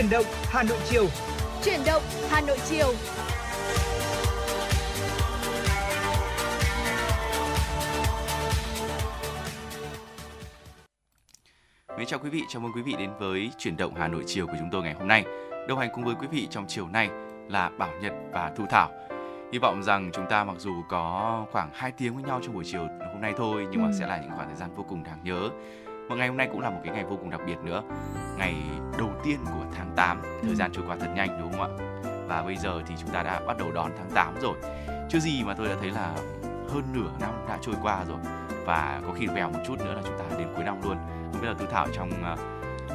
Chuyển động Hà Nội chiều. Chuyển động Hà Nội chiều. Mến chào quý vị, chào mừng quý vị đến với chuyển động Hà Nội chiều của chúng tôi ngày hôm nay. Đồng hành cùng với quý vị trong chiều nay là Bảo Nhật và Thu Thảo. Hy vọng rằng chúng ta mặc dù có khoảng 2 tiếng với nhau trong buổi chiều hôm nay thôi nhưng ừ. mà sẽ là những khoảng thời gian vô cùng đáng nhớ. Và ngày hôm nay cũng là một cái ngày vô cùng đặc biệt nữa. Ngày đầu tiên của tháng 8, thời ừ. gian trôi qua thật nhanh đúng không ạ? Và bây giờ thì chúng ta đã bắt đầu đón tháng 8 rồi. Chưa gì mà tôi đã thấy là hơn nửa năm đã trôi qua rồi và có khi vèo một chút nữa là chúng ta đến cuối năm luôn không biết là Thu Thảo trong uh,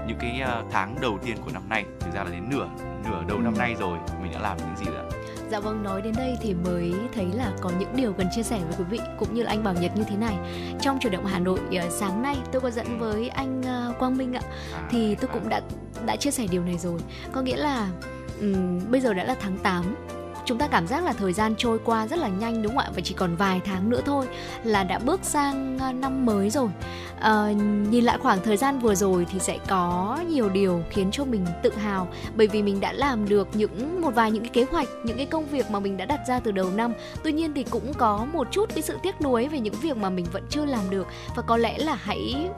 những cái uh, tháng đầu tiên của năm nay thực ra là đến nửa nửa đầu năm nay rồi mình đã làm những gì rồi Dạ vâng, nói đến đây thì mới thấy là có những điều cần chia sẻ với quý vị cũng như là anh Bảo Nhật như thế này. Trong chuyển động Hà Nội uh, sáng nay tôi có dẫn với anh uh, Quang Minh ạ, à, thì tôi cũng đã đã chia sẻ điều này rồi. Có nghĩa là um, bây giờ đã là tháng 8 chúng ta cảm giác là thời gian trôi qua rất là nhanh đúng không ạ? Và chỉ còn vài tháng nữa thôi là đã bước sang à, năm mới rồi. À, nhìn lại khoảng thời gian vừa rồi thì sẽ có nhiều điều khiến cho mình tự hào. Bởi vì mình đã làm được những một vài những cái kế hoạch những cái công việc mà mình đã đặt ra từ đầu năm. Tuy nhiên thì cũng có một chút cái sự tiếc nuối về những việc mà mình vẫn chưa làm được. Và có lẽ là hãy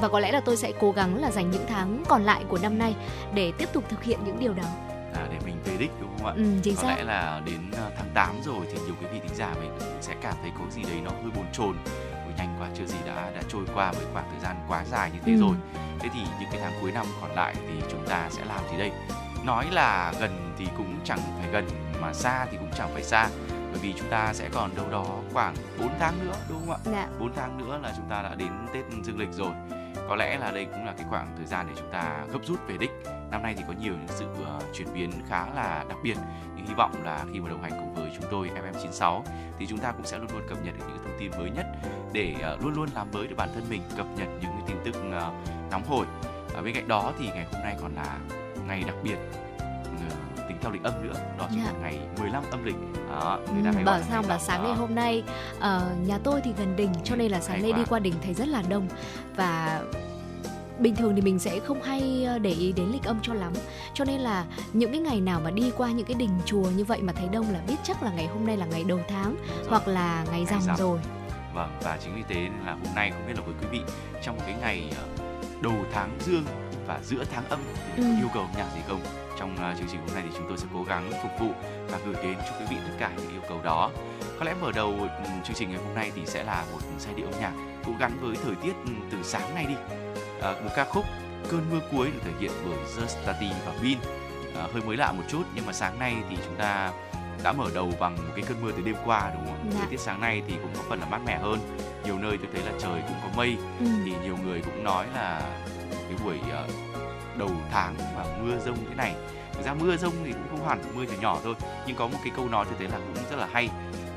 và có lẽ là tôi sẽ cố gắng là dành những tháng còn lại của năm nay để tiếp tục thực hiện những điều đó à, để mình về đích đúng không ạ? Ừ, chính có xác. lẽ là đến ờ, tháng 8 rồi thì nhiều quý vị thính giả mình sẽ cảm thấy có gì đấy nó hơi bồn chồn Ôi, nhanh quá chưa gì đã đã trôi qua với khoảng thời gian quá dài như thế ừ. rồi thế thì những cái tháng cuối năm còn lại thì chúng ta sẽ làm gì đây nói là gần thì cũng chẳng phải gần mà xa thì cũng chẳng phải xa bởi vì chúng ta sẽ còn đâu đó khoảng 4 tháng nữa đúng không ạ? Dạ. 4 tháng nữa là chúng ta đã đến Tết Dương lịch rồi có lẽ là đây cũng là cái khoảng thời gian để chúng ta gấp rút về đích. Năm nay thì có nhiều những sự uh, chuyển biến khá là đặc biệt. Nhưng hy vọng là khi mà đồng hành cùng với chúng tôi FM96 thì chúng ta cũng sẽ luôn luôn cập nhật được những thông tin mới nhất để uh, luôn luôn làm mới được bản thân mình cập nhật những cái tin tức uh, nóng hổi. Ở bên cạnh đó thì ngày hôm nay còn là ngày đặc biệt theo lịch âm nữa. Đó chính yeah. là dạ. ngày 15 âm lịch. Đó người ta ừ, bảo sao mà sáng ngày hôm nay uh, nhà tôi thì gần đình cho ừ, nên là sáng nay đi qua đình thấy rất là đông. Và bình thường thì mình sẽ không hay ờ, để ý đến lịch âm cho lắm. Cho nên là những cái ngày nào mà đi qua những cái đình chùa như vậy mà thấy đông là biết chắc là ngày hôm nay là ngày đầu tháng rồi. hoặc là ngày rằm rồi. Vâng và chính vì thế nên là hôm nay không biết là với quý vị trong cái ngày ờ, đầu tháng dương và giữa tháng âm thì ừ. yêu cầu nhạc gì không trong uh, chương trình hôm nay thì chúng tôi sẽ cố gắng phục vụ và gửi đến cho quý vị tất cả những yêu cầu đó có lẽ mở đầu um, chương trình ngày hôm nay thì sẽ là một giai điệu âm nhạc cũng gắn với thời tiết um, từ sáng nay đi à, một ca khúc cơn mưa cuối được thể hiện bởi The Stati và Bin à, hơi mới lạ một chút nhưng mà sáng nay thì chúng ta đã mở đầu bằng một cái cơn mưa từ đêm qua đúng không? Dạ. Thời tiết sáng nay thì cũng có phần là mát mẻ hơn. Nhiều nơi tôi thấy là trời cũng có mây ừ. thì nhiều người cũng nói là cái buổi uh, đầu tháng và mưa rông thế này. Thực ra mưa rông thì cũng không hẳn mưa nhỏ nhỏ thôi, nhưng có một cái câu nói tôi thấy là cũng rất là hay.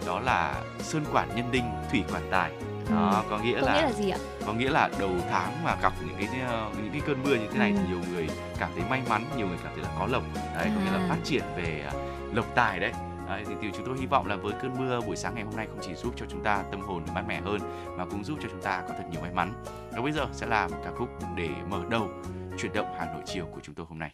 Đó là sơn quản nhân đinh, thủy quản tài đó có nghĩa có là nghĩa là gì ạ có nghĩa là đầu tháng mà gặp những cái ờ, những cái cơn mưa như thế này ừ. thì nhiều người cảm thấy may mắn nhiều người cảm thấy là có lộc đấy à. có nghĩa là à. phát triển về ờ, lộc tài đấy Đấy, thì, thì chúng tôi hy vọng là với cơn mưa buổi sáng ngày hôm nay không chỉ giúp cho chúng ta tâm hồn mát mẻ hơn mà cũng giúp cho chúng ta có thật nhiều may mắn. Và bây giờ sẽ là một ca khúc để mở đầu chuyển động Hà Nội chiều của chúng tôi hôm nay.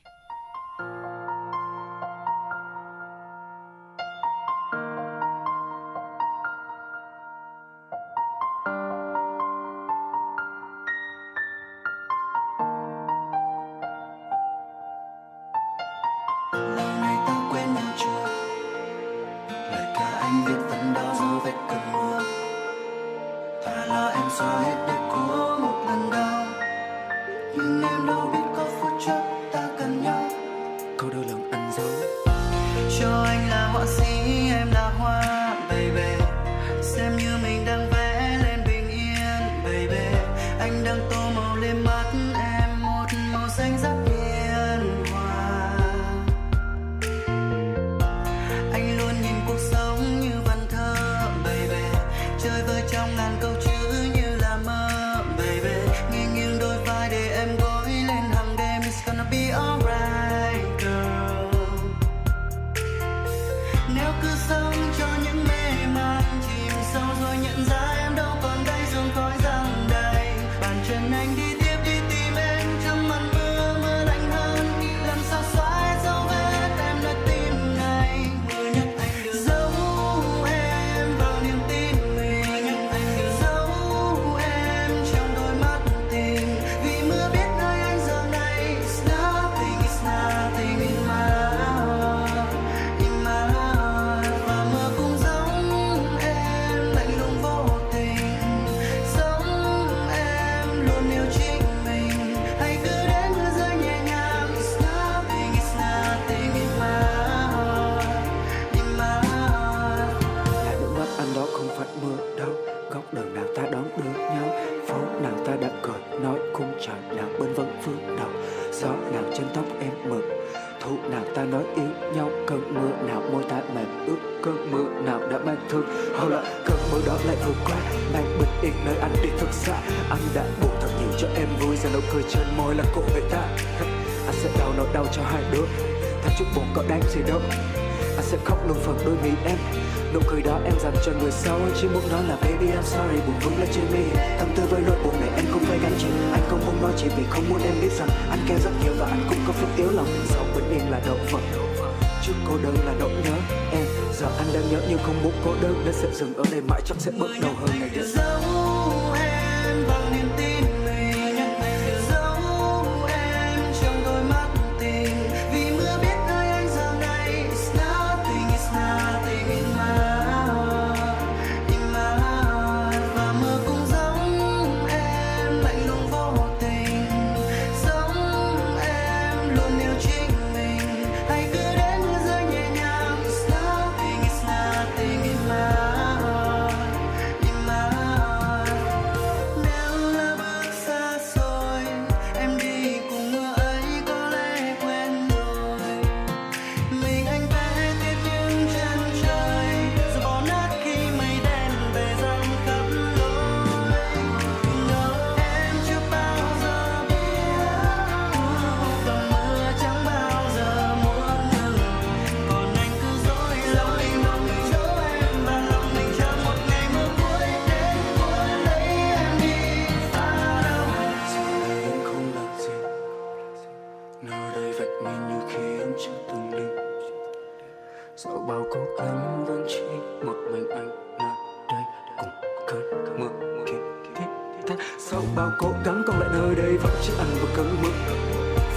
Cố gắng còn lại nơi đây vẫn chưa ăn vào cơn mực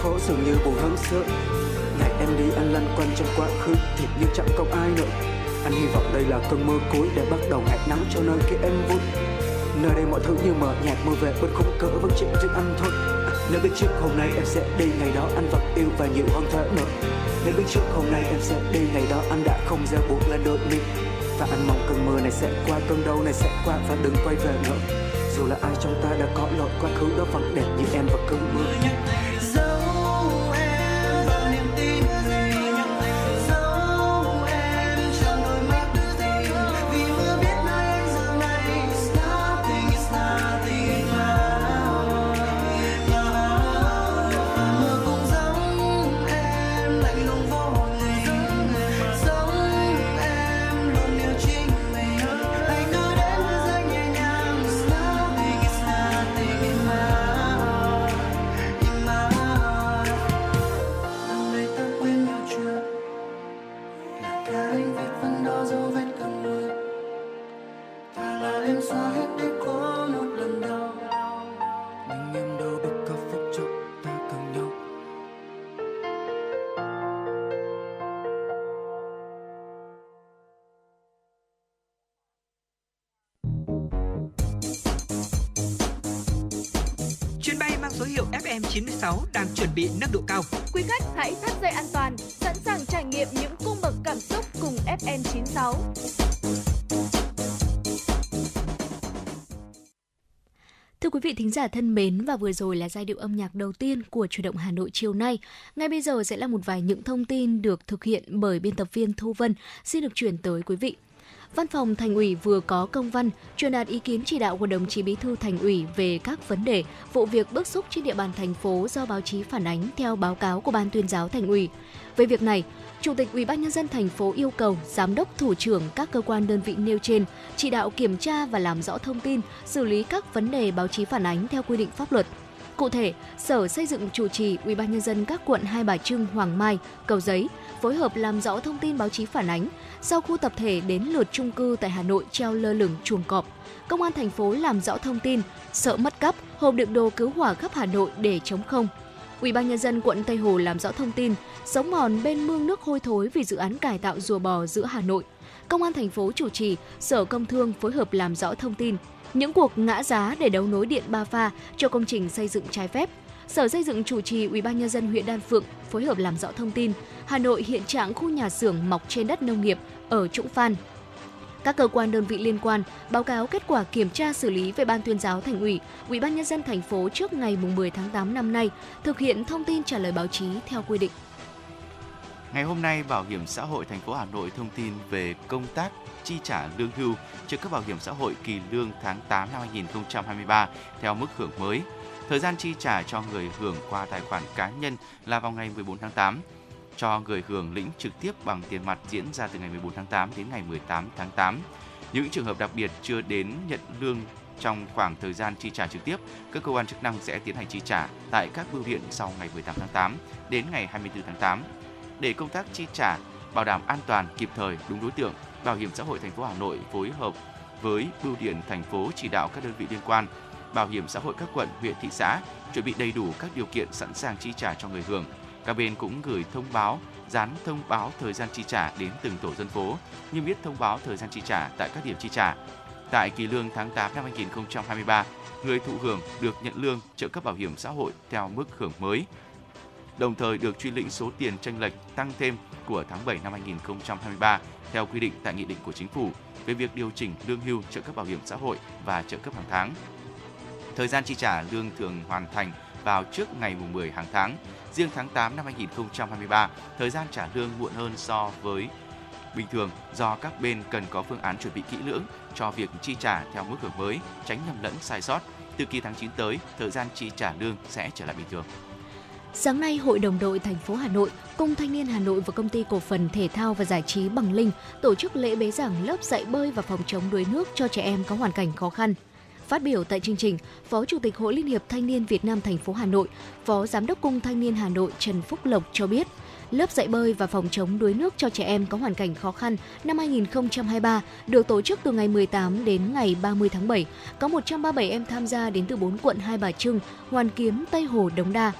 phố dường như buồn hơn xưa ngày em đi anh lăn quanh trong quá khứ thiệt như chẳng còn ai nữa. Anh hy vọng đây là cơn mơ cuối để bắt đầu ngày nắng cho nơi kia em vui. Nơi đây mọi thứ như mờ nhạt mưa về bên khung cỡ vẫn chỉ riêng anh thôi. À, nếu biết trước hôm nay em sẽ đi ngày đó anh vẫn yêu và nhiều hơn thế nữa. Nếu biết trước hôm nay em sẽ đi ngày đó anh đã không gieo buộc lên đôi mi. Và anh mong cơn mưa này sẽ qua cơn đau này sẽ qua và đừng quay về nữa dù là ai trong ta đã có lỗi quá khứ đó vẫn đẹp như em và cơn mưa. Thính giả thân mến và vừa rồi là giai điệu âm nhạc đầu tiên của chủ động Hà Nội chiều nay. Ngay bây giờ sẽ là một vài những thông tin được thực hiện bởi biên tập viên Thu Vân xin được chuyển tới quý vị. Văn phòng Thành ủy vừa có công văn truyền đạt ý kiến chỉ đạo của đồng chí Bí thư Thành ủy về các vấn đề, vụ việc bức xúc trên địa bàn thành phố do báo chí phản ánh theo báo cáo của Ban tuyên giáo Thành ủy. Về việc này, Chủ tịch Ủy ban nhân dân thành phố yêu cầu giám đốc thủ trưởng các cơ quan đơn vị nêu trên chỉ đạo kiểm tra và làm rõ thông tin, xử lý các vấn đề báo chí phản ánh theo quy định pháp luật. Cụ thể, Sở Xây dựng chủ trì Ủy ban nhân dân các quận Hai Bà Trưng, Hoàng Mai, Cầu Giấy phối hợp làm rõ thông tin báo chí phản ánh, sau khu tập thể đến lượt chung cư tại Hà Nội treo lơ lửng chuồng cọp. Công an thành phố làm rõ thông tin, sợ mất cắp, hộp đựng đồ cứu hỏa khắp Hà Nội để chống không. Ủy ban nhân dân quận Tây Hồ làm rõ thông tin, sống mòn bên mương nước hôi thối vì dự án cải tạo rùa bò giữa Hà Nội. Công an thành phố chủ trì, Sở Công Thương phối hợp làm rõ thông tin, những cuộc ngã giá để đấu nối điện ba pha cho công trình xây dựng trái phép. Sở Xây dựng chủ trì Ủy ban nhân dân huyện Đan Phượng phối hợp làm rõ thông tin Hà Nội hiện trạng khu nhà xưởng mọc trên đất nông nghiệp ở Trũng Phan. Các cơ quan đơn vị liên quan báo cáo kết quả kiểm tra xử lý về Ban tuyên giáo Thành ủy, Ủy ban nhân dân thành phố trước ngày 10 tháng 8 năm nay, thực hiện thông tin trả lời báo chí theo quy định. Ngày hôm nay, Bảo hiểm xã hội thành phố Hà Nội thông tin về công tác chi trả lương hưu trợ cấp bảo hiểm xã hội kỳ lương tháng 8 năm 2023 theo mức hưởng mới. Thời gian chi trả cho người hưởng qua tài khoản cá nhân là vào ngày 14 tháng 8 cho người hưởng lĩnh trực tiếp bằng tiền mặt diễn ra từ ngày 14 tháng 8 đến ngày 18 tháng 8. Những trường hợp đặc biệt chưa đến nhận lương trong khoảng thời gian chi trả trực tiếp, các cơ quan chức năng sẽ tiến hành chi trả tại các bưu điện sau ngày 18 tháng 8 đến ngày 24 tháng 8. Để công tác chi trả bảo đảm an toàn, kịp thời, đúng đối tượng, Bảo hiểm xã hội thành phố Hà Nội phối hợp với bưu điện thành phố chỉ đạo các đơn vị liên quan, bảo hiểm xã hội các quận, huyện, thị xã chuẩn bị đầy đủ các điều kiện sẵn sàng chi trả cho người hưởng. Các bên cũng gửi thông báo, dán thông báo thời gian chi trả đến từng tổ dân phố, niêm yết thông báo thời gian chi trả tại các điểm chi trả. Tại kỳ lương tháng 8 năm 2023, người thụ hưởng được nhận lương trợ cấp bảo hiểm xã hội theo mức hưởng mới, đồng thời được truy lĩnh số tiền tranh lệch tăng thêm của tháng 7 năm 2023 theo quy định tại Nghị định của Chính phủ về việc điều chỉnh lương hưu trợ cấp bảo hiểm xã hội và trợ cấp hàng tháng. Thời gian chi trả lương thường hoàn thành vào trước ngày 10 hàng tháng. Riêng tháng 8 năm 2023, thời gian trả lương muộn hơn so với bình thường do các bên cần có phương án chuẩn bị kỹ lưỡng cho việc chi trả theo mức hưởng mới, tránh nhầm lẫn sai sót. Từ kỳ tháng 9 tới, thời gian chi trả lương sẽ trở lại bình thường. Sáng nay, Hội đồng đội thành phố Hà Nội, Cung Thanh niên Hà Nội và Công ty Cổ phần Thể thao và Giải trí Bằng Linh tổ chức lễ bế giảng lớp dạy bơi và phòng chống đuối nước cho trẻ em có hoàn cảnh khó khăn. Phát biểu tại chương trình, Phó Chủ tịch Hội Liên hiệp Thanh niên Việt Nam thành phố Hà Nội, Phó Giám đốc Cung Thanh niên Hà Nội Trần Phúc Lộc cho biết, lớp dạy bơi và phòng chống đuối nước cho trẻ em có hoàn cảnh khó khăn năm 2023 được tổ chức từ ngày 18 đến ngày 30 tháng 7. Có 137 em tham gia đến từ 4 quận Hai Bà Trưng, Hoàn Kiếm, Tây Hồ, Đống Đa.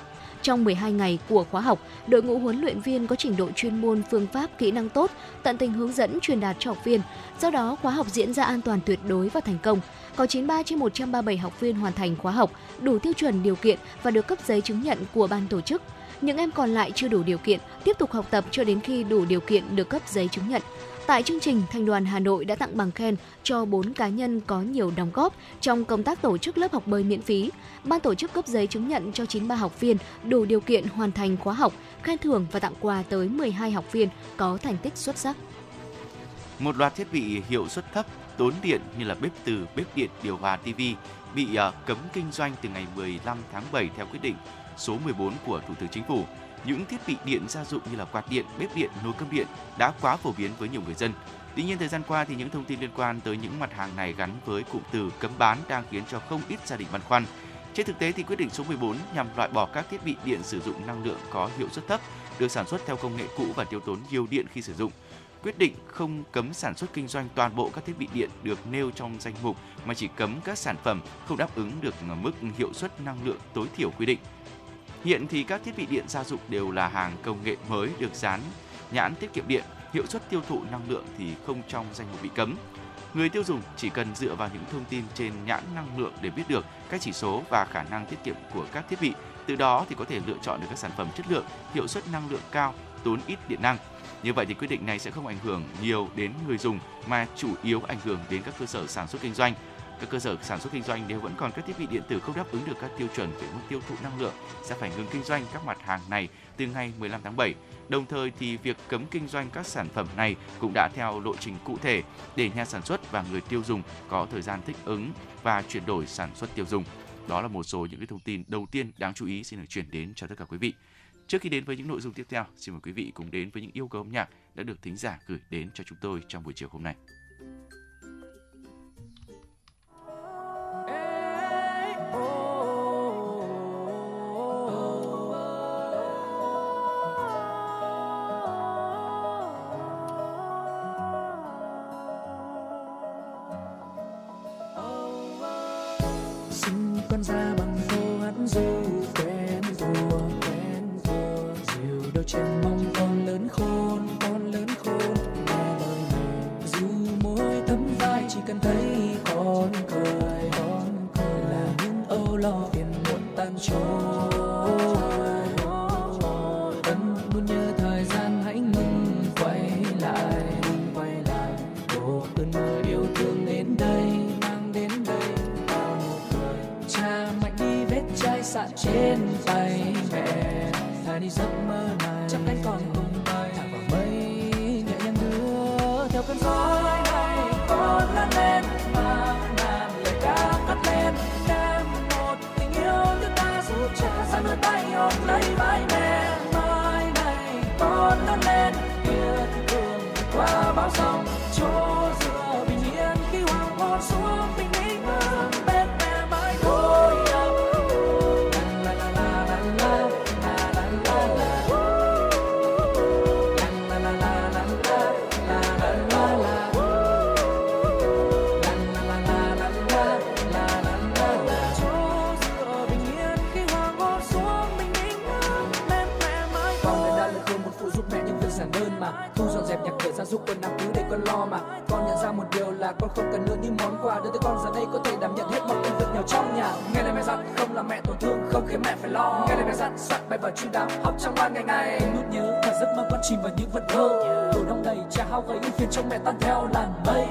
Trong 12 ngày của khóa học, đội ngũ huấn luyện viên có trình độ chuyên môn, phương pháp, kỹ năng tốt, tận tình hướng dẫn truyền đạt cho học viên. Do đó, khóa học diễn ra an toàn tuyệt đối và thành công. Có 93 trên 137 học viên hoàn thành khóa học, đủ tiêu chuẩn điều kiện và được cấp giấy chứng nhận của ban tổ chức. Những em còn lại chưa đủ điều kiện, tiếp tục học tập cho đến khi đủ điều kiện được cấp giấy chứng nhận. Tại chương trình, Thành đoàn Hà Nội đã tặng bằng khen cho 4 cá nhân có nhiều đóng góp trong công tác tổ chức lớp học bơi miễn phí. Ban tổ chức cấp giấy chứng nhận cho 93 học viên đủ điều kiện hoàn thành khóa học, khen thưởng và tặng quà tới 12 học viên có thành tích xuất sắc. Một loạt thiết bị hiệu suất thấp, tốn điện như là bếp từ, bếp điện, điều hòa, TV bị à, cấm kinh doanh từ ngày 15 tháng 7 theo quyết định số 14 của Thủ tướng Chính phủ những thiết bị điện gia dụng như là quạt điện, bếp điện, nồi cơm điện đã quá phổ biến với nhiều người dân. Tuy nhiên thời gian qua thì những thông tin liên quan tới những mặt hàng này gắn với cụm từ cấm bán đang khiến cho không ít gia đình băn khoăn. Trên thực tế thì quyết định số 14 nhằm loại bỏ các thiết bị điện sử dụng năng lượng có hiệu suất thấp, được sản xuất theo công nghệ cũ và tiêu tốn nhiều điện khi sử dụng. Quyết định không cấm sản xuất kinh doanh toàn bộ các thiết bị điện được nêu trong danh mục mà chỉ cấm các sản phẩm không đáp ứng được mức hiệu suất năng lượng tối thiểu quy định. Hiện thì các thiết bị điện gia dụng đều là hàng công nghệ mới được dán nhãn tiết kiệm điện, hiệu suất tiêu thụ năng lượng thì không trong danh mục bị cấm. Người tiêu dùng chỉ cần dựa vào những thông tin trên nhãn năng lượng để biết được các chỉ số và khả năng tiết kiệm của các thiết bị. Từ đó thì có thể lựa chọn được các sản phẩm chất lượng, hiệu suất năng lượng cao, tốn ít điện năng. Như vậy thì quyết định này sẽ không ảnh hưởng nhiều đến người dùng mà chủ yếu ảnh hưởng đến các cơ sở sản xuất kinh doanh các cơ sở sản xuất kinh doanh nếu vẫn còn các thiết bị điện tử không đáp ứng được các tiêu chuẩn về mức tiêu thụ năng lượng sẽ phải ngừng kinh doanh các mặt hàng này từ ngày 15 tháng 7. Đồng thời thì việc cấm kinh doanh các sản phẩm này cũng đã theo lộ trình cụ thể để nhà sản xuất và người tiêu dùng có thời gian thích ứng và chuyển đổi sản xuất tiêu dùng. Đó là một số những cái thông tin đầu tiên đáng chú ý xin được chuyển đến cho tất cả quý vị. Trước khi đến với những nội dung tiếp theo, xin mời quý vị cùng đến với những yêu cầu âm nhạc đã được thính giả gửi đến cho chúng tôi trong buổi chiều hôm nay. Tham gia bằng câu hát du quen thuộc quen rùa dìu đôi chân mong con lớn khôn, con lớn khôn, nghe lời này dù mỗi tấm vai, chỉ cần thấy con cười. Con cười là những âu lo phiền muộn tan trôi giấc mơ này. Chắp cánh con tung bay thả vào mây nhẹ nhàng đưa theo cơn gió này. Con lớn lên mà ngàn lời ca cất lên. Đem một tình yêu nước ta dù cha ra đôi tay ôm lấy vai mẹ mai này con lớn lên tuyệt đường qua bao sóng. Trôi gia dụng quần áo cứ để con lo mà. Con nhận ra một điều là con không cần nữa những món quà đưa tới con. Giờ đây có thể đảm nhận hết mọi công việc nhỏ trong nhà. Nghe lời mẹ dặn, không làm mẹ tổn thương, không khiến mẹ phải lo. Nghe lời mẹ dặn, soạn bài vở chu đáo, học trong ban ngày ngày nút nhớ và giấc mơ con chìm vào những vật thơ tủ đông đầy cha hao gầy phiền trong mẹ tan theo làn mây.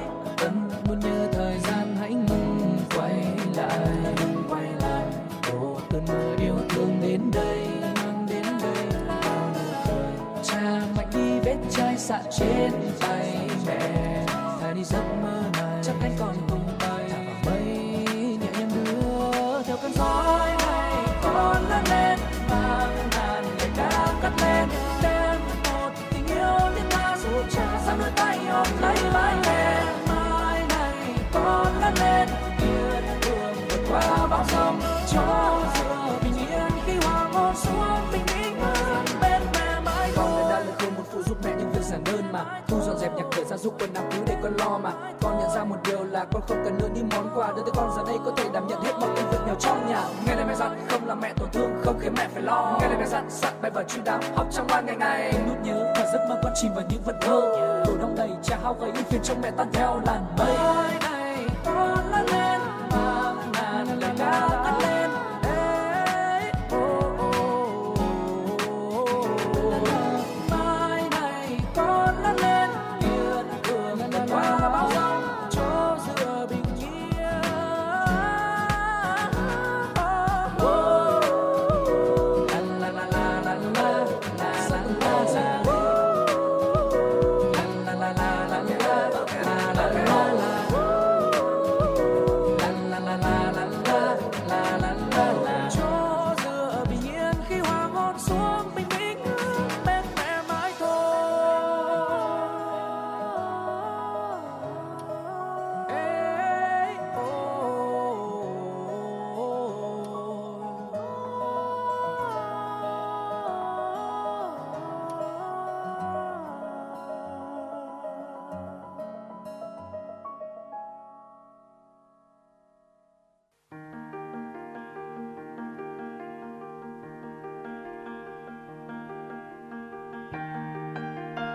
Dọn dục quần áo cứ để con lo mà. Con nhận ra một điều là con không cần nữa những món quà. Đưa tới con giờ đây có thể đảm nhận hết mọi công việc nghèo trong nhà. Nghe lời mẹ dặn, không làm mẹ tổn thương, không khiến mẹ phải lo. Nghe lời mẹ dặn, sẵn bài vở chu đáo học trong ngoan ngày ngày. Nút nhớ và giấc mơ con chìm vào những vật thơ tủ đông đầy cha hao gầy phiền trong mẹ tan theo làn mây.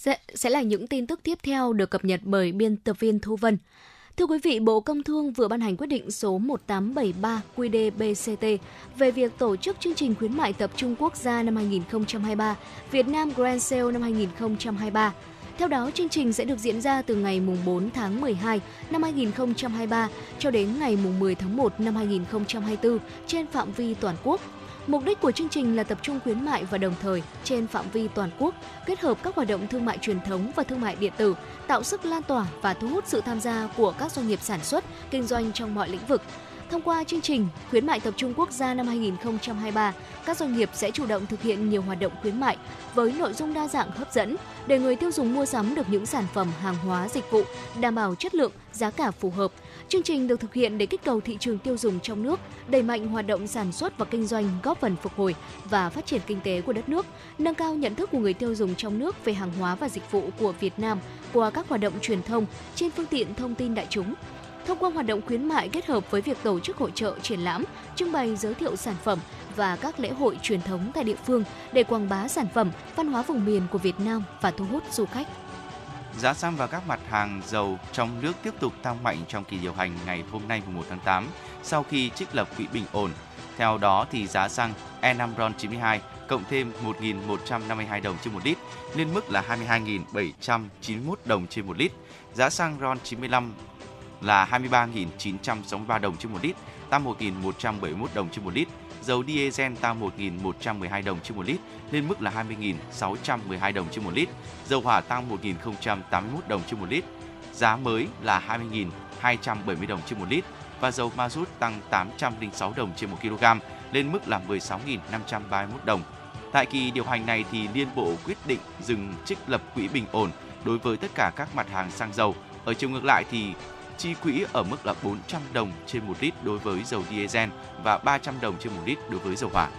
sẽ, sẽ là những tin tức tiếp theo được cập nhật bởi biên tập viên Thu Vân. Thưa quý vị, Bộ Công Thương vừa ban hành quyết định số 1873 QĐ-BCT về việc tổ chức chương trình khuyến mại tập trung quốc gia năm 2023, Việt Nam Grand Sale năm 2023. Theo đó, chương trình sẽ được diễn ra từ ngày 4 tháng 12 năm 2023 cho đến ngày 10 tháng 1 năm 2024 trên phạm vi toàn quốc. Mục đích của chương trình là tập trung khuyến mại và đồng thời trên phạm vi toàn quốc, kết hợp các hoạt động thương mại truyền thống và thương mại điện tử, tạo sức lan tỏa và thu hút sự tham gia của các doanh nghiệp sản xuất, kinh doanh trong mọi lĩnh vực. Thông qua chương trình khuyến mại tập trung quốc gia năm 2023, các doanh nghiệp sẽ chủ động thực hiện nhiều hoạt động khuyến mại với nội dung đa dạng hấp dẫn để người tiêu dùng mua sắm được những sản phẩm hàng hóa dịch vụ đảm bảo chất lượng, giá cả phù hợp. Chương trình được thực hiện để kích cầu thị trường tiêu dùng trong nước, đẩy mạnh hoạt động sản xuất và kinh doanh, góp phần phục hồi và phát triển kinh tế của đất nước, nâng cao nhận thức của người tiêu dùng trong nước về hàng hóa và dịch vụ của Việt Nam qua các hoạt động truyền thông trên phương tiện thông tin đại chúng. Thông qua hoạt động khuyến mại kết hợp với việc tổ chức hội trợ, triển lãm, trưng bày giới thiệu sản phẩm và các lễ hội truyền thống tại địa phương để quảng bá sản phẩm, văn hóa vùng miền của Việt Nam và thu hút du khách. Giá xăng và các mặt hàng dầu trong nước tiếp tục tăng mạnh trong kỳ điều hành ngày hôm nay 1 tháng 8 sau khi trích lập quỹ bình ổn. Theo đó thì giá xăng E5 RON 92 cộng thêm 1.152 đồng trên một lít lên mức là 22.791 đồng trên một lít. Giá xăng RON 95 là 23.963 đồng trên một lít, tăng 1.171 đồng trên một lít. Dầu diesel tăng 1.112 đồng trên một lít, lên mức là 20.612 đồng trên một lít. Dầu hỏa tăng 1.081 đồng trên một lít. Giá mới là 20.270 đồng trên một lít và dầu ma rút tăng 806 đồng trên 1 kg, lên mức là 16.531 đồng. Tại kỳ điều hành này thì Liên Bộ quyết định dừng trích lập quỹ bình ổn đối với tất cả các mặt hàng xăng dầu. Ở chiều ngược lại thì chi quỹ ở mức là 400 đồng trên 1 lít đối với dầu diesel và 300 đồng trên 1 lít đối với dầu hỏa.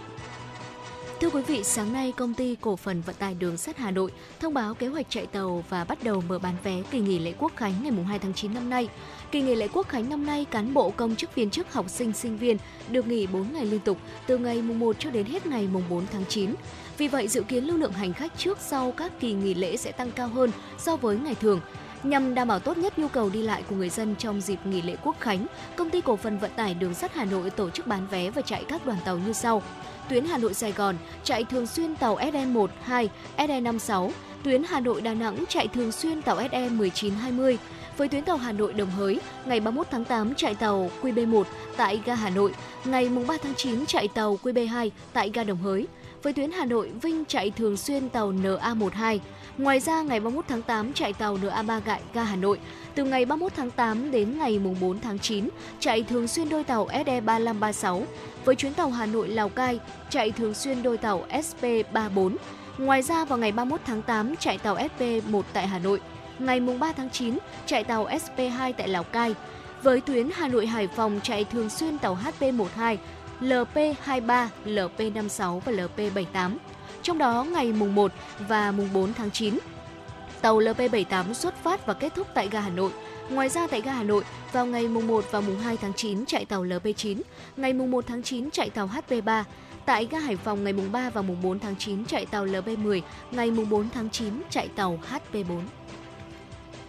Thưa quý vị, sáng nay công ty cổ phần vận tải đường sắt Hà Nội thông báo kế hoạch chạy tàu và bắt đầu mở bán vé kỳ nghỉ lễ Quốc khánh ngày 2 tháng 9 năm nay. Kỳ nghỉ lễ Quốc khánh năm nay, cán bộ công chức viên chức học sinh sinh viên được nghỉ 4 ngày liên tục từ ngày mùng 1 cho đến hết ngày mùng 4 tháng 9. Vì vậy, dự kiến lưu lượng hành khách trước sau các kỳ nghỉ lễ sẽ tăng cao hơn so với ngày thường. Nhằm đảm bảo tốt nhất nhu cầu đi lại của người dân trong dịp nghỉ lễ Quốc khánh, công ty cổ phần vận tải đường sắt Hà Nội tổ chức bán vé và chạy các đoàn tàu như sau. Tuyến Hà Nội Sài Gòn chạy thường xuyên tàu SE1, 2, SE56, tuyến Hà Nội Đà Nẵng chạy thường xuyên tàu SE 1920. Với tuyến tàu Hà Nội Đồng Hới, ngày 31 tháng 8 chạy tàu QB1 tại ga Hà Nội, ngày 3 tháng 9 chạy tàu QB2 tại ga Đồng Hới. Với tuyến Hà Nội Vinh chạy thường xuyên tàu NA12. Ngoài ra, ngày 31 tháng 8 chạy tàu NA3 gại ga Hà Nội. Từ ngày 31 tháng 8 đến ngày 4 tháng 9 chạy thường xuyên đôi tàu SE3536. Với chuyến tàu Hà Nội Lào Cai chạy thường xuyên đôi tàu SP34. Ngoài ra vào ngày 31 tháng 8 chạy tàu SP1 tại Hà Nội. Ngày 3 tháng 9 chạy tàu SP2 tại Lào Cai. Với tuyến Hà Nội Hải Phòng chạy thường xuyên tàu HP12, LP23, LP56 và LP78. Trong đó ngày mùng 1 và mùng 4 tháng 9, tàu LP78 xuất phát và kết thúc tại ga Hà Nội. Ngoài ra tại ga Hà Nội, vào ngày mùng 1 và mùng 2 tháng 9 chạy tàu LP9, ngày mùng 1 tháng 9 chạy tàu HP3, tại ga Hải Phòng ngày mùng 3 và mùng 4 tháng 9 chạy tàu LP10, ngày mùng 4 tháng 9 chạy tàu HP4.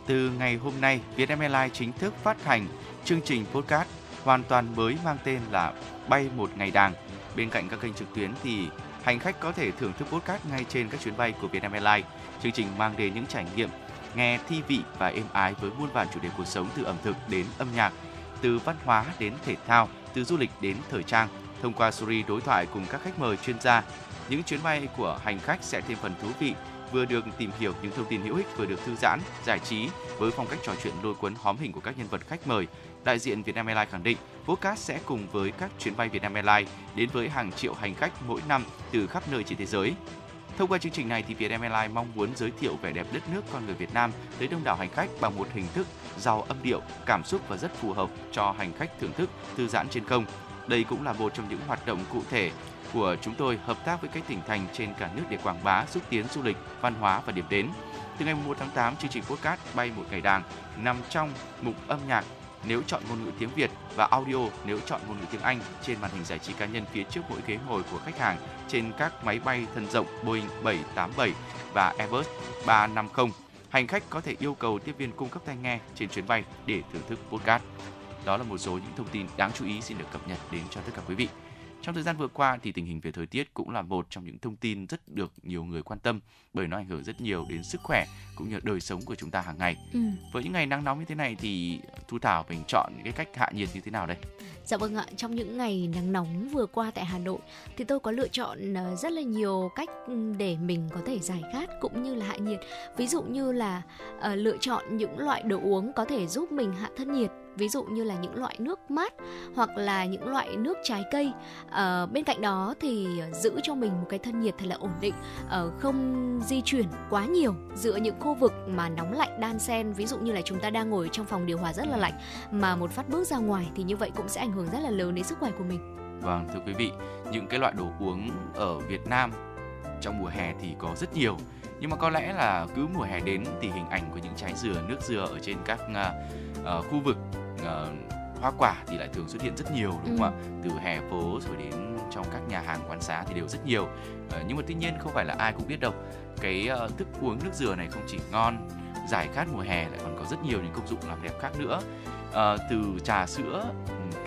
Từ ngày hôm nay, Vietnam Airlines chính thức phát hành chương trình podcast hoàn toàn mới mang tên là Bay một ngày đàng. Bên cạnh các kênh trực tuyến thì hành khách có thể thưởng thức podcast ngay trên các chuyến bay của Vietnam Airlines. Chương trình mang đến những trải nghiệm nghe thi vị và êm ái với muôn vàn chủ đề cuộc sống từ ẩm thực đến âm nhạc, từ văn hóa đến thể thao, từ du lịch đến thời trang. Thông qua series đối thoại cùng các khách mời chuyên gia, những chuyến bay của hành khách sẽ thêm phần thú vị, vừa được tìm hiểu những thông tin hữu ích vừa được thư giãn, giải trí với phong cách trò chuyện lôi cuốn hóm hình của các nhân vật khách mời. Đại diện Vietnam Airlines khẳng định, Vucat sẽ cùng với các chuyến bay Vietnam Airlines đến với hàng triệu hành khách mỗi năm từ khắp nơi trên thế giới. Thông qua chương trình này thì Vietnam Airlines mong muốn giới thiệu vẻ đẹp đất nước con người Việt Nam tới đông đảo hành khách bằng một hình thức giàu âm điệu, cảm xúc và rất phù hợp cho hành khách thưởng thức thư giãn trên không. Đây cũng là một trong những hoạt động cụ thể của chúng tôi hợp tác với các tỉnh thành trên cả nước để quảng bá, xúc tiến du lịch, văn hóa và điểm đến. Từ ngày 1 tháng 8, chương trình podcast Bay một ngày đàng nằm trong mục âm nhạc nếu chọn ngôn ngữ tiếng Việt và audio nếu chọn ngôn ngữ tiếng Anh trên màn hình giải trí cá nhân phía trước mỗi ghế ngồi của khách hàng trên các máy bay thân rộng Boeing 787 và Airbus 350. Hành khách có thể yêu cầu tiếp viên cung cấp tai nghe trên chuyến bay để thưởng thức podcast. Đó là một số những thông tin đáng chú ý xin được cập nhật đến cho tất cả quý vị. Trong thời gian vừa qua thì tình hình về thời tiết cũng là một trong những thông tin rất được nhiều người quan tâm bởi nó ảnh hưởng rất nhiều đến sức khỏe cũng như đời sống của chúng ta hàng ngày. Ừ. Với những ngày nắng nóng như thế này thì Thu Thảo mình chọn cái cách hạ nhiệt như thế nào đây? Dạ vâng ạ, trong những ngày nắng nóng vừa qua tại Hà Nội thì tôi có lựa chọn ờ, rất là nhiều cách ừ, để mình có thể giải khát cũng như là hạ nhiệt. Ví dụ như là uh, lựa chọn những loại đồ uống có thể giúp mình hạ thân nhiệt ví dụ như là những loại nước mát hoặc là những loại nước trái cây. À, bên cạnh đó thì ờ, giữ cho mình một cái thân nhiệt thật là ổn định à, không di chuyển quá nhiều giữa những khu vực mà nóng lạnh đan xen. Ví dụ như là chúng ta đang ngồi trong phòng điều hòa rất là lạnh mà một phát bước ra ngoài thì như vậy cũng sẽ ảnh hưởng rất là lớn đến sức khỏe của mình. Vâng thưa quý vị những cái loại đồ uống ở Việt Nam trong mùa hè thì có rất nhiều. Nhưng mà có lẽ là cứ mùa hè đến thì hình ảnh của những trái dừa nước dừa ở trên các uh, khu vực uh, hoa quả thì lại thường xuất hiện rất nhiều đúng không ừ. ạ từ hè phố rồi đến trong các nhà hàng quán xá thì đều rất nhiều. Uh, nhưng mà tuy nhiên không phải là ai cũng biết đâu. Cái uh, thức uống nước dừa này không chỉ ngon giải khát mùa hè lại còn có rất nhiều những công dụng làm đẹp khác nữa. Uh, từ trà sữa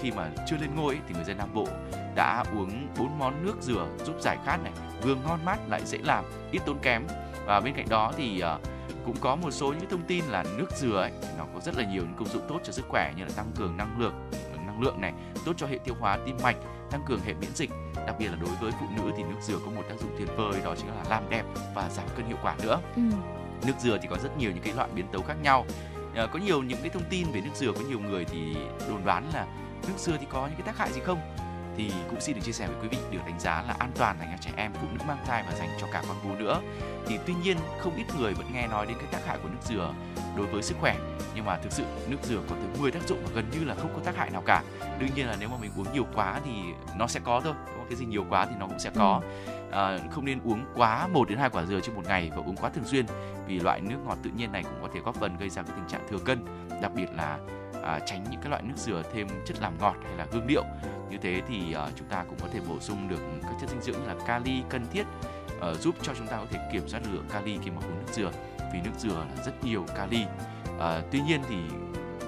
khi mà chưa lên ngôi ấy, thì người dân Nam Bộ đã uống bốn món nước dừa giúp giải khát này vừa ngon mát lại dễ làm ít tốn kém. Và bên cạnh đó thì uh, cũng có một số những thông tin là nước dừa ấy có rất là nhiều những công dụng tốt cho sức khỏe như là tăng cường năng lượng năng lượng này tốt cho hệ tiêu hóa tim mạch tăng cường hệ miễn dịch. Đặc biệt là đối với phụ nữ thì nước dừa có một tác dụng tuyệt vời đó chính là làm đẹp và giảm cân hiệu quả nữa. Ừ. nước dừa thì có rất nhiều những cái loại biến tấu khác nhau. À, có nhiều những cái thông tin về nước dừa có nhiều người thì đồn đoán là nước dừa thì có những cái tác hại gì không thì cũng xin được chia sẻ với quý vị được đánh giá là an toàn dành cho trẻ em, phụ nữ mang thai và dành cho cả con bú nữa. Thì tuy nhiên không ít người vẫn nghe nói đến cái tác hại của nước dừa đối với sức khỏe nhưng mà thực sự nước dừa có tới 10 tác dụng và gần như là không có tác hại nào cả. Đương nhiên là nếu mà mình uống nhiều quá thì nó sẽ có thôi. Cái gì nhiều quá thì nó cũng sẽ có. À, không nên uống quá 1 đến 2 quả dừa trên một ngày và uống quá thường xuyên vì loại nước ngọt tự nhiên này cũng có thể góp phần gây ra cái tình trạng thừa cân, đặc biệt là à, tránh những cái loại nước dừa thêm chất làm ngọt hay là hương liệu. Như thế thì à, chúng ta cũng có thể bổ sung được các chất dinh dưỡng như là kali cần thiết à, giúp cho chúng ta có thể kiểm soát lượng kali khi mà uống nước dừa vì nước dừa là rất nhiều kali. À, tuy nhiên thì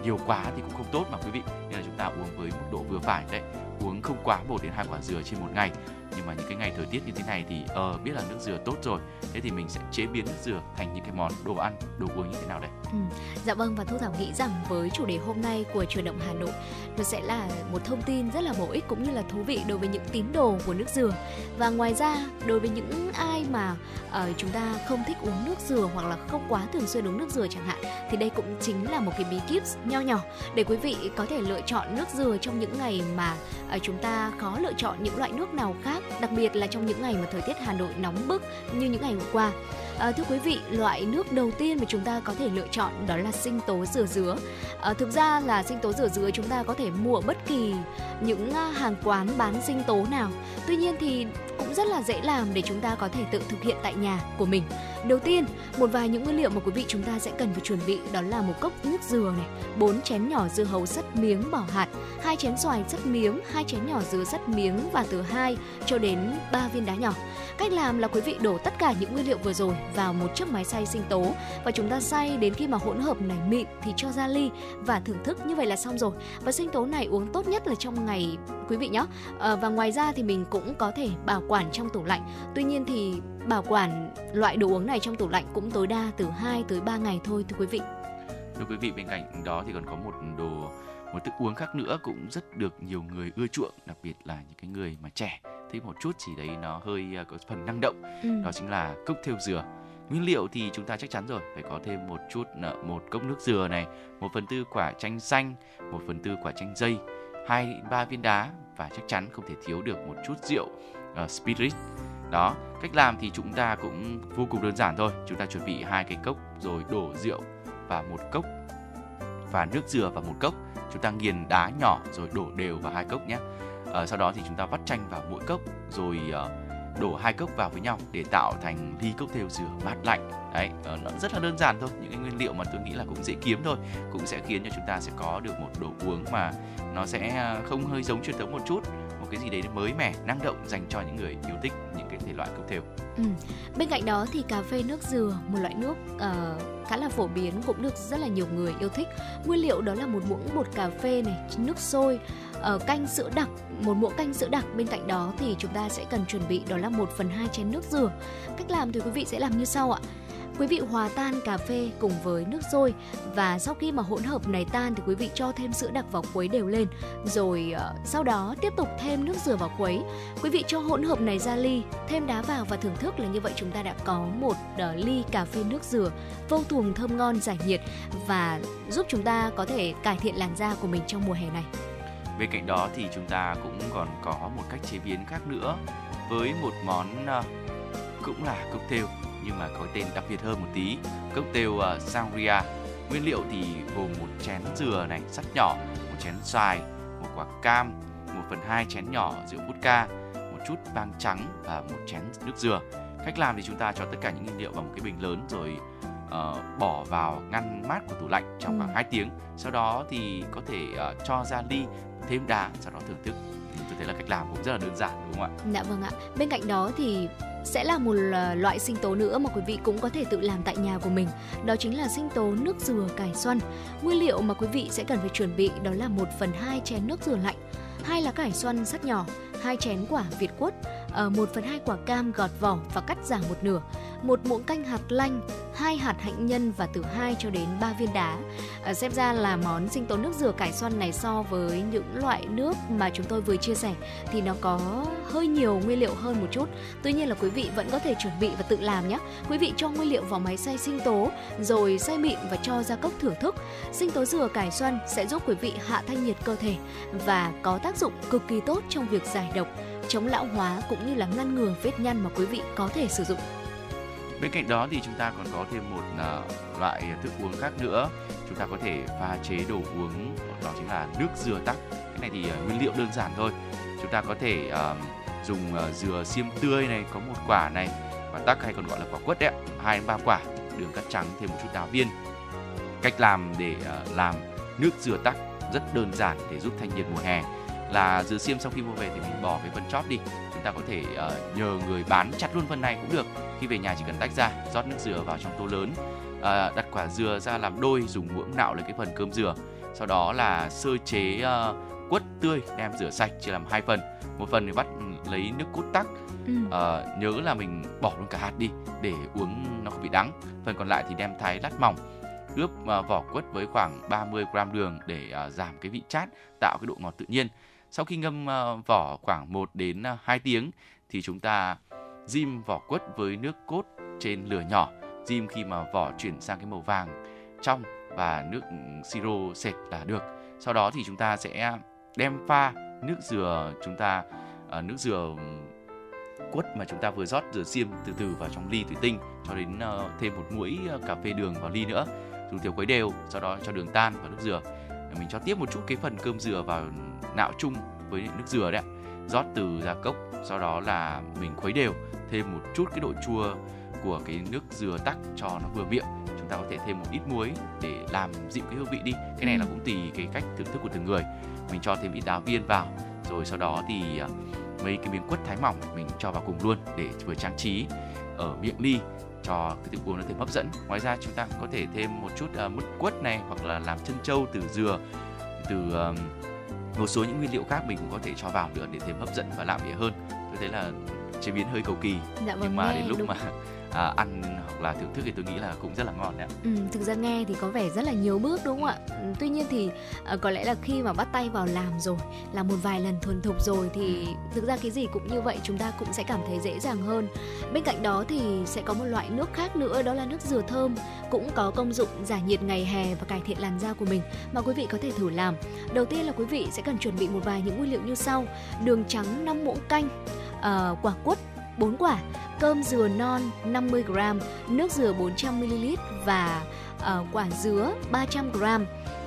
nhiều quá thì cũng không tốt mà quý vị nên là chúng ta uống với mức độ vừa phải đấy uống không quá 1 đến 2 quả dừa trên một ngày nhưng mà những cái ngày thời tiết như thế này thì ờ uh, biết là nước dừa tốt rồi. Thế thì mình sẽ chế biến nước dừa thành những cái món đồ ăn đồ uống như thế nào đây? Ừ. dạ vâng và thu thảo nghĩ rằng với chủ đề hôm nay của truyền động hà nội nó sẽ là một thông tin rất là bổ ích cũng như là thú vị đối với những tín đồ của nước dừa. Và ngoài ra đối với những ai mà uh, chúng ta không thích uống nước dừa hoặc là không quá thường xuyên uống nước dừa chẳng hạn thì đây cũng chính là một cái bí kíp nho nhỏ để quý vị có thể lựa chọn nước dừa trong những ngày mà uh, chúng ta khó lựa chọn những loại nước nào khác đặc biệt là trong những ngày mà thời tiết Hà Nội nóng bức như những ngày hôm qua. À, thưa quý vị, loại nước đầu tiên mà chúng ta có thể lựa chọn đó là sinh tố dừa dứa. À, thực ra là sinh tố dừa dứa chúng ta có thể mua bất kỳ những ờ, hàng quán bán sinh tố nào. Tuy nhiên thì cũng rất là dễ làm để chúng ta có thể tự thực hiện tại nhà của mình. Đầu tiên, một vài những nguyên liệu mà quý vị chúng ta sẽ cần phải chuẩn bị đó là một cốc nước dừa này, 4 chén nhỏ dưa hấu sắt miếng bỏ hạt, hai chén xoài sắt miếng, hai chén nhỏ dứa sắt miếng và từ 2 cho đến 3 viên đá nhỏ. Cách làm là quý vị đổ tất cả những nguyên liệu vừa rồi vào một chiếc máy xay sinh tố và chúng ta xay đến khi mà hỗn hợp này mịn thì cho ra ly và thưởng thức như vậy là xong rồi. Và sinh tố này uống tốt nhất là trong ngày quý vị nhé. À, và ngoài ra thì mình cũng có thể bảo quản trong tủ lạnh. Tuy nhiên thì bảo quản loại đồ uống này trong tủ lạnh cũng tối đa từ 2 tới 3 ngày thôi thưa quý vị. Thưa quý vị bên cạnh đó thì còn có một đồ một thức uống khác nữa cũng rất được nhiều người ưa chuộng đặc biệt là những cái người mà trẻ. Thích một chút gì đấy nó hơi à, có phần năng động. Ừ. đó chính là cốc theo dừa. Nguyên liệu thì chúng ta chắc chắn rồi phải có thêm một chút à, một cốc nước dừa này một phần tư quả chanh xanh một phần tư quả chanh dây hai ba viên đá và chắc chắn không thể thiếu được một chút rượu uh, spirit. Đó cách làm thì chúng ta cũng vô cùng đơn giản thôi. Chúng ta chuẩn bị hai cái cốc rồi đổ rượu và một cốc và nước dừa vào một cốc chúng ta nghiền đá nhỏ rồi đổ đều vào hai cốc nhé. À, sau đó thì chúng ta vắt chanh vào mỗi cốc rồi à, đổ hai cốc vào với nhau để tạo thành ly cocktail dừa mát lạnh. Đấy ờ, nó rất là đơn giản thôi những cái nguyên liệu mà tôi nghĩ là cũng dễ kiếm thôi cũng sẽ khiến cho chúng ta sẽ có được một đồ uống mà nó sẽ không hơi giống truyền thống một chút một cái gì đấy mới mẻ năng động dành cho những người yêu thích những cái thể loại cocktail. Ừ. bên cạnh đó thì cà phê nước dừa một loại nước uh, khá là phổ biến cũng được rất là nhiều người yêu thích. Nguyên liệu đó là một muỗng bột cà phê này nước sôi uh, canh sữa đặc một muỗng canh sữa đặc. Bên cạnh đó thì chúng ta sẽ cần chuẩn bị đó là 1 phần 2 chén nước dừa. Cách làm thì quý vị sẽ làm như sau ạ. Quý vị hòa tan cà phê cùng với nước sôi và sau khi mà hỗn hợp này tan thì quý vị cho thêm sữa đặc vào khuấy đều lên rồi uh, sau đó tiếp tục thêm nước dừa vào khuấy. Quý vị cho hỗn hợp này ra ly, thêm đá vào và thưởng thức là như vậy chúng ta đã có một uh, ly cà phê nước dừa vô cùng thơm ngon giải nhiệt và giúp chúng ta có thể cải thiện làn da của mình trong mùa hè này. Bên cạnh đó thì chúng ta cũng còn có một cách chế biến khác nữa với một món uh, cũng là cocktail nhưng mà có tên đặc biệt hơn một tí cocktail uh, sangria nguyên liệu thì gồm một chén dừa này sắt nhỏ một chén xoài một quả cam một phần hai chén nhỏ rượu vodka một chút vang trắng và một chén nước dừa cách làm thì chúng ta cho tất cả những nguyên liệu vào một cái bình lớn rồi uh, bỏ vào ngăn mát của tủ lạnh trong ừ. khoảng 2 tiếng sau đó thì có thể uh, cho ra ly thêm đá sau đó thưởng thức tôi thấy là cách làm cũng rất là đơn giản đúng không ạ? Dạ vâng ạ. Bên cạnh đó thì sẽ là một ờ, loại sinh tố nữa mà quý vị cũng có thể tự làm tại nhà của mình. Đó chính là sinh tố nước dừa cải xoăn. Nguyên liệu mà quý vị sẽ cần phải chuẩn bị đó là 1 phần 2 chén nước dừa lạnh, hai lá cải xoăn sắc nhỏ, hai chén quả việt quất, ờ, 1 phần 2 quả cam gọt vỏ và cắt giảm một nửa, một muỗng canh hạt lanh, hai hạt hạnh nhân và từ 2 cho đến 3 viên đá. À, xem ra là món sinh tố nước dừa cải xoăn này so với những loại nước mà chúng tôi vừa chia sẻ thì nó có hơi nhiều nguyên liệu hơn một chút. Tuy nhiên là quý vị vẫn có thể chuẩn bị và tự làm nhé. Quý vị cho nguyên liệu vào máy xay sinh tố rồi xay mịn và cho ra cốc thưởng thức. Sinh tố dừa cải xoăn sẽ giúp quý vị hạ thanh nhiệt cơ thể và có tác dụng cực kỳ tốt trong việc giải độc, chống lão hóa cũng như là ngăn ngừa vết nhăn mà quý vị có thể sử dụng. Bên cạnh đó thì chúng ta còn có thêm một uh, loại thức uống khác nữa. Chúng ta có thể pha chế đồ uống đó chính là nước dừa tắc. Cái này thì uh, nguyên liệu đơn giản thôi. Chúng ta có thể uh, dùng uh, dừa xiêm tươi này có một quả này và tắc hay còn gọi là quả quất đấy hai đến ba quả đường cắt trắng thêm một chút đào viên. Cách làm để uh, làm nước dừa tắc rất đơn giản để giúp thanh nhiệt mùa hè là dừa xiêm sau khi mua về thì mình bỏ cái phần chóp đi. Chúng ta có thể uh, nhờ người bán chặt luôn phần này cũng được. Khi về nhà chỉ cần tách ra rót nước dừa vào trong tô lớn. Uh, đặt quả dừa ra làm đôi dùng muỗng nạo lấy cái phần cơm dừa. Sau đó là sơ chế uh, quất tươi đem rửa sạch chia làm hai phần. Một phần thì bắt lấy nước cốt tắc. Ừ. uh, nhớ là mình bỏ luôn cả hạt đi để uống nó không bị đắng. Phần còn lại thì đem thái lát mỏng ướp uh, vỏ quất với khoảng 30 gram đường để uh, giảm cái vị chát tạo cái độ ngọt tự nhiên sau khi ngâm ờ, vỏ khoảng 1 đến ờ, 2 tiếng thì chúng ta dim vỏ quất với nước cốt trên lửa nhỏ. Dim khi mà vỏ chuyển sang cái màu vàng trong và nước ừ, siro sệt là được. Sau đó thì chúng ta sẽ đem pha nước dừa chúng ta ờ, nước dừa ừ, quất mà chúng ta vừa rót, dừa xiêm từ từ vào trong ly thủy tinh cho đến thêm một muỗng cà phê đường vào ly nữa dùng tiểu khuấy đều, sau đó cho đường tan vào nước dừa mình cho tiếp một chút cái phần cơm dừa vào ừ, nạo chung với nước dừa đấy rót từ ra cốc sau đó là mình khuấy đều thêm một chút cái độ chua của cái nước dừa tắc cho nó vừa miệng. Chúng ta có thể thêm một ít muối để làm dịu cái hương vị đi. Cái này là ừ. cũng tùy cái cách thưởng thức của từng người. Mình cho thêm ít đá viên vào rồi sau đó thì à, mấy cái miếng quất thái mỏng mình cho vào cùng luôn để vừa trang trí ở miệng ly cho cái thức uống nó thêm hấp dẫn. Ngoài ra chúng ta có thể thêm một chút uh, mứt quất này hoặc là làm chân trâu từ dừa từ uh, một số những nguyên liệu khác mình cũng có thể cho vào nữa để thêm hấp dẫn và lạ vị hơn tôi thấy là chế biến hơi cầu kỳ dạ, vâng, nhưng mà đến lúc đúng. mà à, ăn hoặc là thưởng thức thì tôi nghĩ là cũng rất là ngon đấy Ừ, thực ra nghe thì có vẻ rất là nhiều bước đúng không ạ? Ừ, tuy nhiên thì à, có lẽ là khi mà bắt tay vào làm rồi, làm một vài lần thuần thục rồi thì thực ra cái gì cũng như vậy chúng ta cũng sẽ cảm thấy dễ dàng hơn. Bên cạnh đó thì sẽ có một loại nước khác nữa đó là nước dừa thơm cũng có công dụng giải nhiệt ngày hè và cải thiện làn da của mình mà quý vị có thể thử làm. Đầu tiên là quý vị sẽ cần chuẩn bị một vài những nguyên liệu như sau: đường trắng 5 muỗng canh, uh, quả quất 4 quả, cơm dừa non 50g, nước dừa 400ml và uh, quả dứa 300g.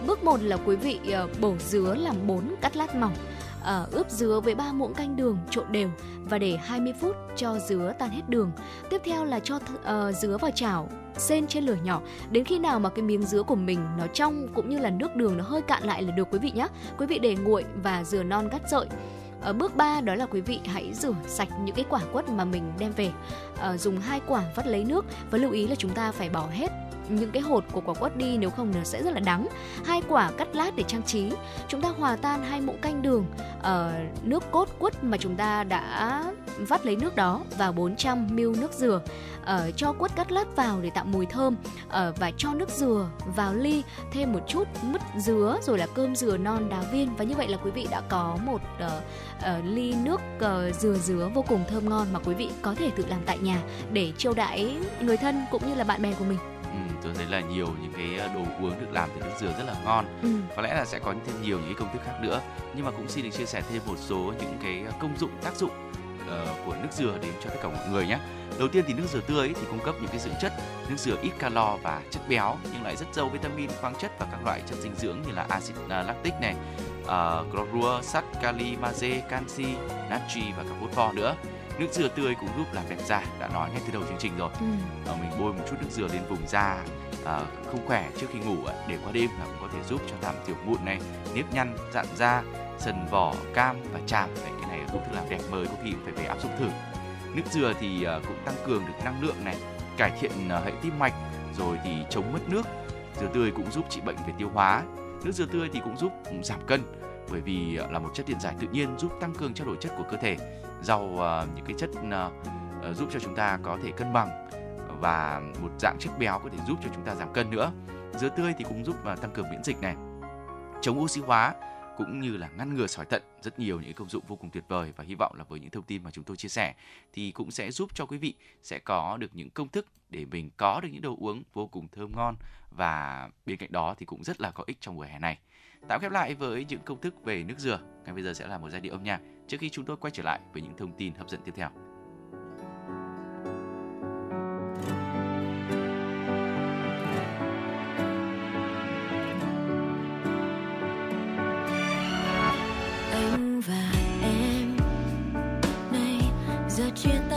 Bước 1 là quý vị uh, bổ dứa làm 4 cắt lát mỏng. Uh, ướp dứa với 3 muỗng canh đường trộn đều và để 20 phút cho dứa tan hết đường. Tiếp theo là cho uh, dứa vào chảo xên trên lửa nhỏ đến khi nào mà cái miếng dứa của mình nó trong cũng như là nước đường nó hơi cạn lại là được quý vị nhé. Quý vị để nguội và dừa non cắt sợi ở bước 3 đó là quý vị hãy rửa sạch những cái quả quất mà mình đem về. À, dùng hai quả vắt lấy nước và lưu ý là chúng ta phải bỏ hết những cái hột của quả quất đi nếu không nó sẽ rất là đắng. Hai quả cắt lát để trang trí. Chúng ta hòa tan hai muỗng canh đường ở uh, nước cốt quất mà chúng ta đã vắt lấy nước đó vào 400 ml nước dừa. Uh, cho quất cắt lát vào để tạo mùi thơm uh, và cho nước dừa vào ly thêm một chút mứt dứa rồi là cơm dừa non đá viên và như vậy là quý vị đã có một uh, uh, ly nước uh, dừa dứa vô cùng thơm ngon mà quý vị có thể tự làm tại nhà để chiêu đãi người thân cũng như là bạn bè của mình tôi thấy là nhiều những cái ờ, đồ uống được làm từ nước dừa rất là ngon. Ừ. có lẽ là sẽ có thêm nhiều những cái công thức khác nữa. Nhưng mà cũng xin được chia sẻ thêm một số những cái ờ, công dụng tác dụng uh, của nước dừa đến cho tất cả mọi người nhé. Đầu tiên thì nước dừa tươi thì cung cấp những cái dưỡng chất nước dừa ít calo và chất béo nhưng lại rất giàu vitamin khoáng chất và các loại chất dinh dưỡng như là axit lactic này uh, chlorua sắt kali magie canxi natri và cả phosphor nữa nước dừa tươi cũng giúp làm đẹp da đã nói ngay từ đầu chương trình rồi. Ừ. à, mình bôi một chút nước dừa lên vùng da à, không khỏe trước khi ngủ để qua đêm là cũng có thể giúp cho giảm tiểu mụn này nếp nhăn dạn da sần vỏ cam và chàm. Đấy cái này là công thức làm đẹp mới có khi cũng phải về áp dụng thử. Nước dừa thì à, cũng tăng cường được năng lượng này cải thiện hệ tim mạch rồi thì chống mất nước. Dừa tươi cũng giúp trị bệnh về tiêu hóa. Nước dừa tươi thì cũng giúp giảm cân bởi vì là một chất điện giải tự nhiên giúp tăng cường trao đổi chất của cơ thể rau uh, những cái chất uh, giúp cho chúng ta có thể cân bằng và một dạng chất béo có thể giúp cho chúng ta giảm cân nữa dứa tươi thì cũng giúp uh, tăng cường miễn dịch này chống oxy hóa cũng như là ngăn ngừa sỏi thận rất nhiều những công dụng vô cùng tuyệt vời và hy vọng là với những thông tin mà chúng tôi chia sẻ thì cũng sẽ giúp cho quý vị sẽ có được những công thức để mình có được những đồ uống vô cùng thơm ngon và bên cạnh đó thì cũng rất là có ích trong mùa hè này. Tạm khép lại với những công thức về nước dừa. Ngay bây giờ sẽ là một giai điệu âm nhạc trước khi chúng tôi quay trở lại với những thông tin hấp dẫn tiếp theo. Anh và em, nay giờ chia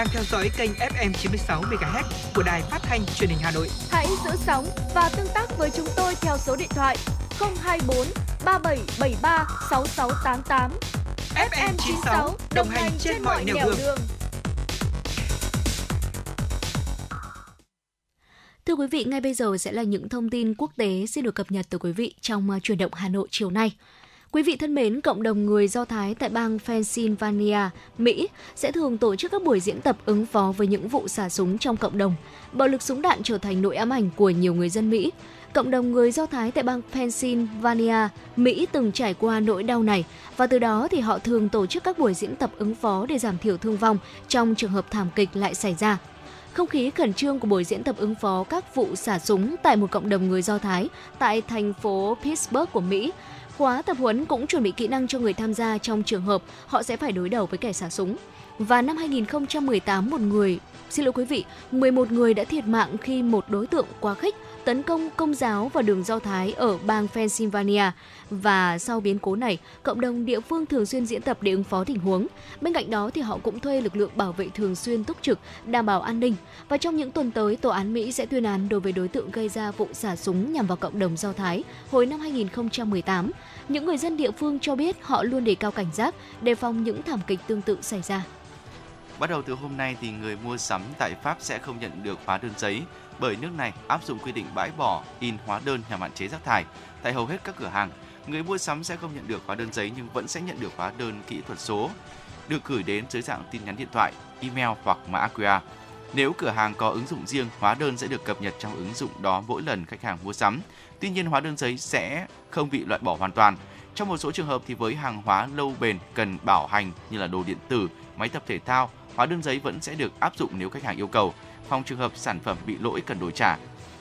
đang theo dõi kênh FM 96 MHz của đài phát thanh truyền hình Hà Nội. Hãy giữ sóng và tương tác với chúng tôi theo số điện thoại 024 3773 6688. FM 96 đồng hành trên mọi nẻo đường. đường. Thưa quý vị, ngay bây giờ sẽ là những thông tin quốc tế xin được cập nhật từ quý vị trong truyền động Hà Nội chiều nay. Quý vị thân mến, cộng đồng người Do Thái tại bang Pennsylvania, Mỹ sẽ thường tổ chức các buổi diễn tập ứng phó với những vụ xả súng trong cộng đồng. Bạo lực súng đạn trở thành nỗi ám ảnh của nhiều người dân Mỹ. Cộng đồng người Do Thái tại bang Pennsylvania, Mỹ từng trải qua nỗi đau này và từ đó thì họ thường tổ chức các buổi diễn tập ứng phó để giảm thiểu thương vong trong trường hợp thảm kịch lại xảy ra. Không khí khẩn trương của buổi diễn tập ứng phó các vụ xả súng tại một cộng đồng người Do Thái tại thành phố Pittsburgh của Mỹ Khóa tập huấn cũng chuẩn bị kỹ năng cho người tham gia trong trường hợp họ sẽ phải đối đầu với kẻ xả súng. Và năm 2018, một người, xin lỗi quý vị, 11 người đã thiệt mạng khi một đối tượng quá khích tấn công công giáo và đường Do Thái ở bang Pennsylvania và sau biến cố này, cộng đồng địa phương thường xuyên diễn tập để ứng phó tình huống. Bên cạnh đó thì họ cũng thuê lực lượng bảo vệ thường xuyên túc trực, đảm bảo an ninh. Và trong những tuần tới, tòa án Mỹ sẽ tuyên án đối với đối tượng gây ra vụ xả súng nhằm vào cộng đồng Do Thái hồi năm 2018. Những người dân địa phương cho biết họ luôn đề cao cảnh giác, đề phòng những thảm kịch tương tự xảy ra. Bắt đầu từ hôm nay thì người mua sắm tại Pháp sẽ không nhận được hóa đơn giấy bởi nước này áp dụng quy định bãi bỏ in hóa đơn nhằm hạn chế rác thải. Tại hầu hết các cửa hàng, người mua sắm sẽ không nhận được hóa đơn giấy nhưng vẫn sẽ nhận được hóa đơn kỹ thuật số được gửi đến dưới dạng tin nhắn điện thoại, email hoặc mã QR. Nếu cửa hàng có ứng dụng riêng, hóa đơn sẽ được cập nhật trong ứng dụng đó mỗi lần khách hàng mua sắm. Tuy nhiên, hóa đơn giấy sẽ không bị loại bỏ hoàn toàn. Trong một số trường hợp thì với hàng hóa lâu bền cần bảo hành như là đồ điện tử, máy tập thể thao, hóa đơn giấy vẫn sẽ được áp dụng nếu khách hàng yêu cầu phòng trường hợp sản phẩm bị lỗi cần đổi trả.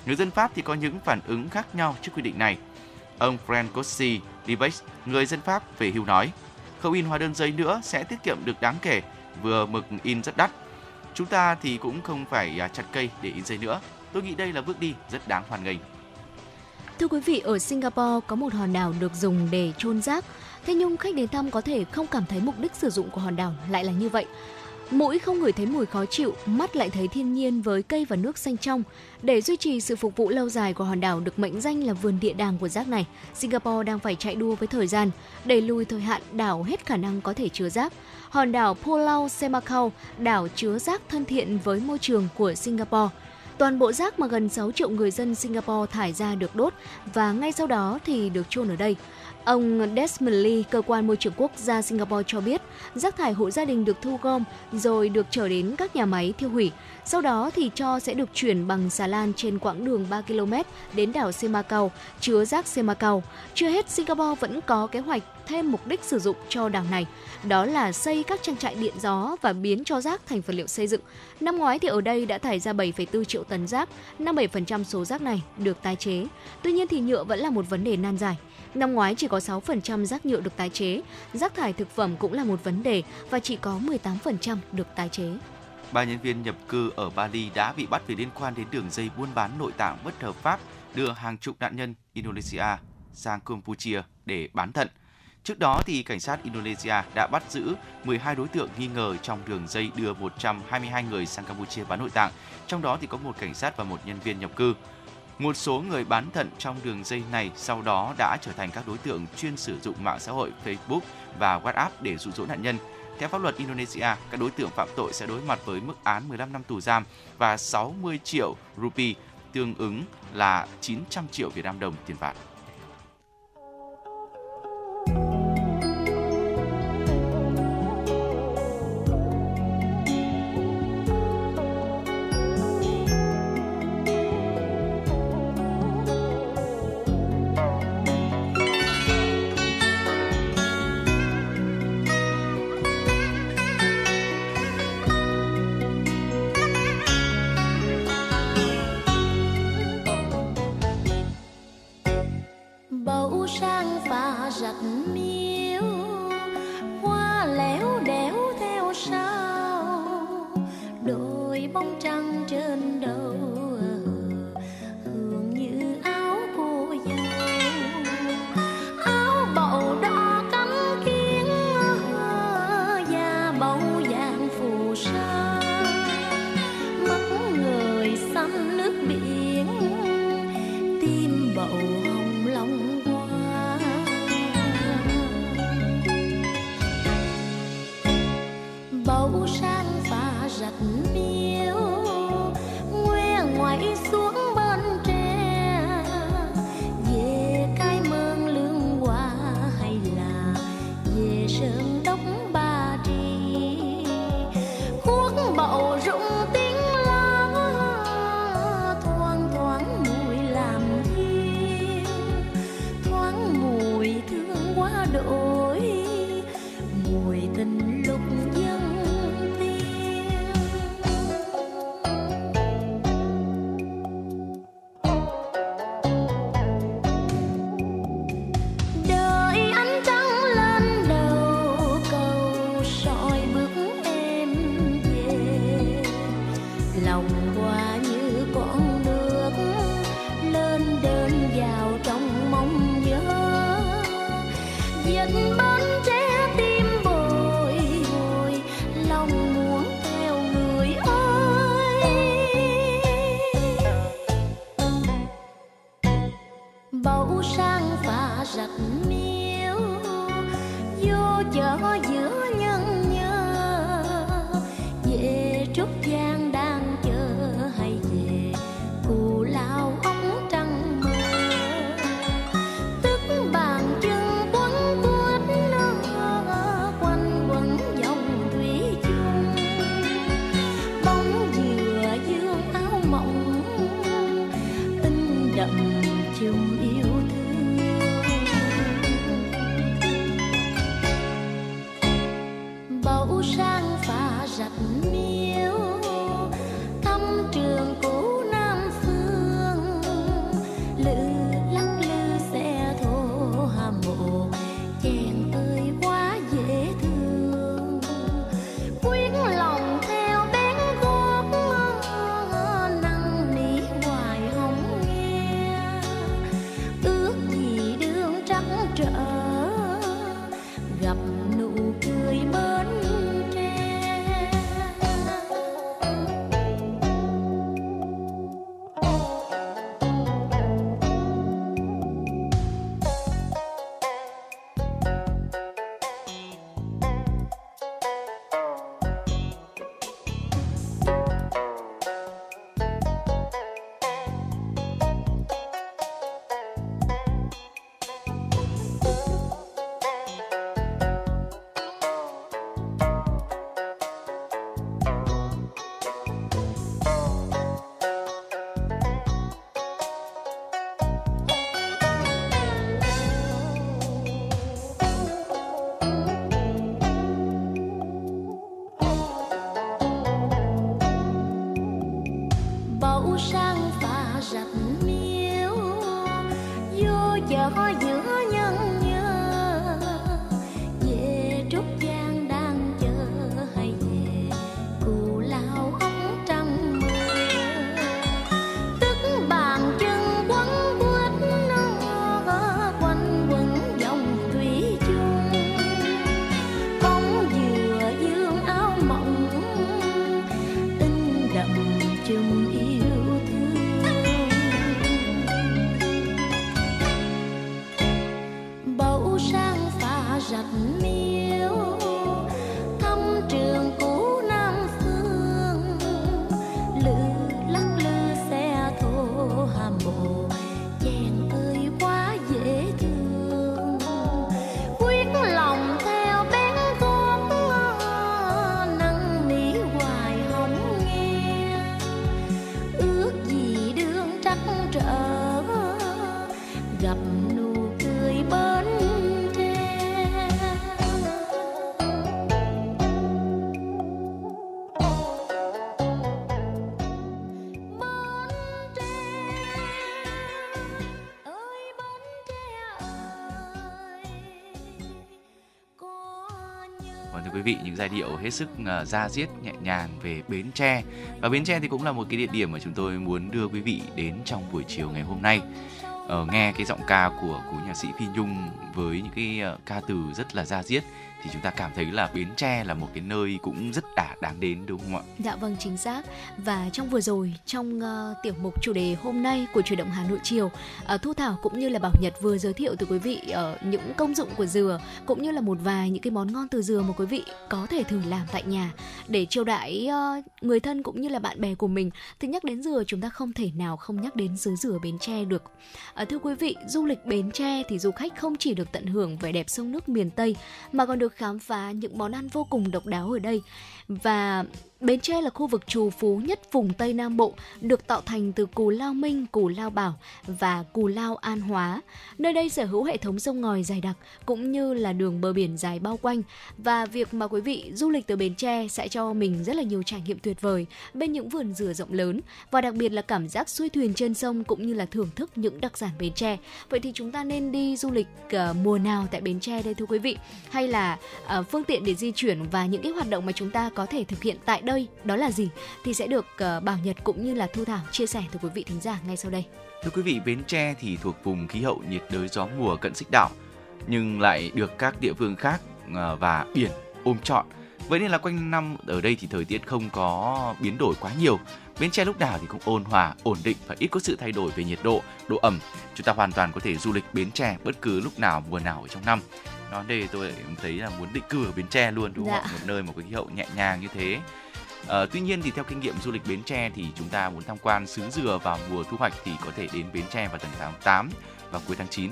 Người dân Pháp thì có những phản ứng khác nhau trước quy định này. Ông Francois Libex, người dân Pháp về hưu nói, không in hóa đơn giấy nữa sẽ tiết kiệm được đáng kể, vừa mực in rất đắt. Chúng ta thì cũng không phải à, chặt cây để in giấy nữa. Tôi nghĩ đây là bước đi rất đáng hoan nghênh. Thưa quý vị, ở Singapore có một hòn đảo được dùng để chôn rác. Thế nhưng khách đến thăm có thể không cảm thấy mục đích sử dụng của hòn đảo lại là như vậy. Mũi không ngửi thấy mùi khó chịu, mắt lại thấy thiên nhiên với cây và nước xanh trong. Để duy trì sự phục vụ lâu dài của hòn đảo được mệnh danh là vườn địa đàng của rác này, Singapore đang phải chạy đua với thời gian, đẩy lùi thời hạn đảo hết khả năng có thể chứa rác. Hòn đảo Pulau Semakau, đảo chứa rác thân thiện với môi trường của Singapore. Toàn bộ rác mà gần 6 triệu người dân Singapore thải ra được đốt và ngay sau đó thì được chôn ở đây. Ông Desmond Lee, cơ quan môi trường quốc gia Singapore cho biết, rác thải hộ gia đình được thu gom rồi được trở đến các nhà máy thiêu hủy. Sau đó thì cho sẽ được chuyển bằng xà lan trên quãng đường 3 km đến đảo Semakau, chứa rác Semakau. Chưa hết, Singapore vẫn có kế hoạch thêm mục đích sử dụng cho đảo này, đó là xây các trang trại điện gió và biến cho rác thành vật liệu xây dựng. Năm ngoái thì ở đây đã thải ra 7,4 triệu tấn rác, 57% số rác này được tái chế. Tuy nhiên thì nhựa vẫn là một vấn đề nan giải. Năm ngoái chỉ có 6% rác nhựa được tái chế, rác thải thực phẩm cũng là một vấn đề và chỉ có 18% được tái chế. Ba nhân viên nhập cư ở Bali đã bị bắt vì liên quan đến đường dây buôn bán nội tạng bất hợp pháp đưa hàng chục nạn nhân Indonesia sang Campuchia để bán thận. Trước đó thì cảnh sát Indonesia đã bắt giữ 12 đối tượng nghi ngờ trong đường dây đưa 122 người sang Campuchia bán nội tạng, trong đó thì có một cảnh sát và một nhân viên nhập cư. Một số người bán thận trong đường dây này sau đó đã trở thành các đối tượng chuyên sử dụng mạng xã hội Facebook và WhatsApp để dụ dỗ nạn nhân. Theo pháp luật Indonesia, các đối tượng phạm tội sẽ đối mặt với mức án 15 năm tù giam và 60 triệu rupee, tương ứng là 900 triệu Việt Nam đồng tiền phạt. Giai điệu hết sức ờ, uh, da diết nhẹ nhàng về Bến Tre. Và Bến Tre thì cũng là một cái địa điểm mà chúng tôi muốn đưa quý vị đến trong buổi chiều ngày hôm nay. Uh, nghe cái giọng ca của của nhạc sĩ Phi Nhung với những cái uh, ca từ rất là da diết thì chúng ta cảm thấy là Bến Tre là một cái nơi cũng rất đã đáng đến đúng không ạ? Dạ vâng chính xác. Và trong vừa rồi trong uh, tiểu mục chủ đề hôm nay của chuyển động Hà Nội chiều, uh, Thu Thảo cũng như là Bảo Nhật vừa giới thiệu từ quý vị uh, những công dụng của dừa cũng như là một vài những cái món ngon từ dừa mà quý vị có thể thử làm tại nhà để chiêu đãi uh, người thân cũng như là bạn bè của mình. Thì nhắc đến dừa chúng ta không thể nào không nhắc đến xứ dừa Bến Tre được. Uh, thưa quý vị, du lịch Bến Tre thì du khách không chỉ được tận hưởng vẻ đẹp sông nước miền Tây mà còn được khám phá những món ăn vô cùng độc đáo ở đây. Và Bến Tre là khu vực trù phú nhất vùng Tây Nam Bộ, được tạo thành từ Cù Lao Minh, Cù Lao Bảo và Cù Lao An Hóa. Nơi đây sở hữu hệ thống sông ngòi dài đặc cũng như là đường bờ biển dài bao quanh và việc mà quý vị du lịch từ Bến Tre sẽ cho mình rất là nhiều trải nghiệm tuyệt vời bên những vườn dừa rộng lớn và đặc biệt là cảm giác xuôi thuyền trên sông cũng như là thưởng thức những đặc sản Bến Tre. Vậy thì chúng ta nên đi du lịch uh, mùa nào tại Bến Tre đây thưa quý vị? Hay là uh, phương tiện để di chuyển và những cái hoạt động mà chúng ta có thể thực hiện tại đây đó là gì thì sẽ được uh, Bảo Nhật cũng như là Thu Thảo chia sẻ từ quý vị thính giả ngay sau đây. Thưa quý vị, Bến Tre thì thuộc vùng khí hậu nhiệt đới gió mùa cận xích đạo nhưng lại được các địa phương khác uh, và biển ôm trọn. Vậy nên là quanh năm ở đây thì thời tiết không có biến đổi quá nhiều. Bến Tre lúc nào thì cũng ôn hòa, ổn định và ít có sự thay đổi về nhiệt độ, độ ẩm. Chúng ta hoàn toàn có thể du lịch Bến Tre bất cứ lúc nào, mùa nào ở trong năm. nói đây tôi thấy là muốn định cư ở bến tre luôn đúng dạ. không một nơi một cái khí hậu nhẹ nhàng như thế À, tuy nhiên thì theo kinh nghiệm du lịch Bến Tre thì chúng ta muốn tham quan xứ dừa vào mùa thu hoạch thì có thể đến Bến Tre vào tầng tháng 8 và cuối tháng 9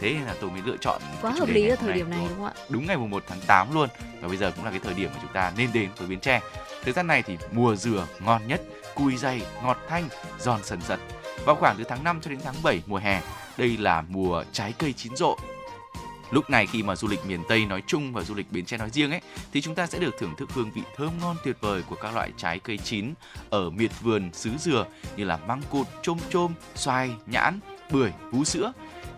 thế nên là tôi mới lựa chọn quá hợp lý ở thời điểm này đúng không ạ? đúng ngày mùng 1 tháng 8 luôn. Và bây giờ cũng là cái thời điểm mà chúng ta nên đến với Bến Tre. Thời gian này thì mùa dừa ngon nhất cùi dày ngọt thanh giòn sần sật vào khoảng từ tháng 5 cho đến tháng 7 mùa hè đây là mùa trái cây chín rộ Lúc này khi mà du lịch miền Tây nói chung và du lịch Bến Tre nói riêng ấy thì chúng ta sẽ được thưởng thức hương vị thơm ngon tuyệt vời của các loại trái cây chín ở miệt vườn xứ dừa như là măng cụt, chôm chôm, xoài, nhãn, bưởi, vú sữa.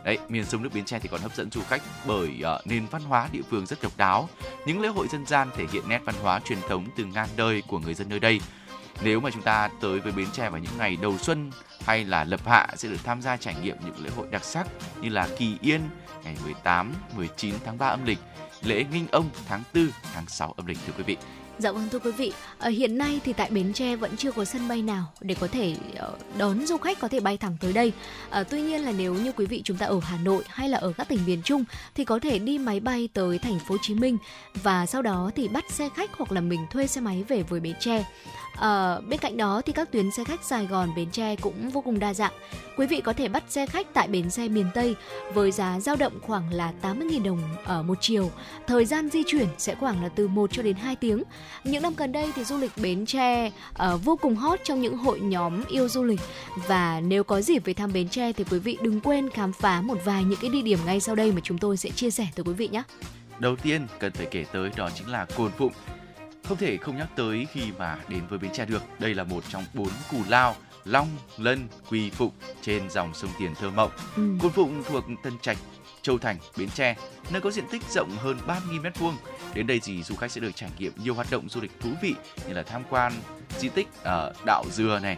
Đấy, miền sông nước Bến Tre thì còn hấp dẫn du khách bởi uh, nền văn hóa địa phương rất độc đáo. Những lễ hội dân gian thể hiện nét văn hóa truyền thống từ ngàn đời của người dân nơi đây. Nếu mà chúng ta tới với Bến Tre vào những ngày đầu xuân hay là lập hạ sẽ được tham gia trải nghiệm những lễ hội đặc sắc như là Kỳ Yên, ngày 18, 19 tháng 3 âm lịch, lễ Nghinh Ông tháng 4, tháng 6 âm lịch thưa quý vị. Dạ vâng thưa quý vị, ở hiện nay thì tại Bến Tre vẫn chưa có sân bay nào để có thể ờ, đón du khách có thể bay thẳng tới đây. À, tuy nhiên là nếu như quý vị chúng ta ở Hà Nội hay là ở các tỉnh miền Trung thì có thể đi máy bay tới thành phố Hồ Chí Minh và sau đó thì bắt xe khách hoặc là mình thuê xe máy về với Bến Tre. À, bên cạnh đó thì các tuyến xe khách Sài Gòn Bến Tre cũng vô cùng đa dạng. Quý vị có thể bắt xe khách tại bến xe miền Tây với giá dao động khoảng là 80.000 đồng ở một chiều. Thời gian di chuyển sẽ khoảng là từ 1 cho đến 2 tiếng. Những năm gần đây thì du lịch Bến Tre uh, vô cùng hot trong những hội nhóm yêu du lịch và nếu có dịp về thăm Bến Tre thì quý vị đừng quên khám phá một vài những cái địa điểm ngay sau đây mà chúng tôi sẽ chia sẻ tới quý vị nhé. Đầu tiên cần phải kể tới đó chính là Cồn Phụng không thể không nhắc tới khi mà đến với Bến Tre được. Đây là một trong bốn cù lao Long, Lân, Quỳ Phụng trên dòng sông Tiền thơ mộng. Ừ. Cồn Phụng thuộc Tân Trạch, Châu Thành, Bến Tre, nơi có diện tích rộng hơn 30.000 m2. Đến đây thì du khách sẽ được trải nghiệm nhiều hoạt động du lịch thú vị như là tham quan di tích ở đạo dừa này,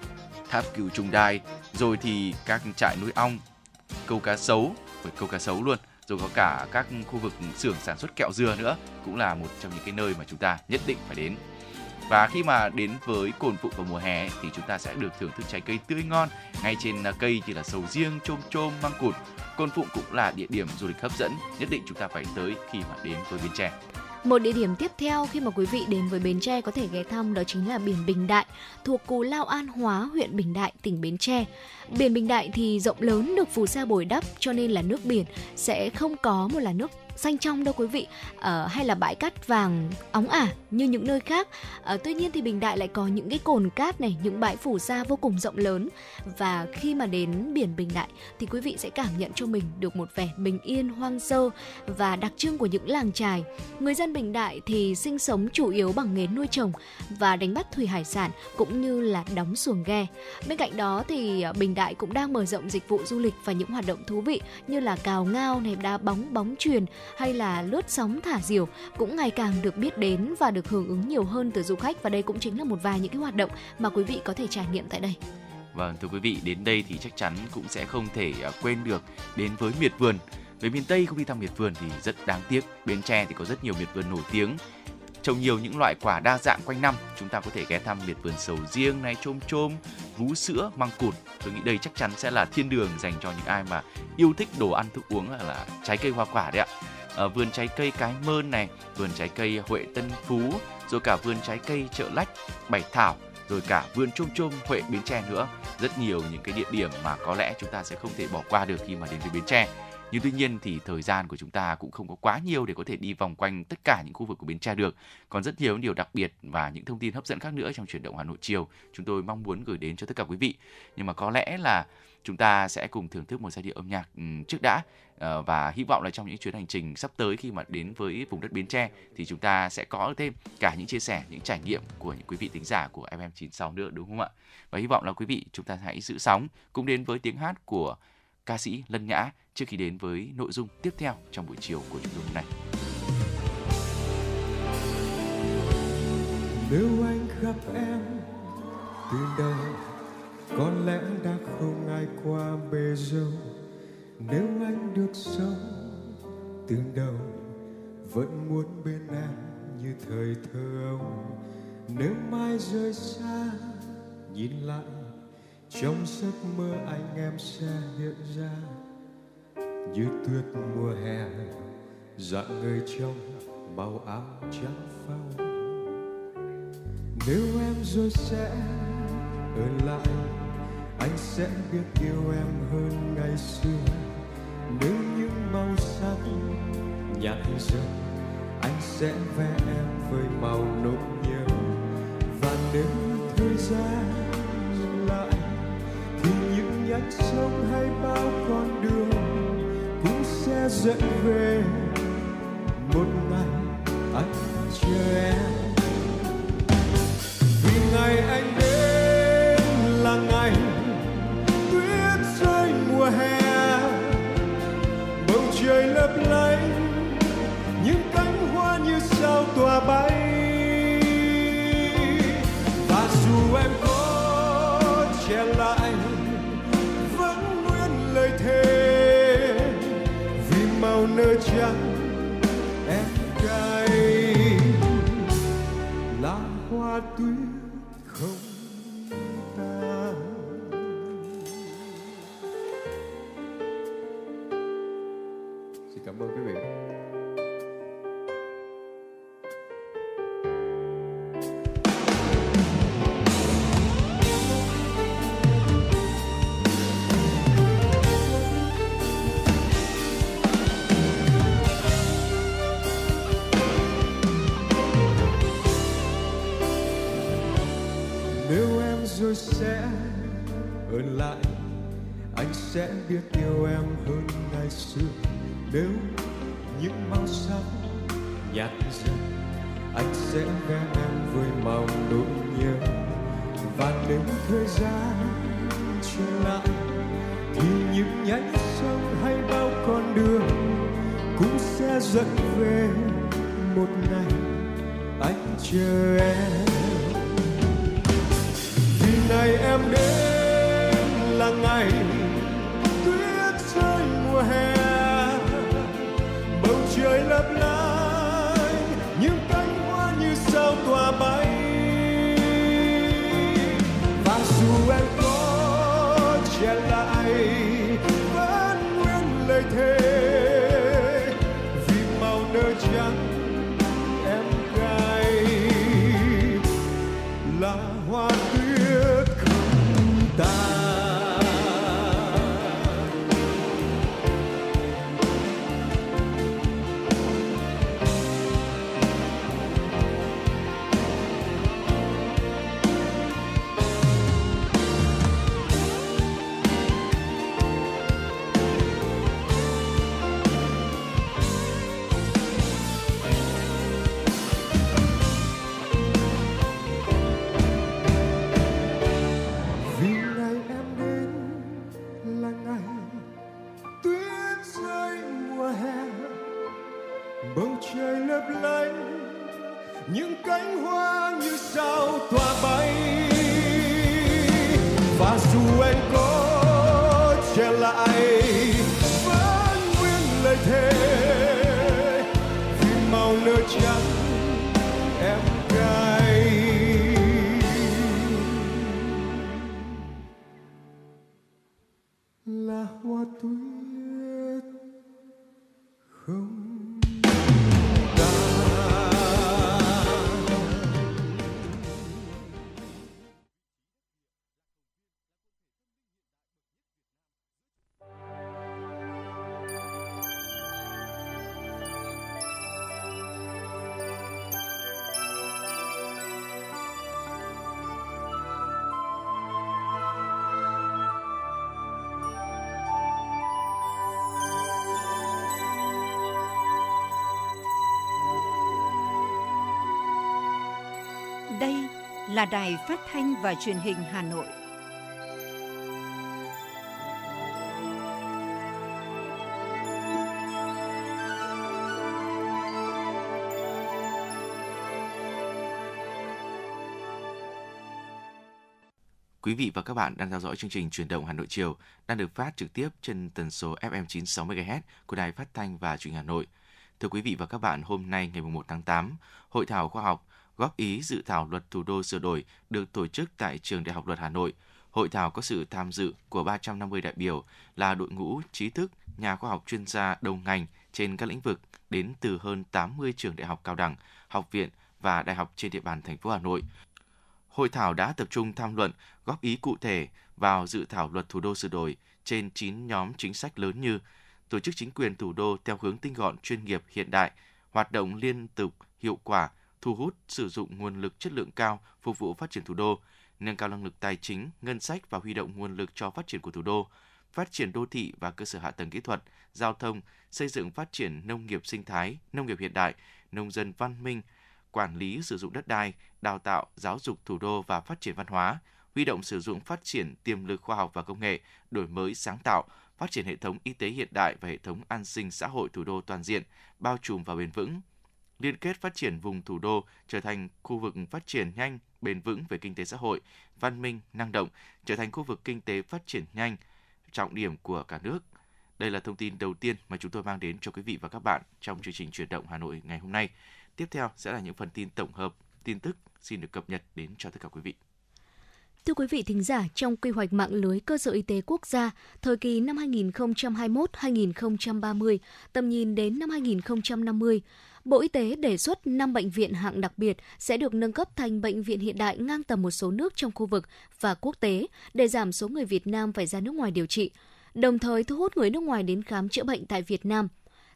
tháp cửu trùng đài, rồi thì các trại nuôi ong, câu cá sấu, với câu cá sấu luôn rồi có cả các khu vực xưởng sản xuất kẹo dừa nữa cũng là một trong những cái nơi mà chúng ta nhất định phải đến và khi mà đến với cồn phụ vào mùa hè thì chúng ta sẽ được thưởng thức trái cây tươi ngon ngay trên à, cây như là sầu riêng, chôm chôm, măng cụt. Cồn phụng cũng là địa điểm du lịch hấp dẫn nhất định chúng ta phải tới khi mà đến với Bến Tre. Một địa điểm tiếp theo khi mà quý vị đến với Bến Tre có thể ghé thăm đó chính là biển Bình Đại thuộc cù Lao An Hóa, huyện Bình Đại, tỉnh Bến Tre. Biển Bình Đại thì rộng lớn được phù sa bồi đắp cho nên là nước biển sẽ không có một là nước xanh trong đâu quý vị? À, hay là bãi cát vàng óng ả như những nơi khác? À, tuy nhiên thì bình đại lại có những cái cồn cát này những bãi phủ sa vô cùng rộng lớn. Và khi mà đến biển bình đại thì quý vị sẽ cảm nhận cho mình được một vẻ bình yên hoang sơ và đặc trưng của những làng trài. Người dân bình đại thì sinh sống chủ yếu bằng nghề nuôi trồng và đánh bắt thủy hải sản cũng như là đóng xuồng ghe. Bên cạnh đó thì ờ, bình đại cũng đang mở rộng dịch vụ du lịch và những hoạt động thú vị như là cào ngao này đá bóng bóng truyền hay là lướt sóng thả diều cũng ngày càng được biết đến và được hưởng ứng nhiều hơn từ du khách và đây cũng chính là một vài những cái hoạt động mà quý vị có thể trải nghiệm tại đây. Vâng, thưa quý vị, đến đây thì chắc chắn cũng sẽ không thể à, quên được đến với miệt vườn. Về miền Tây không đi thăm miệt vườn thì rất đáng tiếc. Bến Tre thì có rất nhiều miệt vườn nổi tiếng trồng nhiều những loại quả đa dạng quanh năm. Chúng ta có thể ghé thăm miệt vườn sầu riêng này chôm chôm vú sữa măng cụt. Tôi nghĩ đây chắc chắn sẽ là thiên đường dành cho những ai mà yêu thích đồ ăn thức uống là, là trái cây hoa quả đấy ạ. Ở vườn trái cây cái mơn này vườn trái cây huệ tân phú rồi cả vườn trái cây chợ lách bảy thảo rồi cả vườn chôm chôm huệ bến tre nữa. Rất nhiều những cái địa điểm mà có lẽ chúng ta sẽ không thể bỏ qua được khi mà đến với bến tre nhưng tuy nhiên thì thời gian của chúng ta cũng không có quá nhiều để có thể đi vòng quanh tất cả những khu vực của Bến Tre được. Còn rất nhiều điều đặc biệt và những thông tin hấp dẫn khác nữa trong chuyển động Hà Nội chiều chúng tôi mong muốn gửi đến cho tất cả quý vị. Nhưng mà có lẽ là chúng ta sẽ cùng thưởng thức một giai điệu âm nhạc ừ, trước đã ờ, và hy vọng là trong những chuyến hành trình sắp tới khi mà đến với vùng đất Bến Tre thì chúng ta sẽ có thêm cả những chia sẻ, những trải nghiệm của những quý vị thính giả của FM96 nữa đúng không ạ? Và hy vọng là quý vị chúng ta hãy giữ sóng cũng đến với tiếng hát của ca sĩ Lân Nhã trước khi đến với nội dung tiếp theo trong buổi chiều của chúng tôi hôm nay. Nếu anh gặp em từ đầu, có lẽ đã không ai qua bề dâu nếu anh được sống từ đầu, vẫn muốn bên em như thời thơ ông. Nếu mai rời xa, nhìn lại, trong giấc mơ anh em sẽ hiện ra như tuyết mùa hè dạng người trong màu áo trắng phao. Nếu em rồi sẽ ở lại, anh sẽ biết yêu em hơn ngày xưa. Nếu những màu sắc nhạt dần, anh sẽ vẽ em với màu nỗi nhớ và nếu thời gian lại, thì những nhánh sông hay bao con đường dẫn về một ngày anh chờ em. Vì ngày anh đến là ngày tuyết rơi mùa hè. Bầu trời lấp lánh, những cánh hoa như sao tỏa bay. Màu sao tỏa bay và là đài phát thanh và truyền hình Hà Nội. Quý vị và các bạn đang theo dõi chương trình Truyền động Hà Nội chiều đang được phát trực tiếp trên tần số FM 96 MHz của Đài Phát thanh và Truyền hình Hà Nội. Thưa quý vị và các bạn, hôm nay ngày 1 tháng 8, Hội thảo khoa học góp ý dự thảo luật thủ đô sửa đổi được tổ chức tại Trường Đại học Luật Hà Nội. Hội thảo có sự tham dự của 350 đại biểu là đội ngũ trí thức, nhà khoa học chuyên gia đầu ngành trên các lĩnh vực đến từ hơn 80 trường đại học cao đẳng, học viện và đại học trên địa bàn thành phố Hà Nội. Hội thảo đã tập trung tham luận, góp ý cụ thể vào dự thảo luật thủ đô sửa đổi trên 9 nhóm chính sách lớn như tổ chức chính quyền thủ đô theo hướng tinh gọn, chuyên nghiệp, hiện đại, hoạt động liên tục, hiệu quả, thu hút, sử dụng nguồn lực chất lượng cao phục vụ phát triển thủ đô, nâng cao năng lực tài chính, ngân sách và huy động nguồn lực cho phát triển của thủ đô, phát triển đô thị và cơ sở hạ tầng kỹ thuật, giao thông, xây dựng phát triển nông nghiệp sinh thái, nông nghiệp hiện đại, nông dân văn minh, quản lý sử dụng đất đai, đào tạo, giáo dục thủ đô và phát triển văn hóa, huy động sử dụng phát triển tiềm lực khoa học và công nghệ, đổi mới sáng tạo, phát triển hệ thống y tế hiện đại và hệ thống an sinh xã hội thủ đô toàn diện, bao trùm và bền vững, liên kết phát triển vùng thủ đô trở thành khu vực phát triển nhanh, bền vững về kinh tế xã hội, văn minh, năng động, trở thành khu vực kinh tế phát triển nhanh, trọng điểm của cả nước. Đây là thông tin đầu tiên mà chúng tôi mang đến cho quý vị và các bạn trong chương trình chuyển động Hà Nội ngày hôm nay. Tiếp theo sẽ là những phần tin tổng hợp, tin tức xin được cập nhật đến cho tất cả quý vị. Thưa quý vị thính giả, trong quy hoạch mạng lưới cơ sở y tế quốc gia thời kỳ năm 2021-2030, tầm nhìn đến năm 2050, Bộ Y tế đề xuất 5 bệnh viện hạng đặc biệt sẽ được nâng cấp thành bệnh viện hiện đại ngang tầm một số nước trong khu vực và quốc tế để giảm số người Việt Nam phải ra nước ngoài điều trị, đồng thời thu hút người nước ngoài đến khám chữa bệnh tại Việt Nam.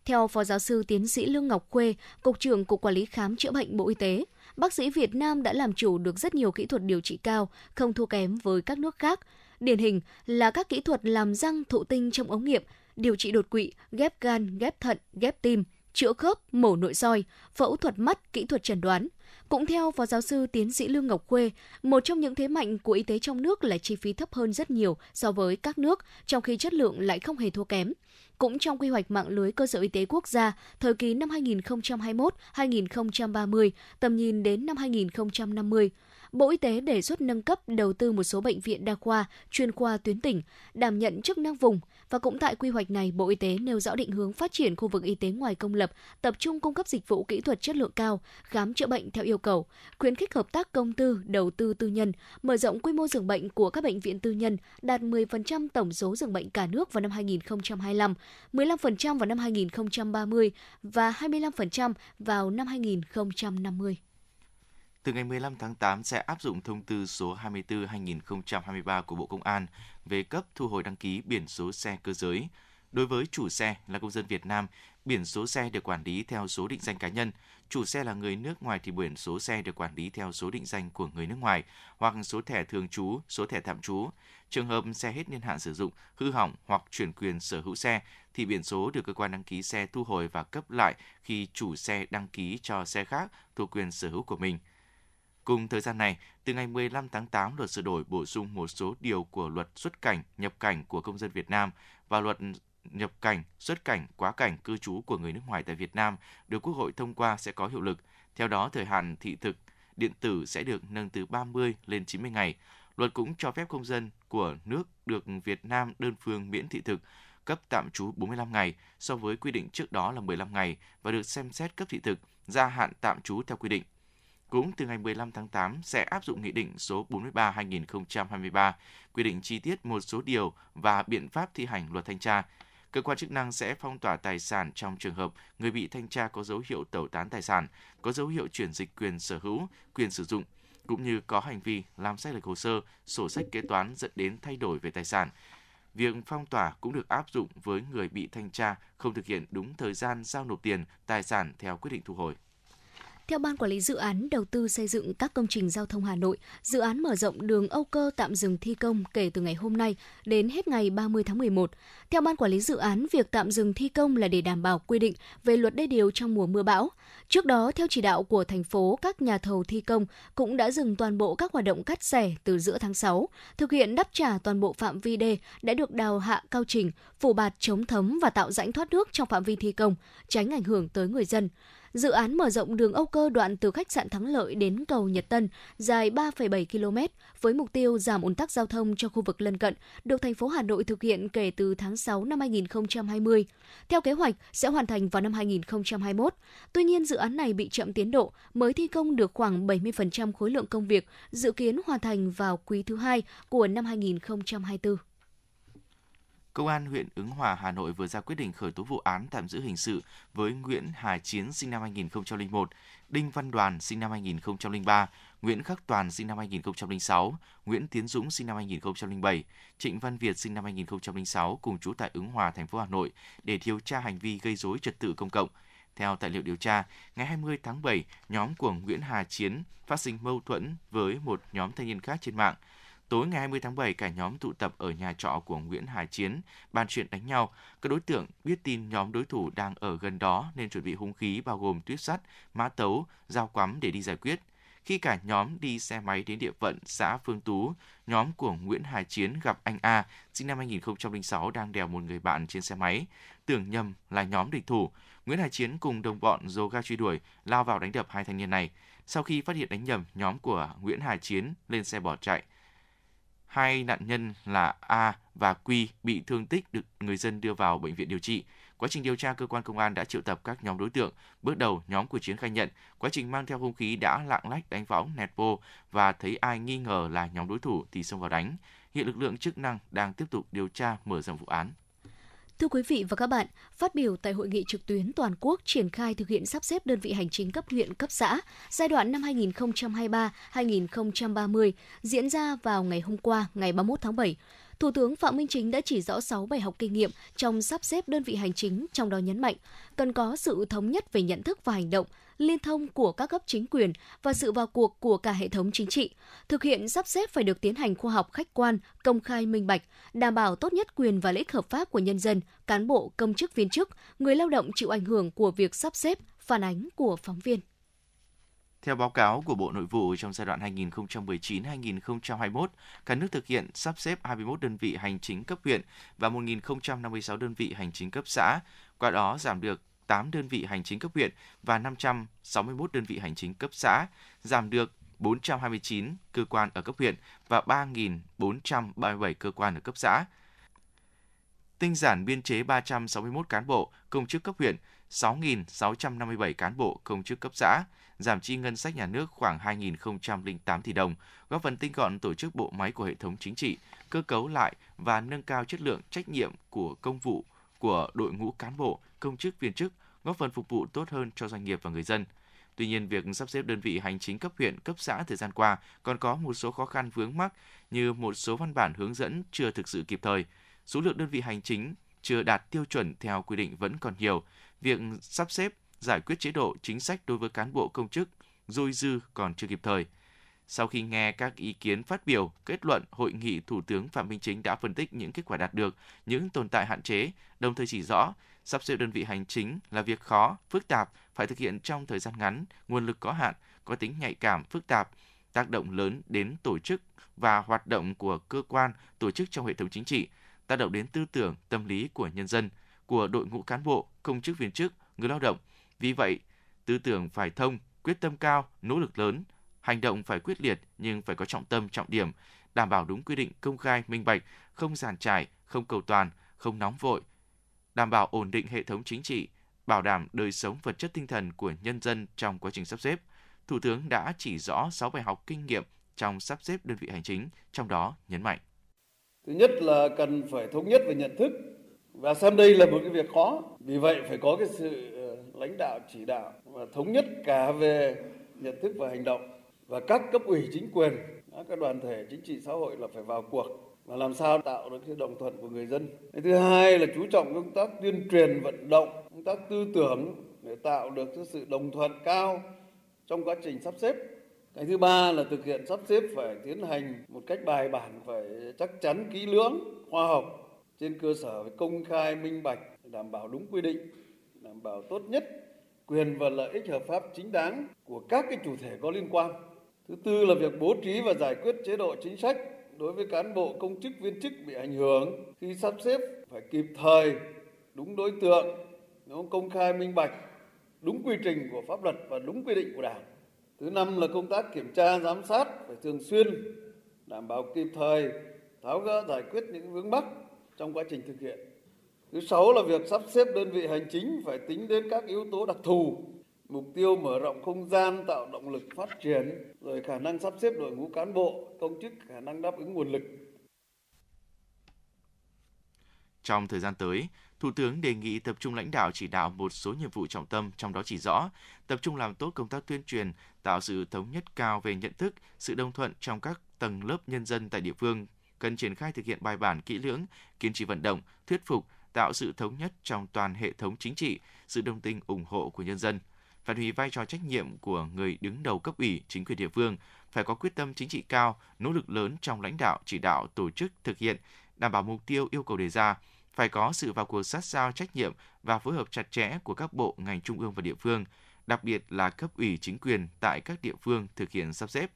Theo Phó Giáo sư Tiến sĩ Lương Ngọc Khuê, Cục trưởng Cục Quản lý Khám chữa bệnh Bộ Y tế, bác sĩ Việt Nam đã làm chủ được rất nhiều kỹ thuật điều trị cao, không thua kém với các nước khác. Điển hình là các kỹ thuật làm răng thụ tinh trong ống nghiệm, điều trị đột quỵ, ghép gan, ghép thận, ghép tim, chữa khớp, mổ nội soi, phẫu thuật mắt, kỹ thuật chẩn đoán. Cũng theo Phó Giáo sư Tiến sĩ Lương Ngọc Khuê, một trong những thế mạnh của y tế trong nước là chi phí thấp hơn rất nhiều so với các nước, trong khi chất lượng lại không hề thua kém. Cũng trong quy hoạch mạng lưới cơ sở y tế quốc gia thời kỳ năm 2021-2030, tầm nhìn đến năm 2050, Bộ Y tế đề xuất nâng cấp đầu tư một số bệnh viện đa khoa, chuyên khoa tuyến tỉnh, đảm nhận chức năng vùng. Và cũng tại quy hoạch này, Bộ Y tế nêu rõ định hướng phát triển khu vực y tế ngoài công lập, tập trung cung cấp dịch vụ kỹ thuật chất lượng cao, khám chữa bệnh theo yêu cầu, khuyến khích hợp tác công tư, đầu tư tư nhân, mở rộng quy mô giường bệnh của các bệnh viện tư nhân, đạt 10% tổng số giường bệnh cả nước vào năm 2025, 15% vào năm 2030 và 25% vào năm 2050 từ ngày 15 tháng 8 sẽ áp dụng thông tư số 24/2023 của Bộ Công an về cấp thu hồi đăng ký biển số xe cơ giới. Đối với chủ xe là công dân Việt Nam, biển số xe được quản lý theo số định danh cá nhân. Chủ xe là người nước ngoài thì biển số xe được quản lý theo số định danh của người nước ngoài hoặc số thẻ thường trú, số thẻ tạm trú. Trường hợp xe hết niên hạn sử dụng, hư hỏng hoặc chuyển quyền sở hữu xe thì biển số được cơ quan đăng ký xe thu hồi và cấp lại khi chủ xe đăng ký cho xe khác thuộc quyền sở hữu của mình. Cùng thời gian này, từ ngày 15 tháng 8, luật sửa đổi bổ sung một số điều của luật xuất cảnh, nhập cảnh của công dân Việt Nam và luật nhập cảnh, xuất cảnh, quá cảnh, cư trú của người nước ngoài tại Việt Nam được Quốc hội thông qua sẽ có hiệu lực. Theo đó, thời hạn thị thực điện tử sẽ được nâng từ 30 lên 90 ngày. Luật cũng cho phép công dân của nước được Việt Nam đơn phương miễn thị thực cấp tạm trú 45 ngày so với quy định trước đó là 15 ngày và được xem xét cấp thị thực gia hạn tạm trú theo quy định cũng từ ngày 15 tháng 8 sẽ áp dụng Nghị định số 43-2023 quy định chi tiết một số điều và biện pháp thi hành luật thanh tra. Cơ quan chức năng sẽ phong tỏa tài sản trong trường hợp người bị thanh tra có dấu hiệu tẩu tán tài sản, có dấu hiệu chuyển dịch quyền sở hữu, quyền sử dụng, cũng như có hành vi làm sai lệch hồ sơ, sổ sách kế toán dẫn đến thay đổi về tài sản. Việc phong tỏa cũng được áp dụng với người bị thanh tra không thực hiện đúng thời gian giao nộp tiền, tài sản theo quyết định thu hồi. Theo Ban Quản lý Dự án Đầu tư xây dựng các công trình giao thông Hà Nội, dự án mở rộng đường Âu Cơ tạm dừng thi công kể từ ngày hôm nay đến hết ngày 30 tháng 11. Theo Ban Quản lý Dự án, việc tạm dừng thi công là để đảm bảo quy định về luật đê điều trong mùa mưa bão. Trước đó, theo chỉ đạo của thành phố, các nhà thầu thi công cũng đã dừng toàn bộ các hoạt động cắt xẻ từ giữa tháng 6, thực hiện đắp trả toàn bộ phạm vi đê đã được đào hạ cao trình, phủ bạt chống thấm và tạo rãnh thoát nước trong phạm vi thi công, tránh ảnh hưởng tới người dân. Dự án mở rộng đường Âu Cơ đoạn từ khách sạn Thắng Lợi đến cầu Nhật Tân dài 3,7 km với mục tiêu giảm ùn tắc giao thông cho khu vực lân cận được thành phố Hà Nội thực hiện kể từ tháng 6 năm 2020. Theo kế hoạch sẽ hoàn thành vào năm 2021. Tuy nhiên dự án này bị chậm tiến độ, mới thi công được khoảng 70% khối lượng công việc, dự kiến hoàn thành vào quý thứ hai của năm 2024. Công an huyện Ứng Hòa, Hà Nội vừa ra quyết định khởi tố vụ án tạm giữ hình sự với Nguyễn Hà Chiến sinh năm 2001, Đinh Văn Đoàn sinh năm 2003, Nguyễn Khắc Toàn sinh năm 2006, Nguyễn Tiến Dũng sinh năm 2007, Trịnh Văn Việt sinh năm 2006 cùng trú tại Ứng Hòa, thành phố Hà Nội để điều tra hành vi gây rối trật tự công cộng. Theo tài liệu điều tra, ngày 20 tháng 7, nhóm của Nguyễn Hà Chiến phát sinh mâu thuẫn với một nhóm thanh niên khác trên mạng. Tối ngày 20 tháng 7, cả nhóm tụ tập ở nhà trọ của Nguyễn Hải Chiến, bàn chuyện đánh nhau. Các đối tượng biết tin nhóm đối thủ đang ở gần đó nên chuẩn bị hung khí bao gồm tuyết sắt, mã tấu, dao quắm để đi giải quyết. Khi cả nhóm đi xe máy đến địa phận xã Phương Tú, nhóm của Nguyễn Hải Chiến gặp anh A, sinh năm 2006 đang đèo một người bạn trên xe máy. Tưởng nhầm là nhóm địch thủ. Nguyễn Hải Chiến cùng đồng bọn dồ ga truy đuổi, lao vào đánh đập hai thanh niên này. Sau khi phát hiện đánh nhầm, nhóm của Nguyễn Hải Chiến lên xe bỏ chạy. Hai nạn nhân là A và Quy bị thương tích được người dân đưa vào bệnh viện điều trị. Quá trình điều tra, cơ quan công an đã triệu tập các nhóm đối tượng. Bước đầu, nhóm của Chiến khai nhận quá trình mang theo hung khí đã lạng lách đánh võng nẹt bô và thấy ai nghi ngờ là nhóm đối thủ thì xông vào đánh. Hiện lực lượng chức năng đang tiếp tục điều tra mở rộng vụ án. Thưa quý vị và các bạn, phát biểu tại hội nghị trực tuyến toàn quốc triển khai thực hiện sắp xếp đơn vị hành chính cấp huyện, cấp xã giai đoạn năm 2023-2030 diễn ra vào ngày hôm qua, ngày 31 tháng 7, Thủ tướng Phạm Minh Chính đã chỉ rõ 6 bài học kinh nghiệm trong sắp xếp đơn vị hành chính, trong đó nhấn mạnh cần có sự thống nhất về nhận thức và hành động, liên thông của các cấp chính quyền và sự vào cuộc của cả hệ thống chính trị. Thực hiện sắp xếp phải được tiến hành khoa học khách quan, công khai minh bạch, đảm bảo tốt nhất quyền và lợi ích hợp pháp của nhân dân, cán bộ, công chức viên chức, người lao động chịu ảnh hưởng của việc sắp xếp, phản ánh của phóng viên. Theo báo cáo của Bộ Nội vụ trong giai đoạn 2019-2021, cả nước thực hiện sắp xếp 21 đơn vị hành chính cấp huyện và 1.056 đơn vị hành chính cấp xã, qua đó giảm được 8 đơn vị hành chính cấp huyện và 561 đơn vị hành chính cấp xã, giảm được 429 cơ quan ở cấp huyện và 3.437 cơ quan ở cấp xã. Tinh giản biên chế 361 cán bộ, công chức cấp huyện, 6.657 cán bộ, công chức cấp xã, giảm chi ngân sách nhà nước khoảng 2.008 tỷ đồng, góp phần tinh gọn tổ chức bộ máy của hệ thống chính trị, cơ cấu lại và nâng cao chất lượng trách nhiệm của công vụ của đội ngũ cán bộ, công chức viên chức, góp phần phục vụ tốt hơn cho doanh nghiệp và người dân. Tuy nhiên, việc sắp xếp đơn vị hành chính cấp huyện, cấp xã thời gian qua còn có một số khó khăn vướng mắc như một số văn bản hướng dẫn chưa thực sự kịp thời, số lượng đơn vị hành chính chưa đạt tiêu chuẩn theo quy định vẫn còn nhiều, việc sắp xếp giải quyết chế độ chính sách đối với cán bộ công chức dôi dư còn chưa kịp thời. Sau khi nghe các ý kiến phát biểu, kết luận hội nghị Thủ tướng Phạm Minh Chính đã phân tích những kết quả đạt được, những tồn tại hạn chế, đồng thời chỉ rõ sắp xếp đơn vị hành chính là việc khó, phức tạp, phải thực hiện trong thời gian ngắn, nguồn lực có hạn, có tính nhạy cảm, phức tạp, tác động lớn đến tổ chức và hoạt động của cơ quan, tổ chức trong hệ thống chính trị, tác động đến tư tưởng, tâm lý của nhân dân, của đội ngũ cán bộ, công chức viên chức, người lao động. Vì vậy, tư tưởng phải thông, quyết tâm cao, nỗ lực lớn, hành động phải quyết liệt nhưng phải có trọng tâm, trọng điểm, đảm bảo đúng quy định công khai, minh bạch, không giàn trải, không cầu toàn, không nóng vội, đảm bảo ổn định hệ thống chính trị, bảo đảm đời sống vật chất tinh thần của nhân dân trong quá trình sắp xếp. Thủ tướng đã chỉ rõ 6 bài học kinh nghiệm trong sắp xếp đơn vị hành chính, trong đó nhấn mạnh. Thứ nhất là cần phải thống nhất về nhận thức và xem đây là một cái việc khó. Vì vậy phải có cái sự ờ, lãnh đạo chỉ đạo và thống nhất cả về nhận thức và hành động và các cấp ủy chính quyền các đoàn thể chính trị xã hội là phải vào cuộc và làm sao tạo được cái đồng thuận của người dân. Cái thứ hai là chú trọng công tác tuyên truyền vận động, công tác tư tưởng để tạo được cái sự đồng thuận cao trong quá trình sắp xếp. Cái thứ ba là thực hiện sắp xếp phải tiến hành một cách bài bản, phải chắc chắn kỹ lưỡng, khoa học trên cơ sở với công khai minh bạch, đảm bảo đúng quy định, đảm bảo tốt nhất quyền và lợi ích hợp pháp chính đáng của các cái chủ thể có liên quan. Thứ tư là việc bố trí và giải quyết chế độ chính sách đối với cán bộ công chức viên chức bị ảnh hưởng khi sắp xếp phải kịp thời đúng đối tượng nó công khai minh bạch đúng quy trình của pháp luật và đúng quy định của Đảng. Thứ năm là công tác kiểm tra giám sát phải thường xuyên đảm bảo kịp thời tháo gỡ giải quyết những vướng mắc trong quá trình thực hiện. Thứ sáu là việc sắp xếp đơn vị hành chính phải tính đến các yếu tố đặc thù, mục tiêu mở rộng không gian tạo động lực phát triển, rồi khả năng sắp xếp đội ngũ cán bộ, công chức khả năng đáp ứng nguồn lực. Trong thời gian tới, Thủ tướng đề nghị tập trung lãnh đạo chỉ đạo một số nhiệm vụ trọng tâm, trong đó chỉ rõ tập trung làm tốt công tác tuyên truyền, tạo sự thống nhất cao về nhận thức, sự đồng thuận trong các tầng lớp nhân dân tại địa phương, cần triển khai thực hiện bài bản kỹ lưỡng, kiên trì vận động, thuyết phục, tạo sự thống nhất trong toàn hệ thống chính trị, sự đồng tình ủng hộ của nhân dân. Phát huy vai trò trách nhiệm của người đứng đầu cấp ủy, chính quyền địa phương, phải có quyết tâm chính trị cao, nỗ lực lớn trong lãnh đạo, chỉ đạo, tổ chức, thực hiện, đảm bảo mục tiêu yêu cầu đề ra, phải có sự vào cuộc sát sao trách nhiệm và phối hợp chặt chẽ của các bộ, ngành trung ương và địa phương, đặc biệt là cấp ủy chính quyền tại các địa phương thực hiện sắp xếp.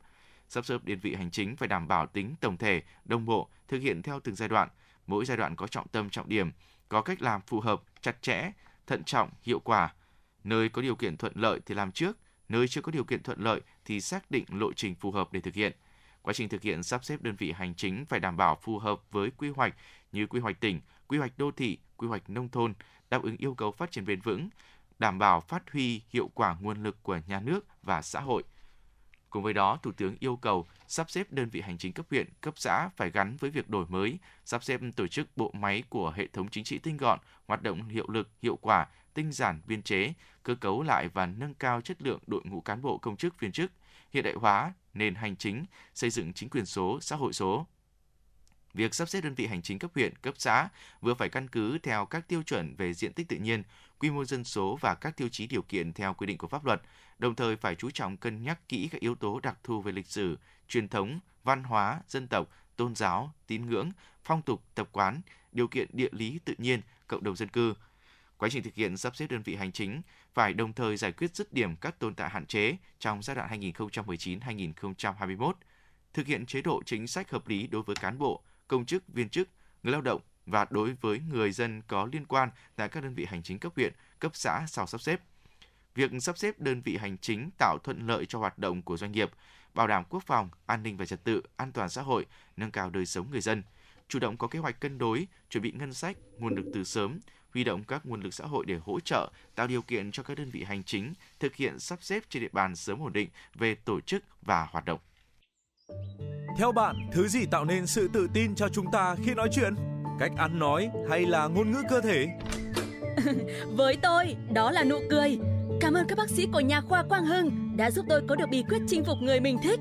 Sắp xếp đơn vị hành chính phải đảm bảo tính tổng thể, đồng bộ, thực hiện theo từng giai đoạn. Mỗi giai đoạn có trọng tâm trọng điểm, có cách làm phù hợp, chặt chẽ, thận trọng, hiệu quả. Nơi có điều kiện thuận lợi thì làm trước, nơi chưa có điều kiện thuận lợi thì xác định lộ trình phù hợp để thực hiện. Quá trình thực hiện sắp xếp đơn vị hành chính phải đảm bảo phù hợp với quy hoạch như quy hoạch tỉnh, quy hoạch đô thị, quy hoạch nông thôn, đáp ứng yêu cầu phát triển bền vững, đảm bảo phát huy hiệu quả nguồn lực của nhà nước và xã hội. Cùng với đó, Thủ tướng yêu cầu sắp xếp đơn vị hành chính cấp huyện, cấp xã phải gắn với việc đổi mới, sắp xếp tổ chức bộ máy của hệ thống chính trị tinh gọn, hoạt động hiệu lực, hiệu quả, tinh giản biên chế, cơ cấu lại và nâng cao chất lượng đội ngũ cán bộ công chức viên chức, hiện đại hóa nền hành chính, xây dựng chính quyền số, xã hội số, Việc sắp xếp đơn vị hành chính cấp huyện, cấp xã vừa phải căn cứ theo các tiêu chuẩn về diện tích tự nhiên, quy mô dân số và các tiêu chí điều kiện theo quy định của pháp luật, đồng thời phải chú trọng cân nhắc kỹ các yếu tố đặc thù về lịch sử, truyền thống, văn hóa, dân tộc, tôn giáo, tín ngưỡng, phong tục, tập quán, điều kiện địa lý tự nhiên, cộng đồng dân cư. Quá trình thực hiện sắp xếp đơn vị hành chính phải đồng thời giải quyết dứt điểm các tồn tại hạn chế trong giai đoạn 2019-2021, thực hiện chế độ chính sách hợp lý đối với cán bộ, công chức, viên chức, người lao động và đối với người dân có liên quan tại các đơn vị hành chính cấp huyện, cấp xã sau sắp xếp. Việc sắp xếp đơn vị hành chính tạo thuận lợi cho hoạt động của doanh nghiệp, bảo đảm quốc phòng, an ninh và trật tự, an toàn xã hội, nâng cao đời sống người dân, chủ động có kế hoạch cân đối, chuẩn bị ngân sách, nguồn lực từ sớm, huy động các nguồn lực xã hội để hỗ trợ, tạo điều kiện cho các đơn vị hành chính thực hiện sắp xếp trên địa bàn sớm ổn định về tổ chức và hoạt động. Theo bạn, thứ gì tạo nên sự tự tin cho chúng ta khi nói chuyện? Cách ăn nói hay là ngôn ngữ cơ thể? Với tôi, đó là nụ cười. Cảm ơn các bác sĩ của nhà khoa Quang Hưng đã giúp tôi có được bí quyết chinh phục người mình thích.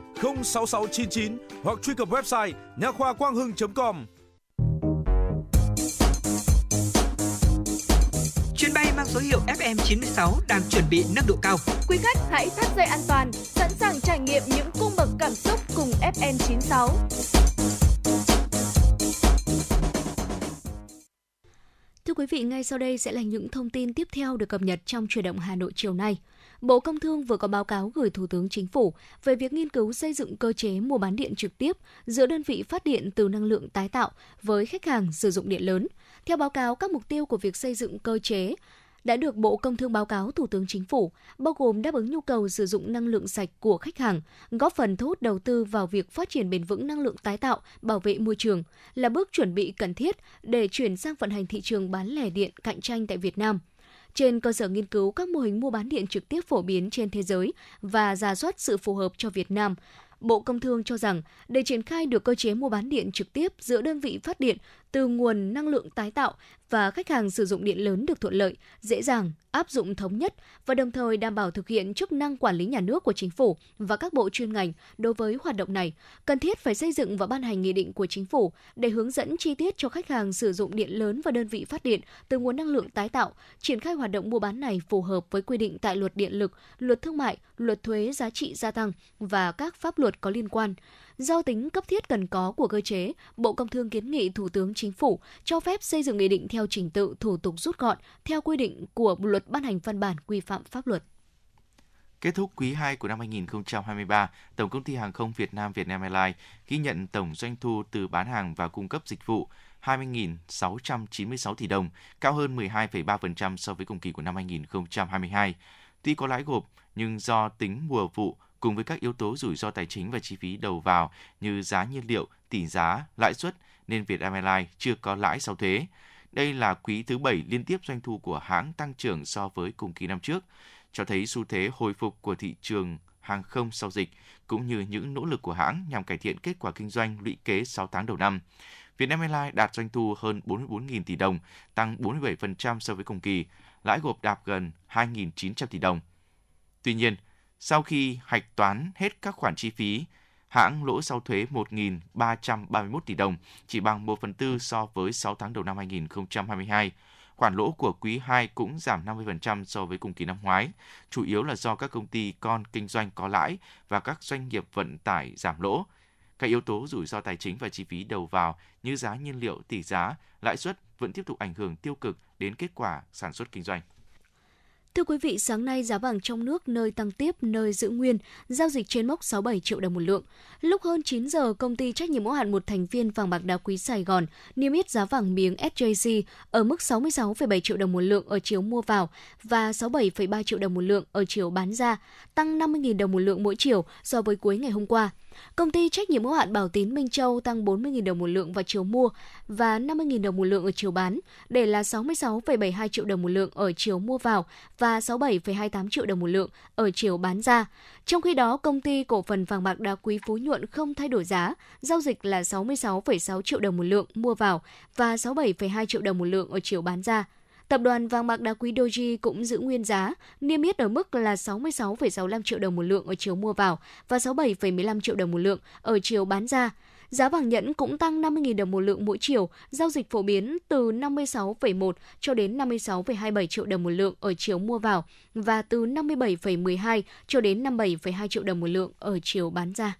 06699 hoặc truy cập website nha khoa quang hưng.com. Chuyến bay mang số hiệu FM96 đang chuẩn bị nâng độ cao. Quý khách hãy thắt dây an toàn, sẵn sàng trải nghiệm những cung bậc cảm xúc cùng FM96. Thưa quý vị, ngay sau đây sẽ là những thông tin tiếp theo được cập nhật trong truyền động Hà Nội chiều nay. Bộ Công Thương vừa có báo cáo gửi Thủ tướng Chính phủ về việc nghiên cứu xây dựng cơ chế mua bán điện trực tiếp giữa đơn vị phát điện từ năng lượng tái tạo với khách hàng sử dụng điện lớn. Theo báo cáo, các mục tiêu của việc xây dựng cơ chế đã được Bộ Công Thương báo cáo Thủ tướng Chính phủ, bao gồm đáp ứng nhu cầu sử dụng năng lượng sạch của khách hàng, góp phần thu hút đầu tư vào việc phát triển bền vững năng lượng tái tạo, bảo vệ môi trường, là bước chuẩn bị cần thiết để chuyển sang vận hành thị trường bán lẻ điện cạnh tranh tại Việt Nam trên cơ sở nghiên cứu các mô hình mua bán điện trực tiếp phổ biến trên thế giới và ra soát sự phù hợp cho Việt Nam. Bộ Công Thương cho rằng để triển khai được cơ chế mua bán điện trực tiếp giữa đơn vị phát điện từ nguồn năng lượng tái tạo và khách hàng sử dụng điện lớn được thuận lợi, dễ dàng, áp dụng thống nhất và đồng thời đảm bảo thực hiện chức năng quản lý nhà nước của chính phủ và các bộ chuyên ngành đối với hoạt động này, cần thiết phải xây dựng và ban hành nghị định của chính phủ để hướng dẫn chi tiết cho khách hàng sử dụng điện lớn và đơn vị phát điện từ nguồn năng lượng tái tạo, triển khai hoạt động mua bán này phù hợp với quy định tại luật điện lực, luật thương mại, luật thuế giá trị gia tăng và các pháp luật có liên quan. Do tính cấp thiết cần có của cơ chế, Bộ Công Thương kiến nghị Thủ tướng Chính phủ cho phép xây dựng nghị định theo trình tự thủ tục rút gọn theo quy định của luật ban hành văn bản quy phạm pháp luật. Kết thúc quý 2 của năm 2023, Tổng công ty Hàng không Việt Nam Vietnam Airlines ghi nhận tổng doanh thu từ bán hàng và cung cấp dịch vụ 20.696 tỷ đồng, cao hơn 12,3% so với cùng kỳ của năm 2022. Tuy có lãi gộp, nhưng do tính mùa vụ cùng với các yếu tố rủi ro tài chính và chi phí đầu vào như giá nhiên liệu, tỷ giá, lãi suất nên Vietnam Airlines chưa có lãi sau thuế. Đây là quý thứ bảy liên tiếp doanh thu của hãng tăng trưởng so với cùng kỳ năm trước, cho thấy xu thế hồi phục của thị trường hàng không sau dịch cũng như những nỗ lực của hãng nhằm cải thiện kết quả kinh doanh lũy kế 6 tháng đầu năm. Vietnam Airlines đạt doanh thu hơn 44.000 tỷ đồng, tăng 47% so với cùng kỳ, lãi gộp đạt gần 2.900 tỷ đồng. Tuy nhiên, sau khi hạch toán hết các khoản chi phí, hãng lỗ sau thuế 1.331 tỷ đồng, chỉ bằng 1 phần tư so với 6 tháng đầu năm 2022. Khoản lỗ của quý 2 cũng giảm 50% so với cùng kỳ năm ngoái, chủ yếu là do các công ty con kinh doanh có lãi và các doanh nghiệp vận tải giảm lỗ. Các yếu tố rủi ro tài chính và chi phí đầu vào như giá nhiên liệu, tỷ giá, lãi suất vẫn tiếp tục ảnh hưởng tiêu cực đến kết quả sản xuất kinh doanh. Thưa quý vị, sáng nay giá vàng trong nước nơi tăng tiếp, nơi giữ nguyên, giao dịch trên mốc 67 triệu đồng một lượng. Lúc hơn 9 giờ, công ty trách nhiệm hữu hạn một thành viên vàng bạc đá quý Sài Gòn niêm yết giá vàng miếng SJC ở mức 66,7 triệu đồng một lượng ở chiều mua vào và 67,3 triệu đồng một lượng ở chiều bán ra, tăng 50.000 đồng một lượng mỗi chiều so với cuối ngày hôm qua. Công ty trách nhiệm hữu hạn Bảo Tín Minh Châu tăng 40.000 đồng một lượng vào chiều mua và 50.000 đồng một lượng ở chiều bán, để là 66,72 triệu đồng một lượng ở chiều mua vào và 67,28 triệu đồng một lượng ở chiều bán ra. Trong khi đó, công ty cổ phần vàng bạc đá quý Phú Nhuận không thay đổi giá, giao dịch là 66,6 triệu đồng một lượng mua vào và 67,2 triệu đồng một lượng ở chiều bán ra. Tập đoàn vàng bạc đá quý Doji cũng giữ nguyên giá, niêm yết ở mức là 66,65 triệu đồng một lượng ở chiều mua vào và 67,15 triệu đồng một lượng ở chiều bán ra. Giá vàng nhẫn cũng tăng 50.000 đồng một lượng mỗi chiều, giao dịch phổ biến từ 56,1 cho đến 56,27 triệu đồng một lượng ở chiều mua vào và từ 57,12 cho đến 57,2 triệu đồng một lượng ở chiều bán ra.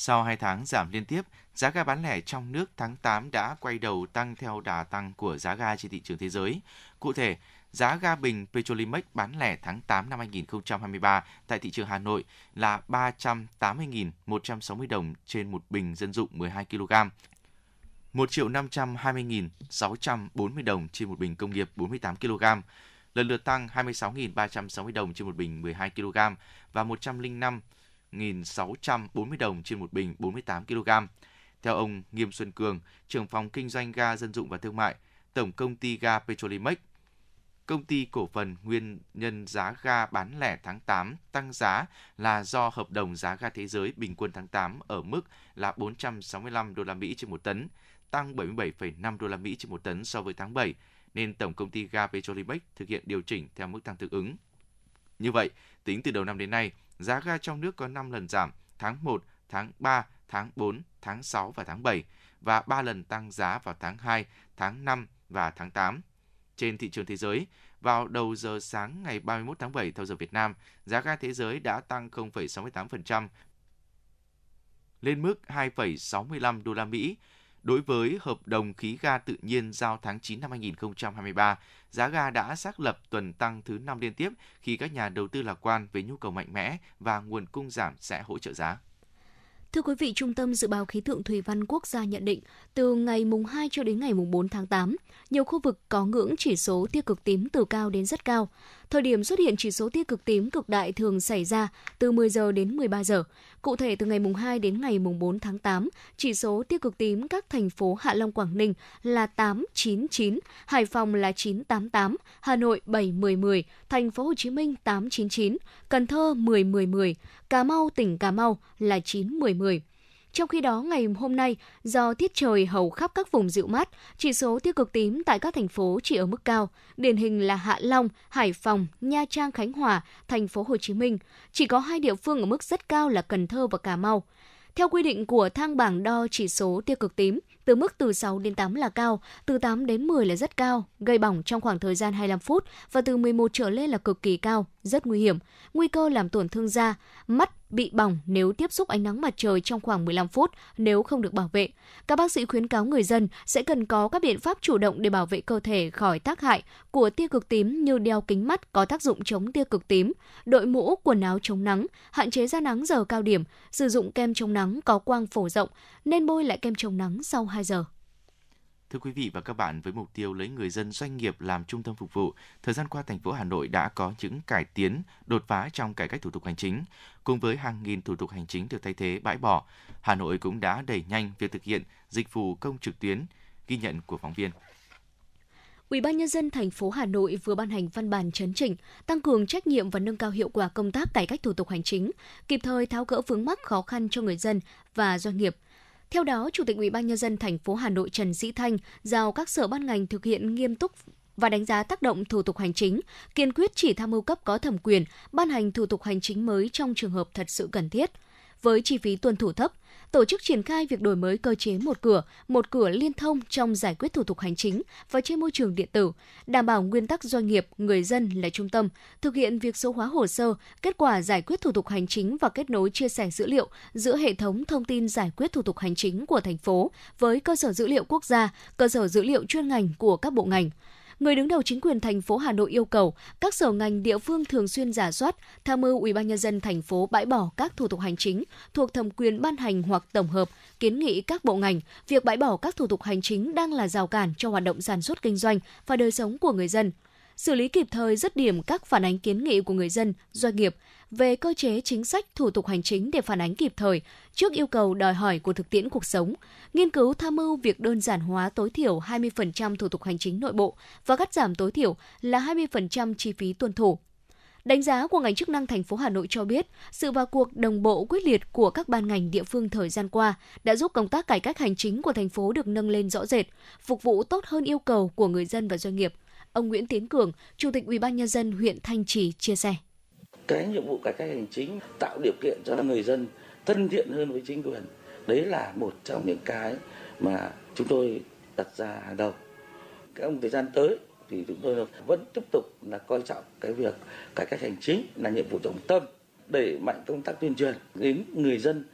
Sau 2 tháng giảm liên tiếp, giá ga bán lẻ trong nước tháng 8 đã quay đầu tăng theo đà tăng của giá ga trên thị trường thế giới. Cụ thể, giá ga bình Petrolimex bán lẻ tháng 8 năm 2023 tại thị trường Hà Nội là 380.160 đồng trên một bình dân dụng 12 kg. 1 triệu 520.640 đồng trên một bình công nghiệp 48 kg, lần lượt tăng 26.360 đồng trên một bình 12 kg và 105 1.640 đồng trên một bình 48 kg. Theo ông Nghiêm Xuân Cường, trưởng phòng kinh doanh ga dân dụng và thương mại, Tổng công ty ga Petrolimex, công ty cổ phần nguyên nhân giá ga bán lẻ tháng 8 tăng giá là do hợp đồng giá ga thế giới bình quân tháng 8 ở mức là 465 đô la Mỹ trên một tấn, tăng 77,5 đô la Mỹ trên một tấn so với tháng 7, nên tổng công ty ga Petrolimex thực hiện điều chỉnh theo mức tăng tương ứng. Như vậy, tính từ đầu năm đến nay, giá ga trong nước có 5 lần giảm tháng 1, tháng 3, tháng 4, tháng 6 và tháng 7 và 3 lần tăng giá vào tháng 2, tháng 5 và tháng 8. Trên thị trường thế giới, vào đầu giờ sáng ngày 31 tháng 7 theo giờ Việt Nam, giá ga thế giới đã tăng 0,68% lên mức 2,65 đô la Mỹ. Đối với hợp đồng khí ga tự nhiên giao tháng 9 năm 2023, giá ga đã xác lập tuần tăng thứ 5 liên tiếp khi các nhà đầu tư lạc quan về nhu cầu mạnh mẽ và nguồn cung giảm sẽ hỗ trợ giá. Thưa quý vị, Trung tâm Dự báo Khí tượng Thủy văn Quốc gia nhận định, từ ngày mùng 2 cho đến ngày mùng 4 tháng 8, nhiều khu vực có ngưỡng chỉ số tia cực tím từ cao đến rất cao. Thời điểm xuất hiện chỉ số tia cực tím cực đại thường xảy ra từ 10 giờ đến 13 giờ. Cụ thể từ ngày mùng 2 đến ngày mùng 4 tháng 8, chỉ số tia cực tím các thành phố Hạ Long Quảng Ninh là 899, Hải Phòng là 988, Hà Nội 71010, Thành phố Hồ Chí Minh 899, Cần Thơ 10110, Cà Mau tỉnh Cà Mau là 91010. Trong khi đó, ngày hôm nay, do tiết trời hầu khắp các vùng dịu mát, chỉ số tiêu cực tím tại các thành phố chỉ ở mức cao, điển hình là Hạ Long, Hải Phòng, Nha Trang, Khánh Hòa, thành phố Hồ Chí Minh. Chỉ có hai địa phương ở mức rất cao là Cần Thơ và Cà Mau. Theo quy định của thang bảng đo chỉ số tiêu cực tím, từ mức từ 6 đến 8 là cao, từ 8 đến 10 là rất cao, gây bỏng trong khoảng thời gian 25 phút và từ 11 trở lên là cực kỳ cao, rất nguy hiểm, nguy cơ làm tổn thương da, mắt bị bỏng nếu tiếp xúc ánh nắng mặt trời trong khoảng 15 phút nếu không được bảo vệ. Các bác sĩ khuyến cáo người dân sẽ cần có các biện pháp chủ động để bảo vệ cơ thể khỏi tác hại của tia cực tím như đeo kính mắt có tác dụng chống tia cực tím, đội mũ, quần áo chống nắng, hạn chế ra nắng giờ cao điểm, sử dụng kem chống nắng có quang phổ rộng, nên bôi lại kem chống nắng sau 2 giờ. Thưa quý vị và các bạn, với mục tiêu lấy người dân doanh nghiệp làm trung tâm phục vụ, thời gian qua thành phố Hà Nội đã có những cải tiến đột phá trong cải cách thủ tục hành chính. Cùng với hàng nghìn thủ tục hành chính được thay thế bãi bỏ, Hà Nội cũng đã đẩy nhanh việc thực hiện dịch vụ công trực tuyến, ghi nhận của phóng viên. Ủy ban nhân dân thành phố Hà Nội vừa ban hành văn bản chấn chỉnh, tăng cường trách nhiệm và nâng cao hiệu quả công tác cải cách thủ tục hành chính, kịp thời tháo gỡ vướng mắc khó khăn cho người dân và doanh nghiệp. Theo đó, Chủ tịch Ủy ban nhân dân thành phố Hà Nội Trần Sĩ Thanh giao các sở ban ngành thực hiện nghiêm túc và đánh giá tác động thủ tục hành chính, kiên quyết chỉ tham mưu cấp có thẩm quyền ban hành thủ tục hành chính mới trong trường hợp thật sự cần thiết – với chi phí tuân thủ thấp, tổ chức triển khai việc đổi mới cơ chế một cửa, một cửa liên thông trong giải quyết thủ tục hành chính và trên môi trường điện tử, đảm bảo nguyên tắc doanh nghiệp, người dân là trung tâm, thực hiện việc số hóa hồ sơ, kết quả giải quyết thủ tục hành chính và kết nối chia sẻ dữ liệu giữa hệ thống thông tin giải quyết thủ tục hành chính của thành phố với cơ sở dữ liệu quốc gia, cơ sở dữ liệu chuyên ngành của các bộ ngành người đứng đầu chính quyền thành phố Hà Nội yêu cầu các sở ngành địa phương thường xuyên giả soát, tham mưu Ủy ban nhân dân thành phố bãi bỏ các thủ tục hành chính thuộc thẩm quyền ban hành hoặc tổng hợp, kiến nghị các bộ ngành, việc bãi bỏ các thủ tục hành chính đang là rào cản cho hoạt động sản xuất kinh doanh và đời sống của người dân xử lý kịp thời dứt điểm các phản ánh kiến nghị của người dân, doanh nghiệp, về cơ chế chính sách thủ tục hành chính để phản ánh kịp thời trước yêu cầu đòi hỏi của thực tiễn cuộc sống, nghiên cứu tham mưu việc đơn giản hóa tối thiểu 20% thủ tục hành chính nội bộ và cắt giảm tối thiểu là 20% chi phí tuân thủ. Đánh giá của ngành chức năng thành phố Hà Nội cho biết, sự vào cuộc đồng bộ quyết liệt của các ban ngành địa phương thời gian qua đã giúp công tác cải cách hành chính của thành phố được nâng lên rõ rệt, phục vụ tốt hơn yêu cầu của người dân và doanh nghiệp. Ông Nguyễn Tiến Cường, Chủ tịch UBND huyện Thanh Trì chia sẻ cái nhiệm vụ cải cách hành chính tạo điều kiện cho người dân thân thiện hơn với chính quyền. Đấy là một trong những cái mà chúng tôi đặt ra hàng đầu. Trong thời gian tới thì chúng tôi vẫn tiếp tục là coi trọng cái việc cải cách hành chính là nhiệm vụ trọng tâm đẩy mạnh công tác tuyên truyền đến người dân.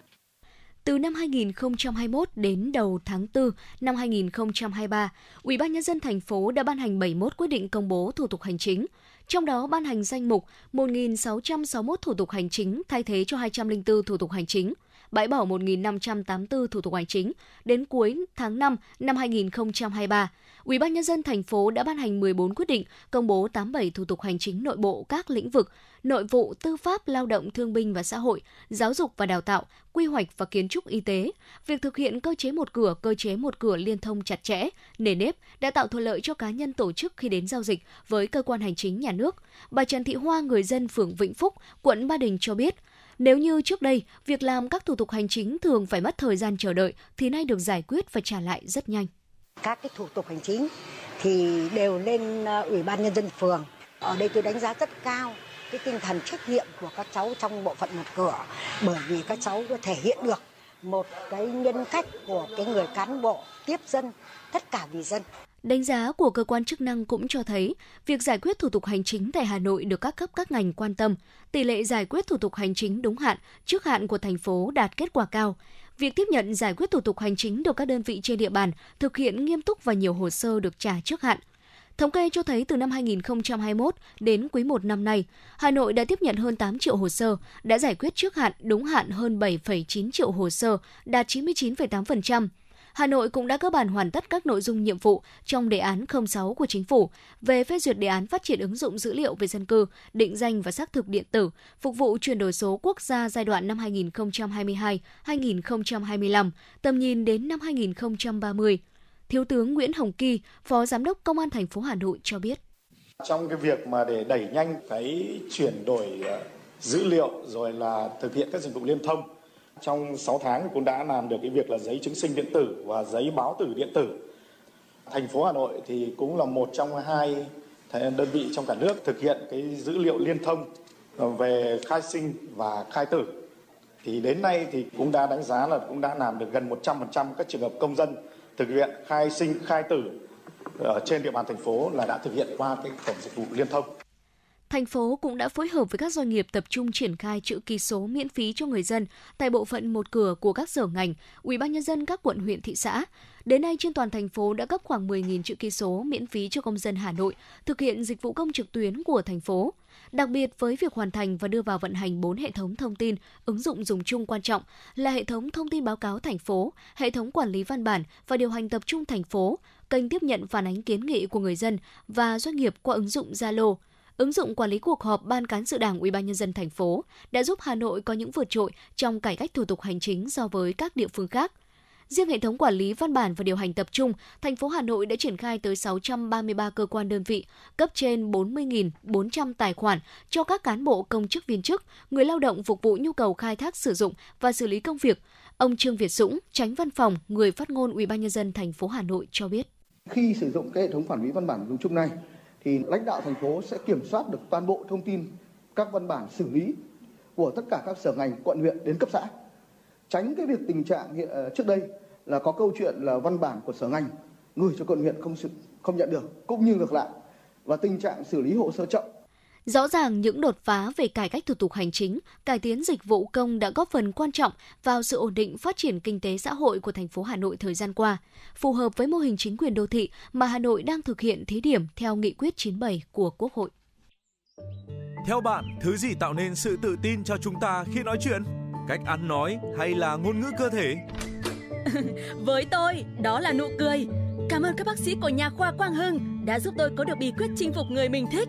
Từ năm 2021 đến đầu tháng 4 năm 2023, Ủy ban nhân dân thành phố đã ban hành 71 quyết định công bố thủ tục hành chính, trong đó ban hành danh mục 1.661 thủ tục hành chính thay thế cho 204 thủ tục hành chính, bãi bỏ 1.584 thủ tục hành chính đến cuối tháng 5 năm 2023. Ủy ban nhân dân thành phố đã ban hành 14 quyết định công bố 87 thủ tục hành chính nội bộ các lĩnh vực nội vụ, tư pháp, lao động, thương binh và xã hội, giáo dục và đào tạo, quy hoạch và kiến trúc y tế. Việc thực hiện cơ chế một cửa, cơ chế một cửa liên thông chặt chẽ, nề nếp đã tạo thuận lợi cho cá nhân tổ chức khi đến giao dịch với cơ quan hành chính nhà nước. Bà Trần Thị Hoa, người dân phường Vĩnh Phúc, quận Ba Đình cho biết, nếu như trước đây, việc làm các thủ tục hành chính thường phải mất thời gian chờ đợi thì nay được giải quyết và trả lại rất nhanh. Các cái thủ tục hành chính thì đều lên ờ, Ủy ban nhân dân phường. Ở đây tôi đánh giá rất cao cái tinh thần trách nhiệm của các cháu trong bộ phận một cửa bởi vì các cháu có thể hiện được một cái nhân cách của cái người cán bộ tiếp dân tất cả vì dân Đánh giá của cơ quan chức năng cũng cho thấy, việc giải quyết thủ tục hành chính tại Hà Nội được các cấp các ngành quan tâm, tỷ lệ giải quyết thủ tục hành chính đúng hạn, trước hạn của thành phố đạt kết quả cao. Việc tiếp nhận giải quyết thủ tục hành chính được các đơn vị trên địa bàn thực hiện nghiêm túc và nhiều hồ sơ được trả trước hạn. Thống kê cho thấy từ năm 2021 đến quý 1 năm nay, Hà Nội đã tiếp nhận hơn 8 triệu hồ sơ, đã giải quyết trước hạn đúng hạn hơn 7,9 triệu hồ sơ, đạt 99,8%. Hà Nội cũng đã cơ bản hoàn tất các nội dung nhiệm vụ trong đề án 06 của chính phủ về phê duyệt đề án phát triển ứng dụng dữ liệu về dân cư, định danh và xác thực điện tử, phục vụ chuyển đổi số quốc gia giai đoạn năm 2022-2025, tầm nhìn đến năm 2030. Thiếu tướng Nguyễn Hồng Kỳ, Phó Giám đốc Công an thành phố Hà Nội cho biết. Trong cái việc mà để đẩy nhanh cái chuyển đổi ờ, dữ liệu rồi là thực hiện các dịch vụ liên thông trong 6 tháng cũng đã làm được cái việc là giấy chứng sinh điện tử và giấy báo tử điện tử. Thành phố Hà Nội thì cũng là một trong hai đơn vị trong cả nước thực hiện cái dữ liệu liên thông về khai sinh và khai tử. Thì đến nay thì cũng đã đánh giá là cũng đã làm được gần 100% các trường hợp công dân thực hiện khai sinh, khai tử ở trên địa bàn thành phố là đã thực hiện qua cái cổng dịch vụ liên thông. Thành phố cũng đã phối hợp với các doanh nghiệp tập trung triển khai chữ ký số miễn phí cho người dân tại bộ phận một cửa của các sở ngành, Ủy ban nhân dân các quận huyện thị xã. Đến nay trên toàn thành phố đã cấp khoảng 10.000 chữ ký số miễn phí cho công dân Hà Nội thực hiện dịch vụ công trực tuyến của thành phố. Đặc biệt với việc hoàn thành và đưa vào vận hành 4 hệ thống thông tin, ứng dụng dùng chung quan trọng là hệ thống thông tin báo cáo thành phố, hệ thống quản lý văn bản và điều hành tập trung thành phố, kênh tiếp nhận phản ánh kiến nghị của người dân và doanh nghiệp qua ứng dụng Zalo. Ứng dụng quản lý cuộc họp Ban cán sự Đảng Ủy ban nhân dân thành phố đã giúp Hà Nội có những vượt trội trong cải cách thủ tục hành chính so với các địa phương khác. Riêng hệ thống quản lý văn bản và điều hành tập trung, thành phố Hà Nội đã triển khai tới 633 cơ quan đơn vị, cấp trên 40.400 tài khoản cho các cán bộ công chức viên chức, người lao động phục vụ nhu cầu khai thác sử dụng và xử lý công việc. Ông Trương Việt Dũng, tránh văn phòng, người phát ngôn Ủy ban nhân dân thành phố Hà Nội cho biết. Khi sử dụng cái hệ thống quản lý văn bản dùng chung này thì lãnh đạo thành phố sẽ kiểm soát được toàn bộ thông tin các văn bản xử lý của tất cả các sở ngành quận huyện đến cấp xã. Tránh cái việc tình trạng hiện, trước đây là có câu chuyện là văn bản của sở ngành gửi cho quận huyện không không nhận được cũng như ngược lại. Và tình trạng xử lý hồ sơ chậm Rõ ràng những đột phá về cải cách thủ tục hành chính, cải tiến dịch vụ công đã góp phần quan trọng vào sự ổn định phát triển kinh tế xã hội của thành phố Hà Nội thời gian qua, phù hợp với mô hình chính quyền đô thị mà Hà Nội đang thực hiện thí điểm theo nghị quyết 97 của Quốc hội. Theo bạn, thứ gì tạo nên sự tự tin cho chúng ta khi nói chuyện? Cách ăn nói hay là ngôn ngữ cơ thể? Với tôi, đó là nụ cười. Cảm ơn các bác sĩ của nhà khoa Quang Hưng đã giúp tôi có được bí quyết chinh phục người mình thích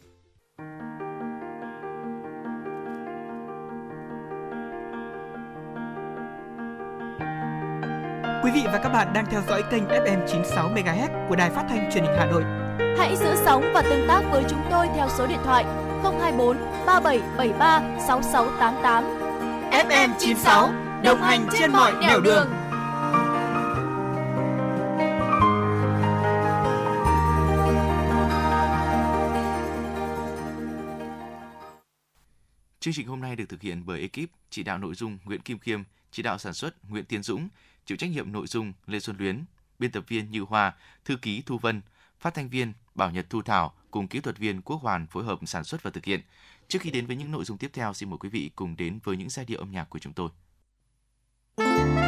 Quý vị và các bạn đang theo dõi kênh FM 96 MHz của đài phát thanh truyền hình Hà Nội. Hãy giữ sóng và tương tác với chúng tôi theo số điện thoại 024 3773 6688. FM 96 đồng hành trên mọi nẻo đường. đường. Chương trình hôm nay được thực hiện bởi ekip chỉ đạo nội dung Nguyễn Kim Khiêm, chỉ đạo sản xuất Nguyễn Tiến Dũng, chịu trách nhiệm nội dung Lê Xuân Luyến, biên tập viên Như Hoa, thư ký Thu Vân, phát thanh viên Bảo Nhật Thu Thảo cùng kỹ thuật viên Quốc Hoàn phối hợp sản xuất và thực hiện. Trước khi đến với những nội dung tiếp theo, xin mời quý vị cùng đến với những giai điệu âm nhạc của chúng tôi. Thank tôi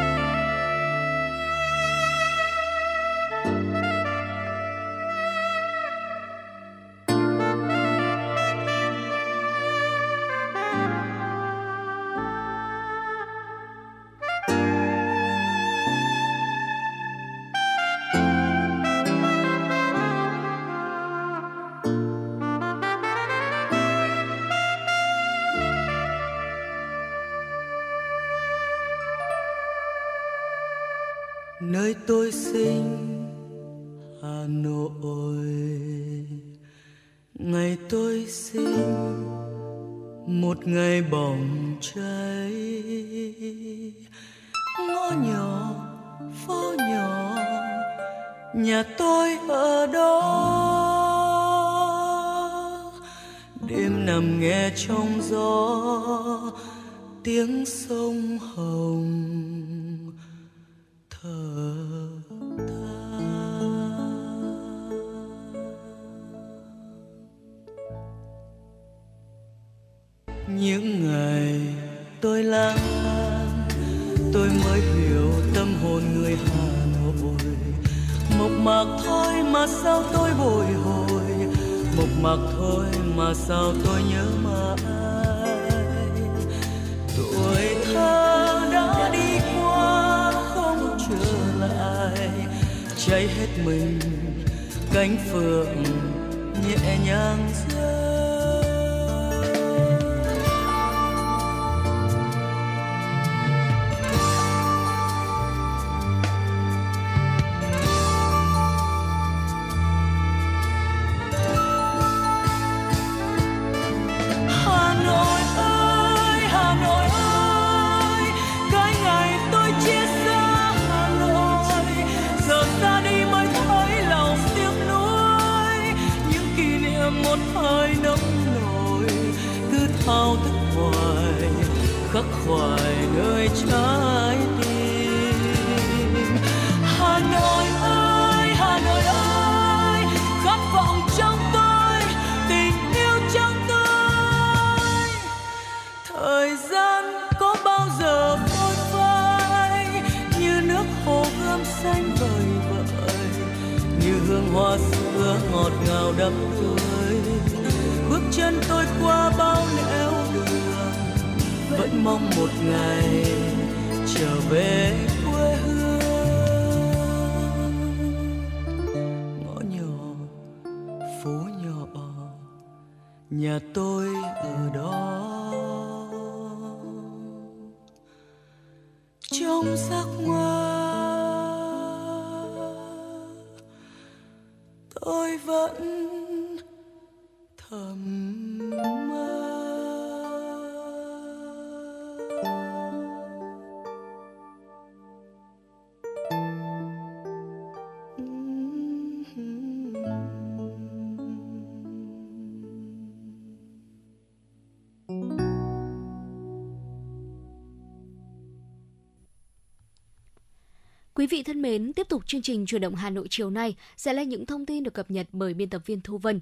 chương trình chuyển động Hà Nội chiều nay sẽ là những thông tin được cập nhật bởi biên tập viên Thu Vân.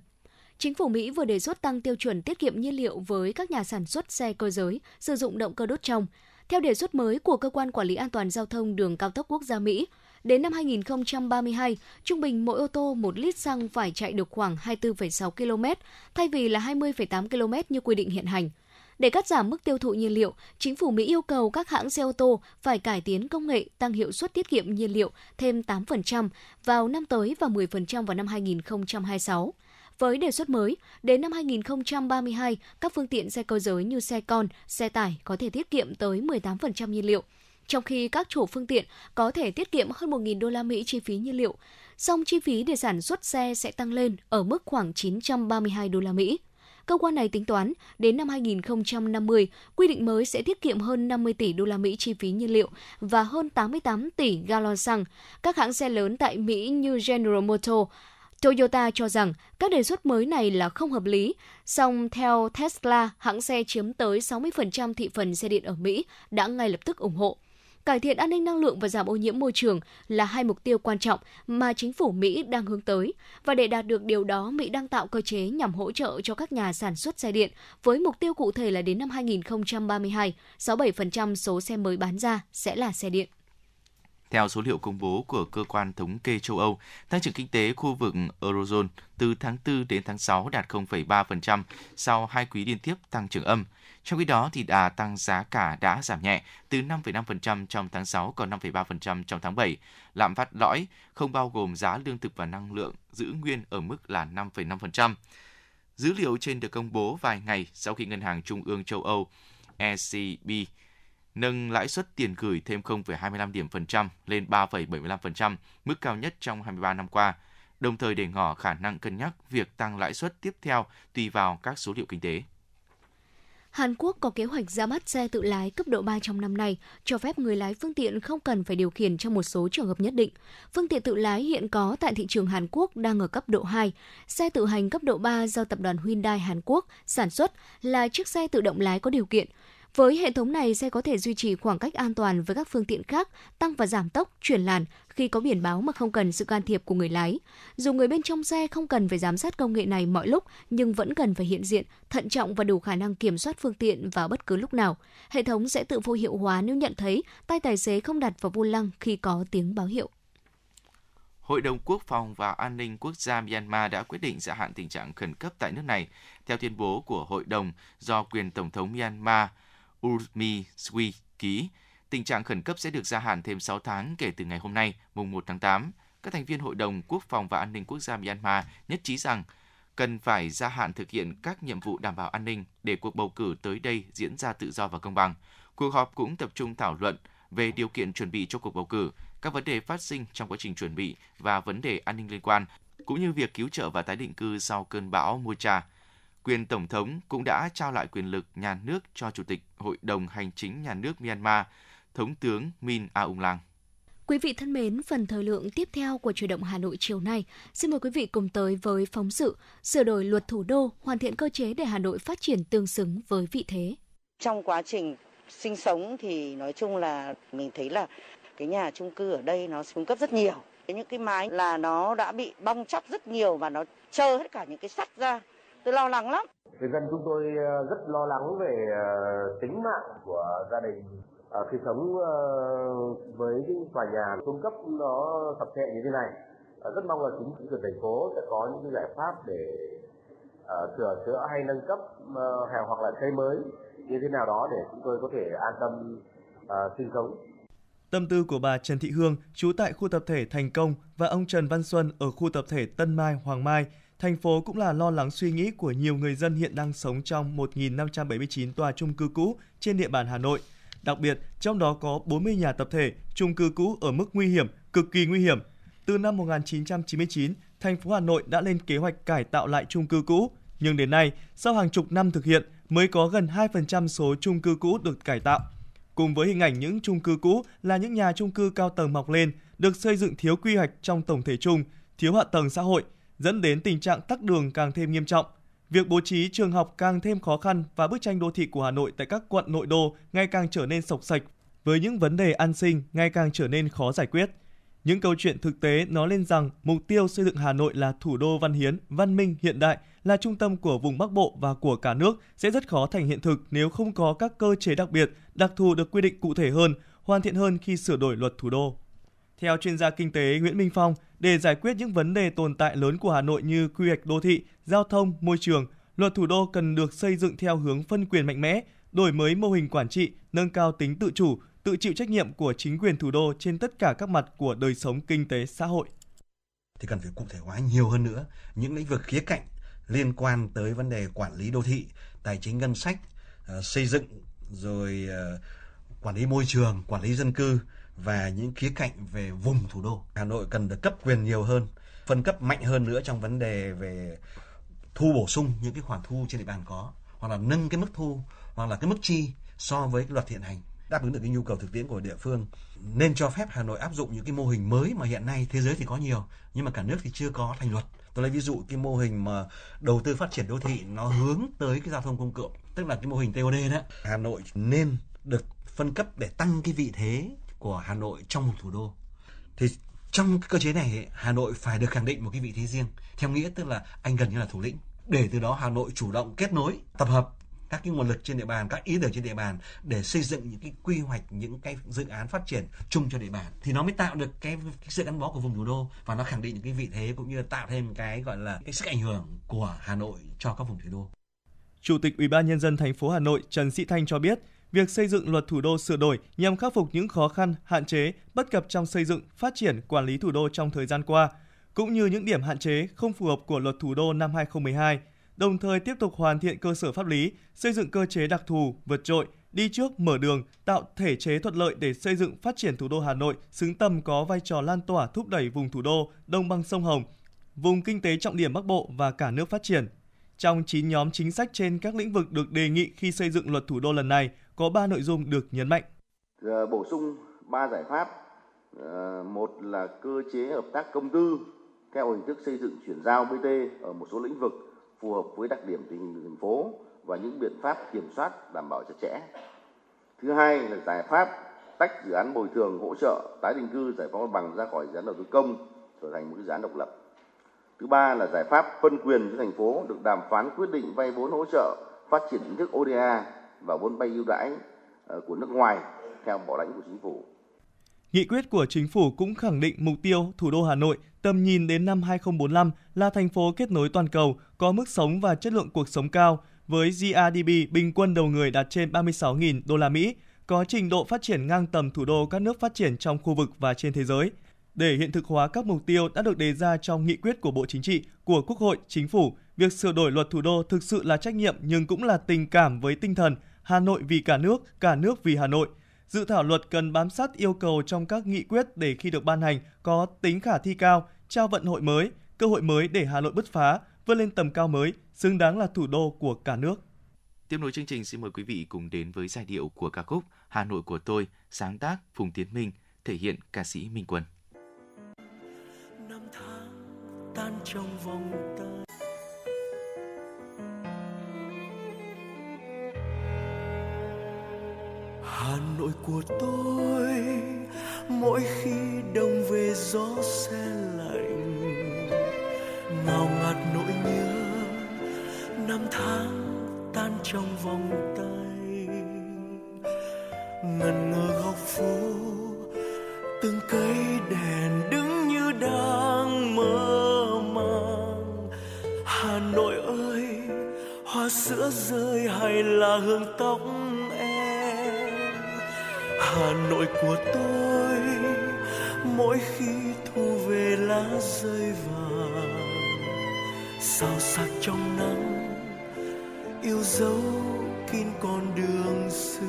Chính phủ Mỹ vừa đề xuất tăng tiêu chuẩn tiết kiệm nhiên liệu với các nhà sản xuất xe cơ giới sử dụng động cơ đốt trong. Theo đề xuất mới của Cơ quan Quản lý An toàn Giao thông Đường Cao tốc Quốc gia Mỹ, đến năm 2032, trung bình mỗi ô tô 1 lít xăng phải chạy được khoảng 24,6 km, thay vì là 20,8 km như quy định hiện hành. Để cắt giảm mức tiêu thụ nhiên liệu, chính phủ Mỹ yêu cầu các hãng xe ô tô phải cải tiến công nghệ tăng hiệu suất tiết kiệm nhiên liệu thêm 8% vào năm tới và 10% vào năm 2026. Với đề xuất mới, đến năm 2032, các phương tiện xe cơ giới như xe con, xe tải có thể tiết kiệm tới 18% nhiên liệu, trong khi các chủ phương tiện có thể tiết kiệm hơn 1.000 đô la Mỹ chi phí nhiên liệu. Song chi phí để sản xuất xe sẽ tăng lên ở mức khoảng 932 đô la Mỹ. Cơ quan này tính toán, đến năm 2050, quy định mới sẽ tiết kiệm hơn 50 tỷ đô la Mỹ chi phí nhiên liệu và hơn 88 tỷ gallon xăng. Các hãng xe lớn tại Mỹ như General Motors, Toyota cho rằng các đề xuất mới này là không hợp lý, song theo Tesla, hãng xe chiếm tới 60% thị phần xe điện ở Mỹ, đã ngay lập tức ủng hộ. Cải thiện an ninh năng lượng và giảm ô nhiễm môi trường là hai mục tiêu quan trọng mà chính phủ Mỹ đang hướng tới. Và để đạt được điều đó, Mỹ đang tạo cơ chế nhằm hỗ trợ cho các nhà sản xuất xe điện với mục tiêu cụ thể là đến năm 2032, 67% số xe mới bán ra sẽ là xe điện. Theo số liệu công bố của cơ quan thống kê châu Âu, tăng trưởng kinh tế khu vực Eurozone từ tháng 4 đến tháng 6 đạt 0,3% sau hai quý liên tiếp tăng trưởng âm. Trong khi đó, thì đà tăng giá cả đã giảm nhẹ từ 5,5% trong tháng 6 còn 5,3% trong tháng 7. Lạm phát lõi không bao gồm giá lương thực và năng lượng giữ nguyên ở mức là 5,5%. Dữ liệu trên được công bố vài ngày sau khi Ngân hàng Trung ương châu Âu ECB nâng lãi suất tiền gửi thêm 0,25 điểm phần trăm lên 3,75%, mức cao nhất trong 23 năm qua. đồng thời để ngỏ khả năng cân nhắc việc tăng lãi suất tiếp theo tùy vào các số liệu kinh tế. Hàn Quốc có kế hoạch ra mắt xe tự lái cấp độ 3 trong năm nay, cho phép người lái phương tiện không cần phải điều khiển trong một số trường hợp nhất định. Phương tiện tự lái hiện có tại thị trường Hàn Quốc đang ở cấp độ 2. Xe tự hành cấp độ 3 do tập đoàn Hyundai Hàn Quốc sản xuất là chiếc xe tự động lái có điều kiện. Với hệ thống này xe có thể duy trì khoảng cách an toàn với các phương tiện khác, tăng và giảm tốc, chuyển làn khi có biển báo mà không cần sự can thiệp của người lái. Dù người bên trong xe không cần phải giám sát công nghệ này mọi lúc, nhưng vẫn cần phải hiện diện, thận trọng và đủ khả năng kiểm soát phương tiện vào bất cứ lúc nào. Hệ thống sẽ tự vô hiệu hóa nếu nhận thấy tay tài xế không đặt vào vô lăng khi có tiếng báo hiệu. Hội đồng Quốc phòng và An ninh Quốc gia Myanmar đã quyết định gia hạn tình trạng khẩn cấp tại nước này. Theo tuyên bố của hội đồng do quyền Tổng thống Myanmar Urmi Sui ký, tình trạng khẩn cấp sẽ được gia hạn thêm 6 tháng kể từ ngày hôm nay, mùng 1 tháng 8. Các thành viên Hội đồng Quốc phòng và An ninh Quốc gia Myanmar nhất trí rằng cần phải gia hạn thực hiện các nhiệm vụ đảm bảo an ninh để cuộc bầu cử tới đây diễn ra tự do và công bằng. Cuộc họp cũng tập trung thảo luận về điều kiện chuẩn bị cho cuộc bầu cử, các vấn đề phát sinh trong quá trình chuẩn bị và vấn đề an ninh liên quan, cũng như việc cứu trợ và tái định cư sau cơn bão Mocha quyền Tổng thống cũng đã trao lại quyền lực nhà nước cho Chủ tịch Hội đồng Hành chính Nhà nước Myanmar, Thống tướng Min Aung Lang. Quý vị thân mến, phần thời lượng tiếp theo của Chuyển động Hà Nội chiều nay, xin mời quý vị cùng tới với phóng sự sửa đổi luật thủ đô, hoàn thiện cơ chế để Hà Nội phát triển tương xứng với vị thế. Trong quá trình sinh sống thì nói chung là mình thấy là cái nhà chung cư ở đây nó xuống cấp rất nhiều. Những cái mái là nó đã bị bong chóc rất nhiều và nó trơ hết cả những cái sắt ra tôi lo lắng lắm người dân chúng tôi ờ, rất lo lắng về ờ, tính mạng của gia đình ờ, khi sống với cái tòa nhà cung cấp nó tập thể như thế này rất mong là chính quyền thành phố sẽ có những cái giải pháp để sửa chữa hay nâng cấp uh, hoặc là xây mới như thế nào đó để chúng tôi có thể an tâm sinh sống. Tâm tư của bà Trần Thị Hương, trú tại khu tập thể Thành Công và ông Trần Văn Xuân ở khu tập thể Tân Mai, Hoàng Mai Thành phố cũng là lo lắng suy nghĩ của nhiều người dân hiện đang sống trong 1.579 tòa chung cư cũ trên địa bàn Hà Nội. Đặc biệt, trong đó có 40 nhà tập thể, chung cư cũ ở mức nguy hiểm, cực kỳ nguy hiểm. Từ năm 1999, thành phố Hà Nội đã lên kế hoạch cải tạo lại chung cư cũ, nhưng đến nay, sau hàng chục năm thực hiện, mới có gần 2% số chung cư cũ được cải tạo. Cùng với hình ảnh những chung cư cũ là những nhà chung cư cao tầng mọc lên, được xây dựng thiếu quy hoạch trong tổng thể chung, thiếu hạ tầng xã hội – dẫn đến tình trạng tắc đường càng thêm nghiêm trọng. Việc bố trí trường học càng thêm khó khăn và bức tranh đô thị của Hà Nội tại các quận nội đô ngày càng trở nên sộc sạch với những vấn đề an sinh ngày càng trở nên khó giải quyết. Những câu chuyện thực tế nói lên rằng mục tiêu xây dựng Hà Nội là thủ đô văn hiến, văn minh, hiện đại, là trung tâm của vùng Bắc Bộ và của cả nước sẽ rất khó thành hiện thực nếu không có các cơ chế đặc biệt, đặc thù được quy định cụ thể hơn, hoàn thiện hơn khi sửa đổi luật thủ đô. Theo chuyên gia kinh tế Nguyễn Minh Phong, để giải quyết những vấn đề tồn tại lớn của Hà Nội như quy hoạch đô thị, giao thông, môi trường, luật thủ đô cần được xây dựng theo hướng phân quyền mạnh mẽ, đổi mới mô hình quản trị, nâng cao tính tự chủ, tự chịu trách nhiệm của chính quyền thủ đô trên tất cả các mặt của đời sống kinh tế xã hội. Thì cần phải cụ thể hóa nhiều hơn nữa những lĩnh vực khía cạnh liên quan tới vấn đề quản lý đô thị, tài chính ngân sách, ờ, xây dựng rồi ờ, quản lý môi trường, quản lý dân cư và những khía cạnh về vùng thủ đô. Hà Nội cần được cấp quyền nhiều hơn, phân cấp mạnh hơn nữa trong vấn đề về thu bổ sung những cái khoản thu trên địa bàn có hoặc là nâng cái mức thu hoặc là cái mức chi so với cái luật hiện hành. Đáp ứng được cái nhu cầu thực tiễn của địa phương. Nên cho phép Hà Nội áp dụng những cái mô hình mới mà hiện nay thế giới thì có nhiều nhưng mà cả nước thì chưa có thành luật. Tôi lấy ví dụ cái mô hình mà đầu tư phát triển đô thị nó hướng tới cái giao thông công cộng tức là cái mô hình TOD đó. Hà Nội nên được phân cấp để tăng cái vị thế của Hà Nội trong một thủ đô. Thì trong cái cơ chế này Hà Nội phải được khẳng định một cái vị thế riêng theo nghĩa tức là anh gần như là thủ lĩnh để từ đó Hà Nội chủ động kết nối tập hợp các cái nguồn lực trên địa bàn các ý tưởng trên địa bàn để xây dựng những cái quy hoạch những cái dự án phát triển chung cho địa bàn thì nó mới tạo được cái, cái sự gắn bó của vùng thủ đô và nó khẳng định những cái vị thế cũng như là tạo thêm cái gọi là cái sức ảnh hưởng của Hà Nội cho các vùng thủ đô. Chủ tịch Ủy ban nhân dân thành phố Hà Nội Trần Sĩ Thanh cho biết, việc xây dựng luật thủ đô sửa đổi nhằm khắc phục những khó khăn, hạn chế, bất cập trong xây dựng, phát triển, quản lý thủ đô trong thời gian qua, cũng như những điểm hạn chế không phù hợp của luật thủ đô năm 2012, đồng thời tiếp tục hoàn thiện cơ sở pháp lý, xây dựng cơ chế đặc thù, vượt trội, đi trước mở đường, tạo thể chế thuận lợi để xây dựng phát triển thủ đô Hà Nội xứng tầm có vai trò lan tỏa thúc đẩy vùng thủ đô, đồng bằng sông Hồng, vùng kinh tế trọng điểm Bắc Bộ và cả nước phát triển. Trong 9 nhóm chính sách trên các lĩnh vực được đề nghị khi xây dựng luật thủ đô lần này, có 3 nội dung được nhấn mạnh. Ờ, bổ sung 3 giải pháp. Ờ, một là cơ chế hợp tác công tư theo hình thức xây dựng chuyển giao BT ở một số lĩnh vực phù hợp với đặc điểm tình hình thành phố và những biện pháp kiểm soát đảm bảo chặt chẽ. Thứ hai là giải pháp tách dự án bồi thường hỗ trợ tái định cư giải phóng mặt bằng ra khỏi dự án đầu tư công trở thành một dự án độc lập. Thứ ba là giải pháp phân quyền cho thành phố được đàm phán quyết định vay vốn hỗ trợ phát triển hình thức ODA và vốn vay ưu đãi ờ, của nước ngoài theo bảo lãnh của chính phủ. Nghị quyết của chính phủ cũng khẳng định mục tiêu thủ đô Hà Nội tầm nhìn đến năm 2045 là thành phố kết nối toàn cầu, có mức sống và chất lượng cuộc sống cao, với GRDP bình quân đầu người đạt trên 36.000 đô la Mỹ, có trình độ phát triển ngang tầm thủ đô các nước phát triển trong khu vực và trên thế giới. Để hiện thực hóa các mục tiêu đã được đề ra trong nghị quyết của Bộ Chính trị, của Quốc hội, Chính phủ, việc sửa đổi luật thủ đô thực sự là trách nhiệm nhưng cũng là tình cảm với tinh thần Hà Nội vì cả nước, cả nước vì Hà Nội. Dự thảo luật cần bám sát yêu cầu trong các nghị quyết để khi được ban hành có tính khả thi cao, trao vận hội mới, cơ hội mới để Hà Nội bứt phá, vươn lên tầm cao mới, xứng đáng là thủ đô của cả nước. Tiếp nối chương trình xin mời quý vị cùng đến với giai điệu của ca khúc Hà Nội của tôi, sáng tác Phùng Tiến Minh, thể hiện ca sĩ Minh Quân. Năm tháng tan trong vòng tay Hà Nội của tôi, mỗi khi đông về gió se lạnh. Ngào ngạt nỗi nhớ, năm tháng tan trong vòng tay. Ngần ngơ góc phố, từng cây đèn đứng như đang mơ màng. Hà nội ơi, hoa sữa rơi hay là hương tóc hà nội của tôi, mỗi khi thu về lá rơi vàng sao sắc trong nắng, yêu dấu kín con đường xưa.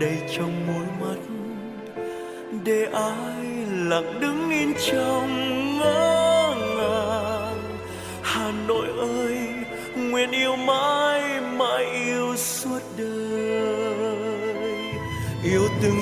Đầy trong môi mắt, để ai lặng đứng yên trong ngỡ ngàng. Hà nội ơi, nguyện yêu mãi.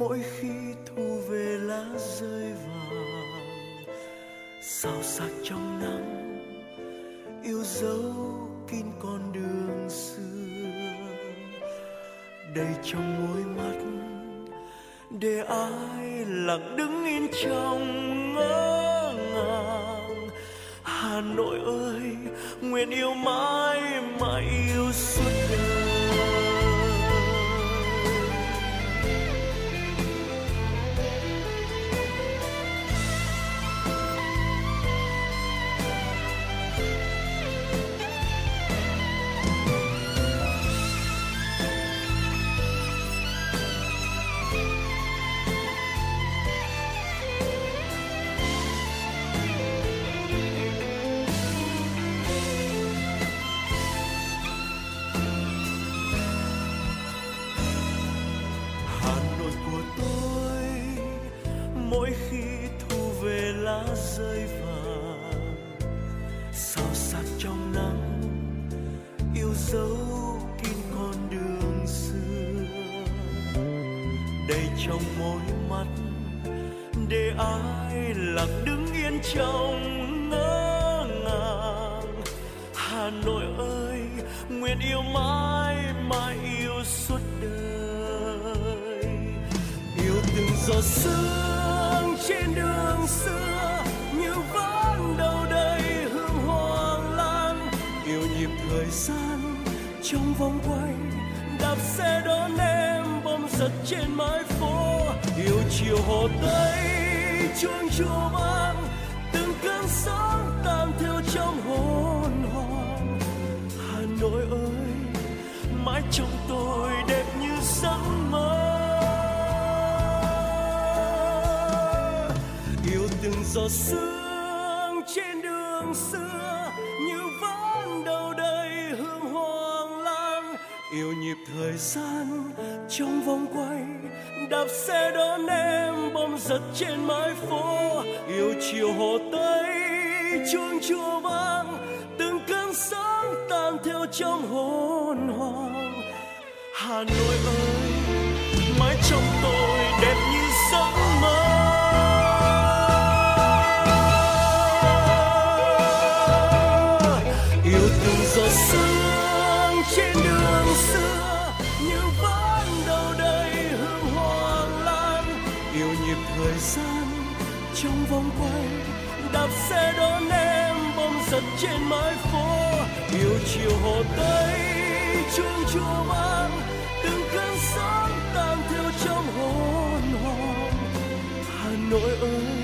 Mỗi khi thu về lá rơi vàng sao sắc trong nắng, yêu dấu kín con đường xưa. Đầy trong môi mắt, để ai lặng đứng yên trong ngỡ ngàng. Hà nội ơi, nguyện yêu mãi mãi yêu xưa lá rơi vàng. Sao sắc trong nắng, yêu dấu kín con đường xưa. Đầy trong môi mắt, để ai lặng đứng yên trong ngỡ ngàng. Hà Nội ơi, nguyện yêu mãi mãi yêu suốt đời. Yêu từng giọt sương trên đường xưa. Thời gian trong vòng quay đạp xe đón em bom giật trên mái phố. Yêu chiều hồ tây, chuông chùa vang, từng cơn sóng tan theo trong hồn hồn hà nội ơi, mãi trong tôi đẹp như giấc mơ. Yêu từng giọt sương yêu nhịp thời gian trong vòng quay, đạp xe đón em bom giật trên mái phố, yêu chiều hồ tây, chuông chùa vang, từng cơn sóng tan theo trong hồn hoàng hà nội ơi, mãi trong tôi đẹp như giấc mơ. Trên mái phố. Yêu chiều hồ tây chuông chùa vang từng cơn sóng tan theo trong hồn hồn. Hà nội ơi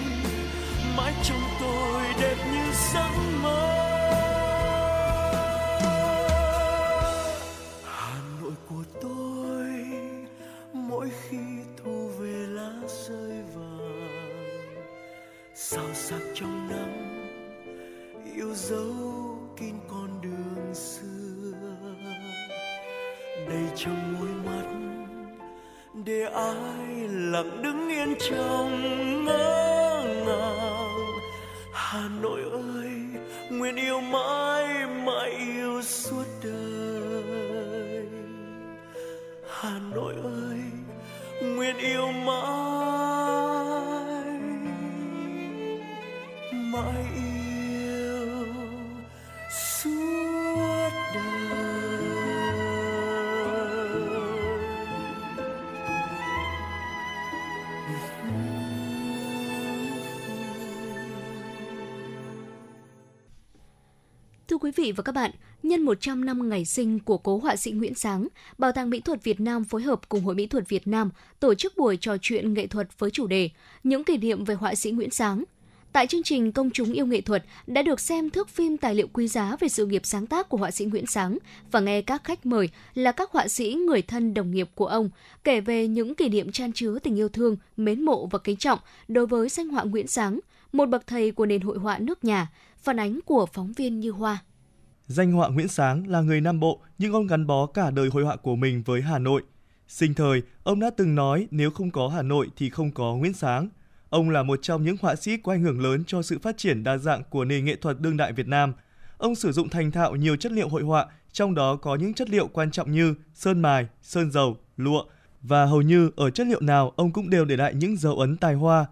để ai lặng đứng yên trong ngỡ ngàng. Hà Nội ơi, nguyện yêu mãi mãi yêu suốt đời. Hà Nội ơi, nguyện yêu mãi. Thưa quý vị và các bạn, nhân 100 năm ngày sinh của cố họa sĩ Nguyễn Sáng, Bảo tàng Mỹ thuật Việt Nam phối hợp cùng Hội Mỹ thuật Việt Nam tổ chức buổi trò chuyện nghệ thuật với chủ đề Những kỷ niệm về họa sĩ Nguyễn Sáng. Tại chương trình Công chúng yêu nghệ thuật đã được xem thước phim tài liệu quý giá về sự nghiệp sáng tác của họa sĩ Nguyễn Sáng và nghe các khách mời là các họa sĩ người thân đồng nghiệp của ông kể về những kỷ niệm chan chứa tình yêu thương, mến mộ và kính trọng đối với danh họa Nguyễn Sáng, một bậc thầy của nền hội họa nước nhà, phản ánh của phóng viên Như Hoa. Danh họa Nguyễn Sáng là người Nam Bộ nhưng ông gắn bó cả đời hội họa của mình với Hà Nội. Sinh thời, ông đã từng nói nếu không có Hà Nội thì không có Nguyễn Sáng. Ông là một trong những họa sĩ có ảnh hưởng lớn cho sự phát triển đa dạng của nền nghệ thuật đương đại Việt Nam. Ông sử dụng thành thạo nhiều chất liệu hội họa, trong đó có những chất liệu quan trọng như sơn mài, sơn dầu, lụa và hầu như ở chất liệu nào ông cũng đều để lại những dấu ấn tài hoa.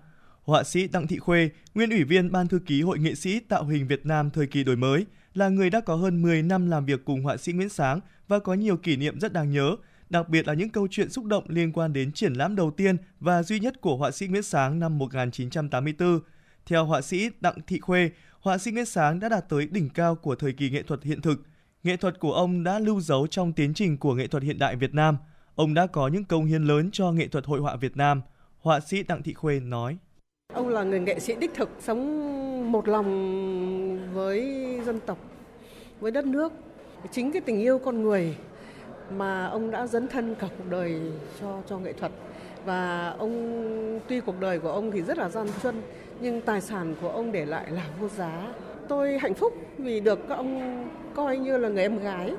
Họa sĩ Đặng Thị Khuê, nguyên ủy viên Ban thư ký Hội nghệ sĩ tạo hình Việt Nam thời kỳ đổi mới, là người đã có hơn 10 năm làm việc cùng họa sĩ Nguyễn Sáng và có nhiều kỷ niệm rất đáng nhớ, đặc biệt là những câu chuyện xúc động liên quan đến triển lãm đầu tiên và duy nhất của họa sĩ Nguyễn Sáng năm 1984. Theo họa sĩ Đặng Thị Khuê, họa sĩ Nguyễn Sáng đã đạt tới đỉnh cao của thời kỳ nghệ thuật hiện thực. Nghệ thuật của ông đã lưu dấu trong tiến trình của nghệ thuật hiện đại Việt Nam. Ông đã có những công hiến lớn cho nghệ thuật hội họa Việt Nam. Họa sĩ Đặng Thị Khuê nói. Ông là người nghệ sĩ đích thực, sống một lòng với dân tộc, với đất nước. Chính cái tình yêu con người mà ông đã dấn thân cả cuộc đời cho cho nghệ thuật. Và ông tuy cuộc đời của ông thì rất là gian truân, nhưng tài sản của ông để lại là vô giá. Tôi hạnh phúc vì được các ông coi như là người em gái.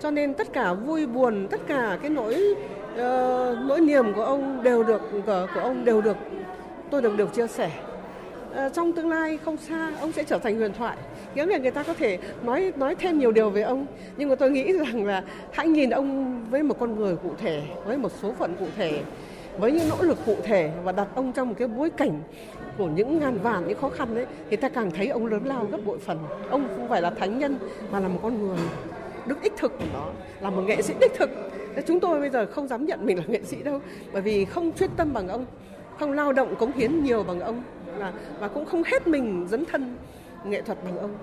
Cho nên tất cả vui buồn, tất cả cái nỗi uh, nỗi niềm của ông đều được của, của ông đều được tôi được được chia sẻ. À, trong tương lai không xa ông sẽ trở thành huyền thoại. Nghĩa là người ta có thể nói nói thêm nhiều điều về ông. Nhưng mà tôi nghĩ rằng là hãy nhìn ông với một con người cụ thể với một số phận cụ thể với những nỗ lực cụ thể và đặt ông trong một cái bối cảnh của những ngàn vạn những khó khăn đấy thì ta càng thấy ông lớn lao gấp bội phần. Ông không phải là thánh nhân mà là một con người đức đích thực. Của nó là một nghệ sĩ đích thực. Chúng tôi bây giờ không dám nhận mình là nghệ sĩ đâu bởi vì không chuyên tâm bằng ông không lao động cống hiến nhiều bằng ông và, và cũng không hết mình dấn thân nghệ thuật bằng ông.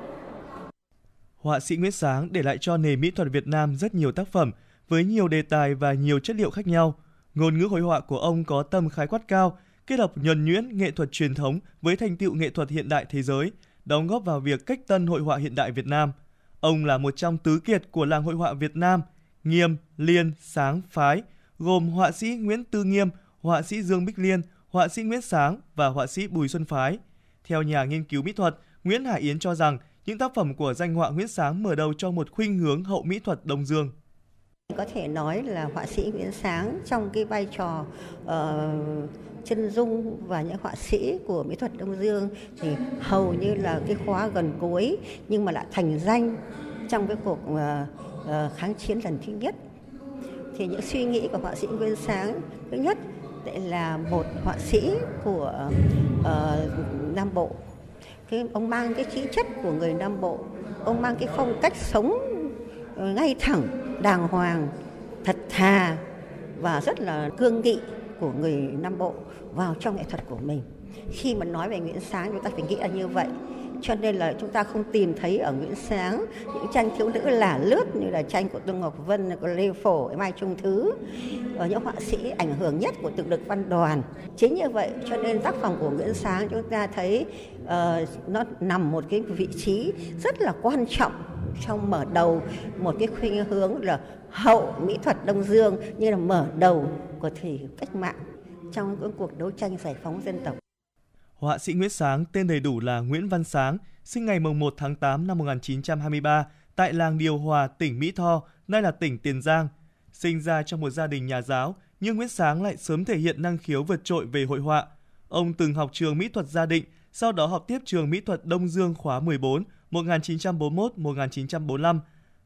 Họa sĩ Nguyễn Sáng để lại cho nền mỹ thuật Việt Nam rất nhiều tác phẩm với nhiều đề tài và nhiều chất liệu khác nhau. Ngôn ngữ hội họa của ông có tầm khái quát cao, kết hợp nhuần nhuyễn nghệ thuật truyền thống với thành tựu nghệ thuật hiện đại thế giới, đóng góp vào việc cách tân hội họa hiện đại Việt Nam. Ông là một trong tứ kiệt của làng hội họa Việt Nam, Nghiêm, Liên, Sáng, Phái, gồm họa sĩ Nguyễn Tư Nghiêm, họa sĩ Dương Bích Liên, họa sĩ Nguyễn Sáng và họa sĩ Bùi Xuân Phái. Theo nhà nghiên cứu mỹ thuật, Nguyễn Hải Yến cho rằng những tác phẩm của danh họa Nguyễn Sáng mở đầu cho một khuynh hướng hậu mỹ thuật Đông Dương. Có thể nói là họa sĩ Nguyễn Sáng trong cái vai trò uh, chân dung và những họa sĩ của mỹ thuật Đông Dương thì hầu như là cái khóa gần cuối nhưng mà lại thành danh trong cái cuộc uh, uh, kháng chiến lần thứ nhất. Thì những suy nghĩ của họa sĩ Nguyễn Sáng thứ nhất là một họa sĩ của uh, Nam Bộ. Cái ông mang cái khí chất của người Nam Bộ ông mang cái phong cách sống ngay thẳng đàng hoàng thật thà và rất là cương nghị của người Nam Bộ vào trong nghệ thuật của mình. Khi mà nói về Nguyễn Sáng chúng ta phải nghĩ là như vậy cho nên là chúng ta không tìm thấy ở Nguyễn Sáng những tranh thiếu nữ là lướt như là tranh của Tương Ngọc Vân, của Lê Phổ, Mai Trung Thứ và những họa sĩ ảnh hưởng nhất của tự lực văn đoàn. Chính như vậy cho nên tác phẩm của Nguyễn Sáng chúng ta thấy uh, nó nằm một cái vị trí rất là quan trọng trong mở đầu một cái khuynh hướng là hậu mỹ thuật Đông Dương như là mở đầu của thời cách mạng trong cuộc đấu tranh giải phóng dân tộc. Họa sĩ Nguyễn Sáng tên đầy đủ là Nguyễn Văn Sáng, sinh ngày 1 tháng 8 năm 1923 tại làng Điều Hòa, tỉnh Mỹ Tho, nay là tỉnh Tiền Giang. Sinh ra trong một gia đình nhà giáo, nhưng Nguyễn Sáng lại sớm thể hiện năng khiếu vượt trội về hội họa. Ông từng học trường mỹ thuật gia định, sau đó học tiếp trường mỹ thuật Đông Dương khóa 14, 1941-1945.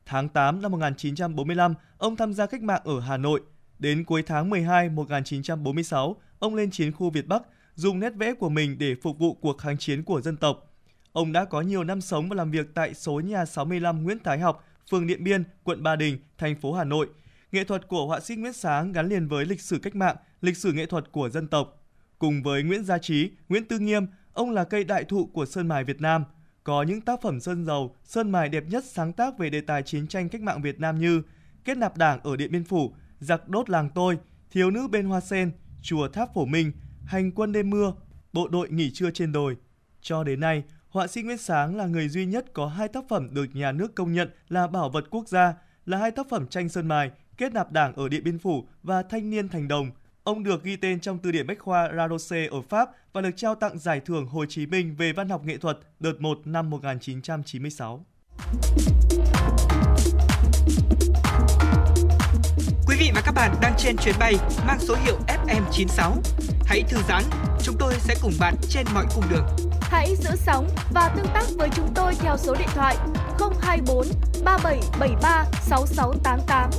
Tháng 8 năm 1945, ông tham gia cách mạng ở Hà Nội. Đến cuối tháng 12 1946, ông lên chiến khu Việt Bắc, dùng nét vẽ của mình để phục vụ cuộc kháng chiến của dân tộc. Ông đã có nhiều năm sống và làm việc tại số nhà 65 Nguyễn Thái Học, phường Điện Biên, quận Ba Đình, thành phố Hà Nội. Nghệ thuật của họa sĩ Nguyễn Sáng gắn liền với lịch sử cách mạng, lịch sử nghệ thuật của dân tộc. Cùng với Nguyễn Gia Trí, Nguyễn Tư Nghiêm, ông là cây đại thụ của sơn mài Việt Nam. Có những tác phẩm sơn dầu, sơn mài đẹp nhất sáng tác về đề tài chiến tranh cách mạng Việt Nam như Kết nạp đảng ở Điện Biên Phủ, Giặc đốt làng tôi, Thiếu nữ bên hoa sen, Chùa Tháp Phổ Minh, Hành quân đêm mưa, Bộ đội nghỉ trưa trên đồi. Cho đến nay, họa sĩ Nguyễn Sáng là người duy nhất có hai tác phẩm được nhà nước công nhận là bảo vật quốc gia, là hai tác phẩm tranh sơn mài, kết nạp đảng ở Điện Biên Phủ và Thanh niên thành đồng. Ông được ghi tên trong từ điển bách khoa Radosé ở Pháp và được trao tặng giải thưởng Hồ Chí Minh về văn học nghệ thuật đợt 1 năm 1996. Quý vị và các bạn đang trên chuyến bay mang số hiệu FM96. Hãy thư giãn, chúng tôi sẽ cùng bạn trên mọi cung đường. Hãy giữ sóng và tương tác với chúng tôi theo số điện thoại 024 3773 6688.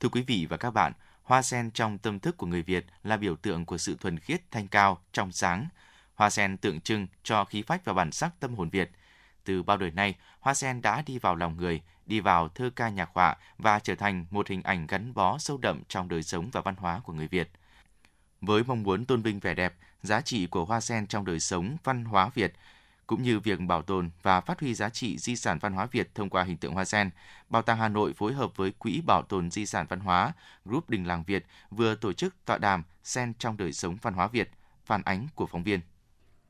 Thưa quý vị và các bạn, hoa sen trong tâm thức của người Việt là biểu tượng của sự thuần khiết, thanh cao, trong sáng. Hoa sen tượng trưng cho khí phách và bản sắc tâm hồn Việt. Từ bao đời nay, hoa sen đã đi vào lòng người, đi vào thơ ca nhạc họa và trở thành một hình ảnh gắn bó sâu đậm trong đời sống và văn hóa của người Việt. Với mong muốn tôn vinh vẻ đẹp, giá trị của hoa sen trong đời sống văn hóa Việt, cũng như việc bảo tồn và phát huy giá trị di sản văn hóa Việt thông qua hình tượng hoa sen, Bảo tàng Hà Nội phối hợp với Quỹ Bảo tồn Di sản Văn hóa, Group Đình Làng Việt vừa tổ chức tọa đàm Sen trong đời sống văn hóa Việt, phản ánh của phóng viên.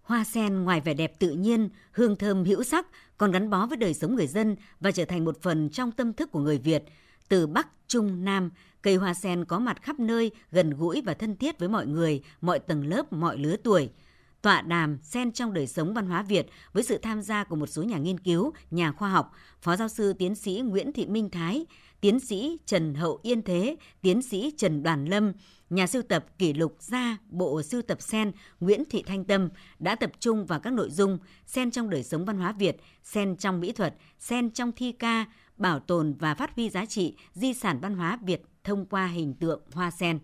Hoa sen ngoài vẻ đẹp tự nhiên, hương thơm hữu sắc còn gắn bó với đời sống người dân và trở thành một phần trong tâm thức của người Việt. Từ Bắc, Trung, Nam, cây hoa sen có mặt khắp nơi, gần gũi và thân thiết với mọi người, mọi tầng lớp, mọi lứa tuổi – tọa đàm Sen trong đời sống văn hóa Việt với sự tham gia của một số nhà nghiên cứu, nhà khoa học, Phó giáo sư tiến sĩ Nguyễn Thị Minh Thái, tiến sĩ Trần Hậu Yên Thế, tiến sĩ Trần Đoàn Lâm, nhà sưu tập kỷ lục gia bộ sưu tập sen Nguyễn Thị Thanh Tâm đã tập trung vào các nội dung sen trong đời sống văn hóa Việt, sen trong mỹ thuật, sen trong thi ca, bảo tồn và phát huy giá trị di sản văn hóa Việt thông qua hình tượng hoa sen.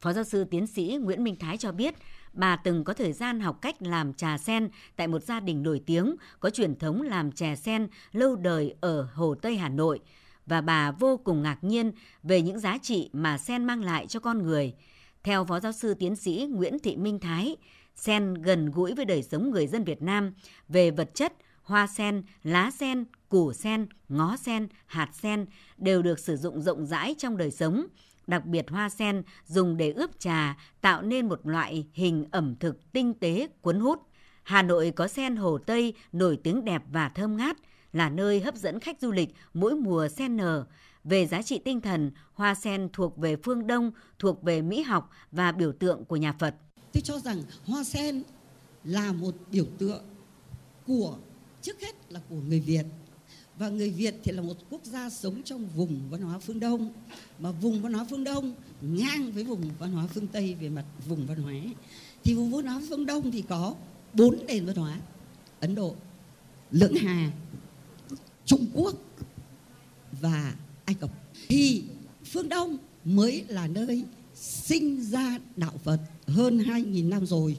Phó giáo sư tiến sĩ Nguyễn Minh Thái cho biết, bà từng có thời gian học cách làm trà sen tại một gia đình nổi tiếng có truyền thống làm chè sen lâu đời ở Hồ Tây Hà Nội và bà vô cùng ngạc nhiên về những giá trị mà sen mang lại cho con người. Theo Phó Giáo sư Tiến sĩ Nguyễn Thị Minh Thái, sen gần gũi với đời sống người dân Việt Nam về vật chất hoa sen, lá sen, củ sen, ngó sen, hạt sen đều được sử dụng rộng rãi trong đời sống. Đặc biệt hoa sen dùng để ướp trà tạo nên một loại hình ẩm thực tinh tế cuốn hút. Hà Nội có sen Hồ Tây nổi tiếng đẹp và thơm ngát, là nơi hấp dẫn khách du lịch mỗi mùa sen nở. Về giá trị tinh thần, hoa sen thuộc về phương Đông, thuộc về mỹ học và biểu tượng của nhà Phật. Tôi cho rằng hoa sen là một biểu tượng của trước hết là của người Việt và người Việt thì là một quốc gia sống trong vùng văn hóa phương Đông mà vùng văn hóa phương Đông ngang với vùng văn hóa phương Tây về mặt vùng văn hóa thì vùng văn hóa phương Đông thì có bốn nền văn hóa Ấn Độ, Lưỡng Hà, Trung Quốc và Ai Cập. Thì phương Đông mới là nơi sinh ra đạo Phật hơn 2.000 năm rồi.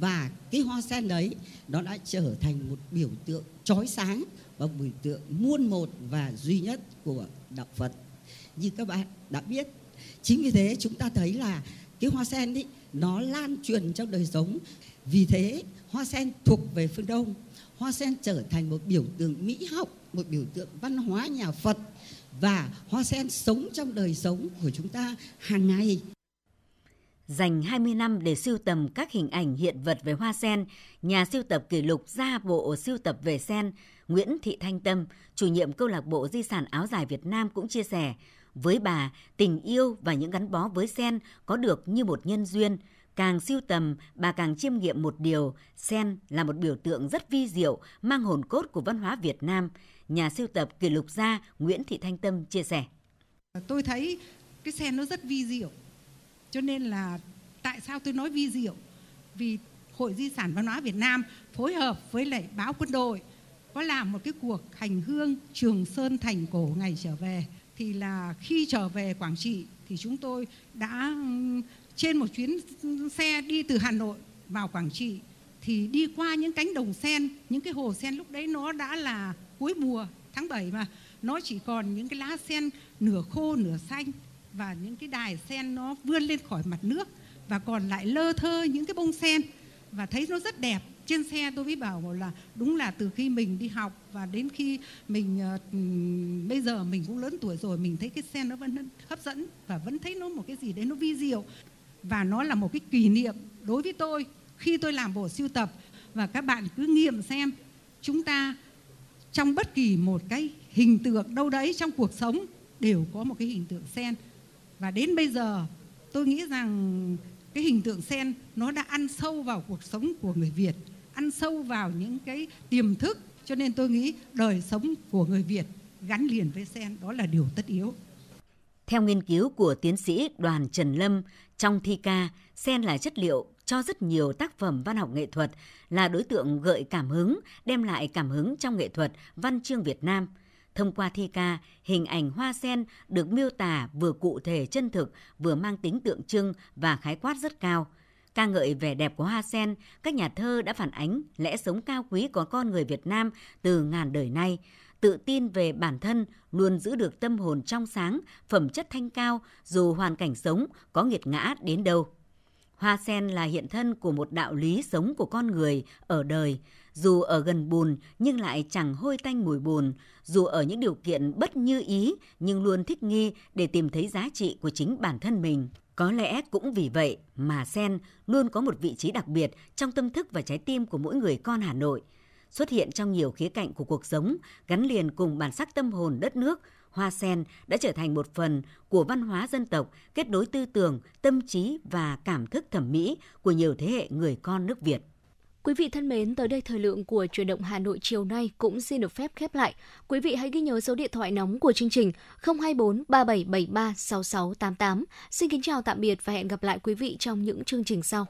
Và cái hoa sen đấy, nó đã trở thành một biểu tượng chói sáng và biểu tượng muôn một và duy nhất của đạo Phật. Như các bạn đã biết, chính vì thế chúng ta thấy là cái hoa sen ấy, nó lan truyền trong đời sống. Vì thế, hoa sen thuộc về phương Đông, hoa sen trở thành một biểu tượng mỹ học một biểu tượng văn hóa nhà Phật và hoa sen sống trong đời sống của chúng ta hàng ngày Dành 20 năm để sưu tầm các hình ảnh hiện vật về hoa sen, nhà sưu tập kỷ lục ra bộ sưu tập về sen Nguyễn Thị Thanh Tâm, chủ nhiệm câu lạc bộ di sản áo dài Việt Nam cũng chia sẻ, với bà, tình yêu và những gắn bó với sen có được như một nhân duyên. Càng siêu tầm, bà càng chiêm nghiệm một điều, sen là một biểu tượng rất vi diệu, mang hồn cốt của văn hóa Việt Nam. Nhà sưu tập kỷ lục gia Nguyễn Thị Thanh Tâm chia sẻ. Tôi thấy cái sen nó rất vi diệu, cho nên là tại sao tôi nói vi diệu? Vì Hội Di sản Văn hóa Việt Nam phối hợp với lại báo quân đội có làm một cái cuộc hành hương Trường Sơn thành cổ ngày trở về thì là khi trở về Quảng Trị thì chúng tôi đã ừ, trên một chuyến xe đi từ Hà Nội vào Quảng Trị thì đi qua những cánh đồng sen, những cái hồ sen lúc đấy nó đã là cuối mùa tháng 7 mà. Nó chỉ còn những cái lá sen nửa khô nửa xanh và những cái đài sen nó vươn lên khỏi mặt nước và còn lại lơ thơ những cái bông sen. Và thấy nó rất đẹp. Trên xe tôi mới bảo là đúng là từ khi mình đi học và đến khi mình uh, bây giờ mình cũng lớn tuổi rồi mình thấy cái sen nó vẫn hấp dẫn và vẫn thấy nó một cái gì đấy nó vi diệu. Và nó là một cái kỷ niệm đối với tôi khi tôi làm bộ sưu tập và các bạn cứ nghiệm xem chúng ta trong bất kỳ một cái hình tượng đâu đấy trong cuộc sống đều có một cái hình tượng sen và đến bây giờ tôi nghĩ rằng cái hình tượng sen nó đã ăn sâu vào cuộc sống của người Việt ăn sâu vào những cái tiềm thức cho nên tôi nghĩ đời sống của người Việt gắn liền với sen đó là điều tất yếu. Theo nghiên cứu của tiến sĩ Đoàn Trần Lâm, trong thi ca, sen là chất liệu cho rất nhiều tác phẩm văn học nghệ thuật, là đối tượng gợi cảm hứng, đem lại cảm hứng trong nghệ thuật văn chương Việt Nam. Thông qua thi ca, hình ảnh hoa sen được miêu tả vừa cụ thể chân thực, vừa mang tính tượng trưng và khái quát rất cao – ca ngợi vẻ đẹp của hoa sen, các nhà thơ đã phản ánh lẽ sống cao quý của con người Việt Nam từ ngàn đời nay, tự tin về bản thân, luôn giữ được tâm hồn trong sáng, phẩm chất thanh cao dù hoàn cảnh sống có nghiệt ngã đến đâu. Hoa sen là hiện thân của một đạo lý sống của con người ở đời, dù ở gần bùn nhưng lại chẳng hôi tanh mùi bùn, dù ở những điều kiện bất như ý nhưng luôn thích nghi để tìm thấy giá trị của chính bản thân mình. Có lẽ cũng vì vậy mà sen luôn có một vị trí đặc biệt trong tâm thức và trái tim của mỗi người con Hà Nội. Xuất hiện trong nhiều khía cạnh của cuộc sống, gắn liền cùng bản sắc tâm hồn đất nước, hoa sen đã trở thành một phần của văn hóa dân tộc, kết nối tư tưởng, tâm trí và cảm thức thẩm mỹ của nhiều thế hệ người con nước Việt. Quý vị thân mến, tới đây thời lượng của truyền động Hà Nội chiều nay cũng xin được phép khép lại. Quý vị hãy ghi nhớ số điện thoại nóng của chương trình 024 3773 6688. Xin kính chào tạm biệt và hẹn gặp lại quý vị trong những chương trình sau.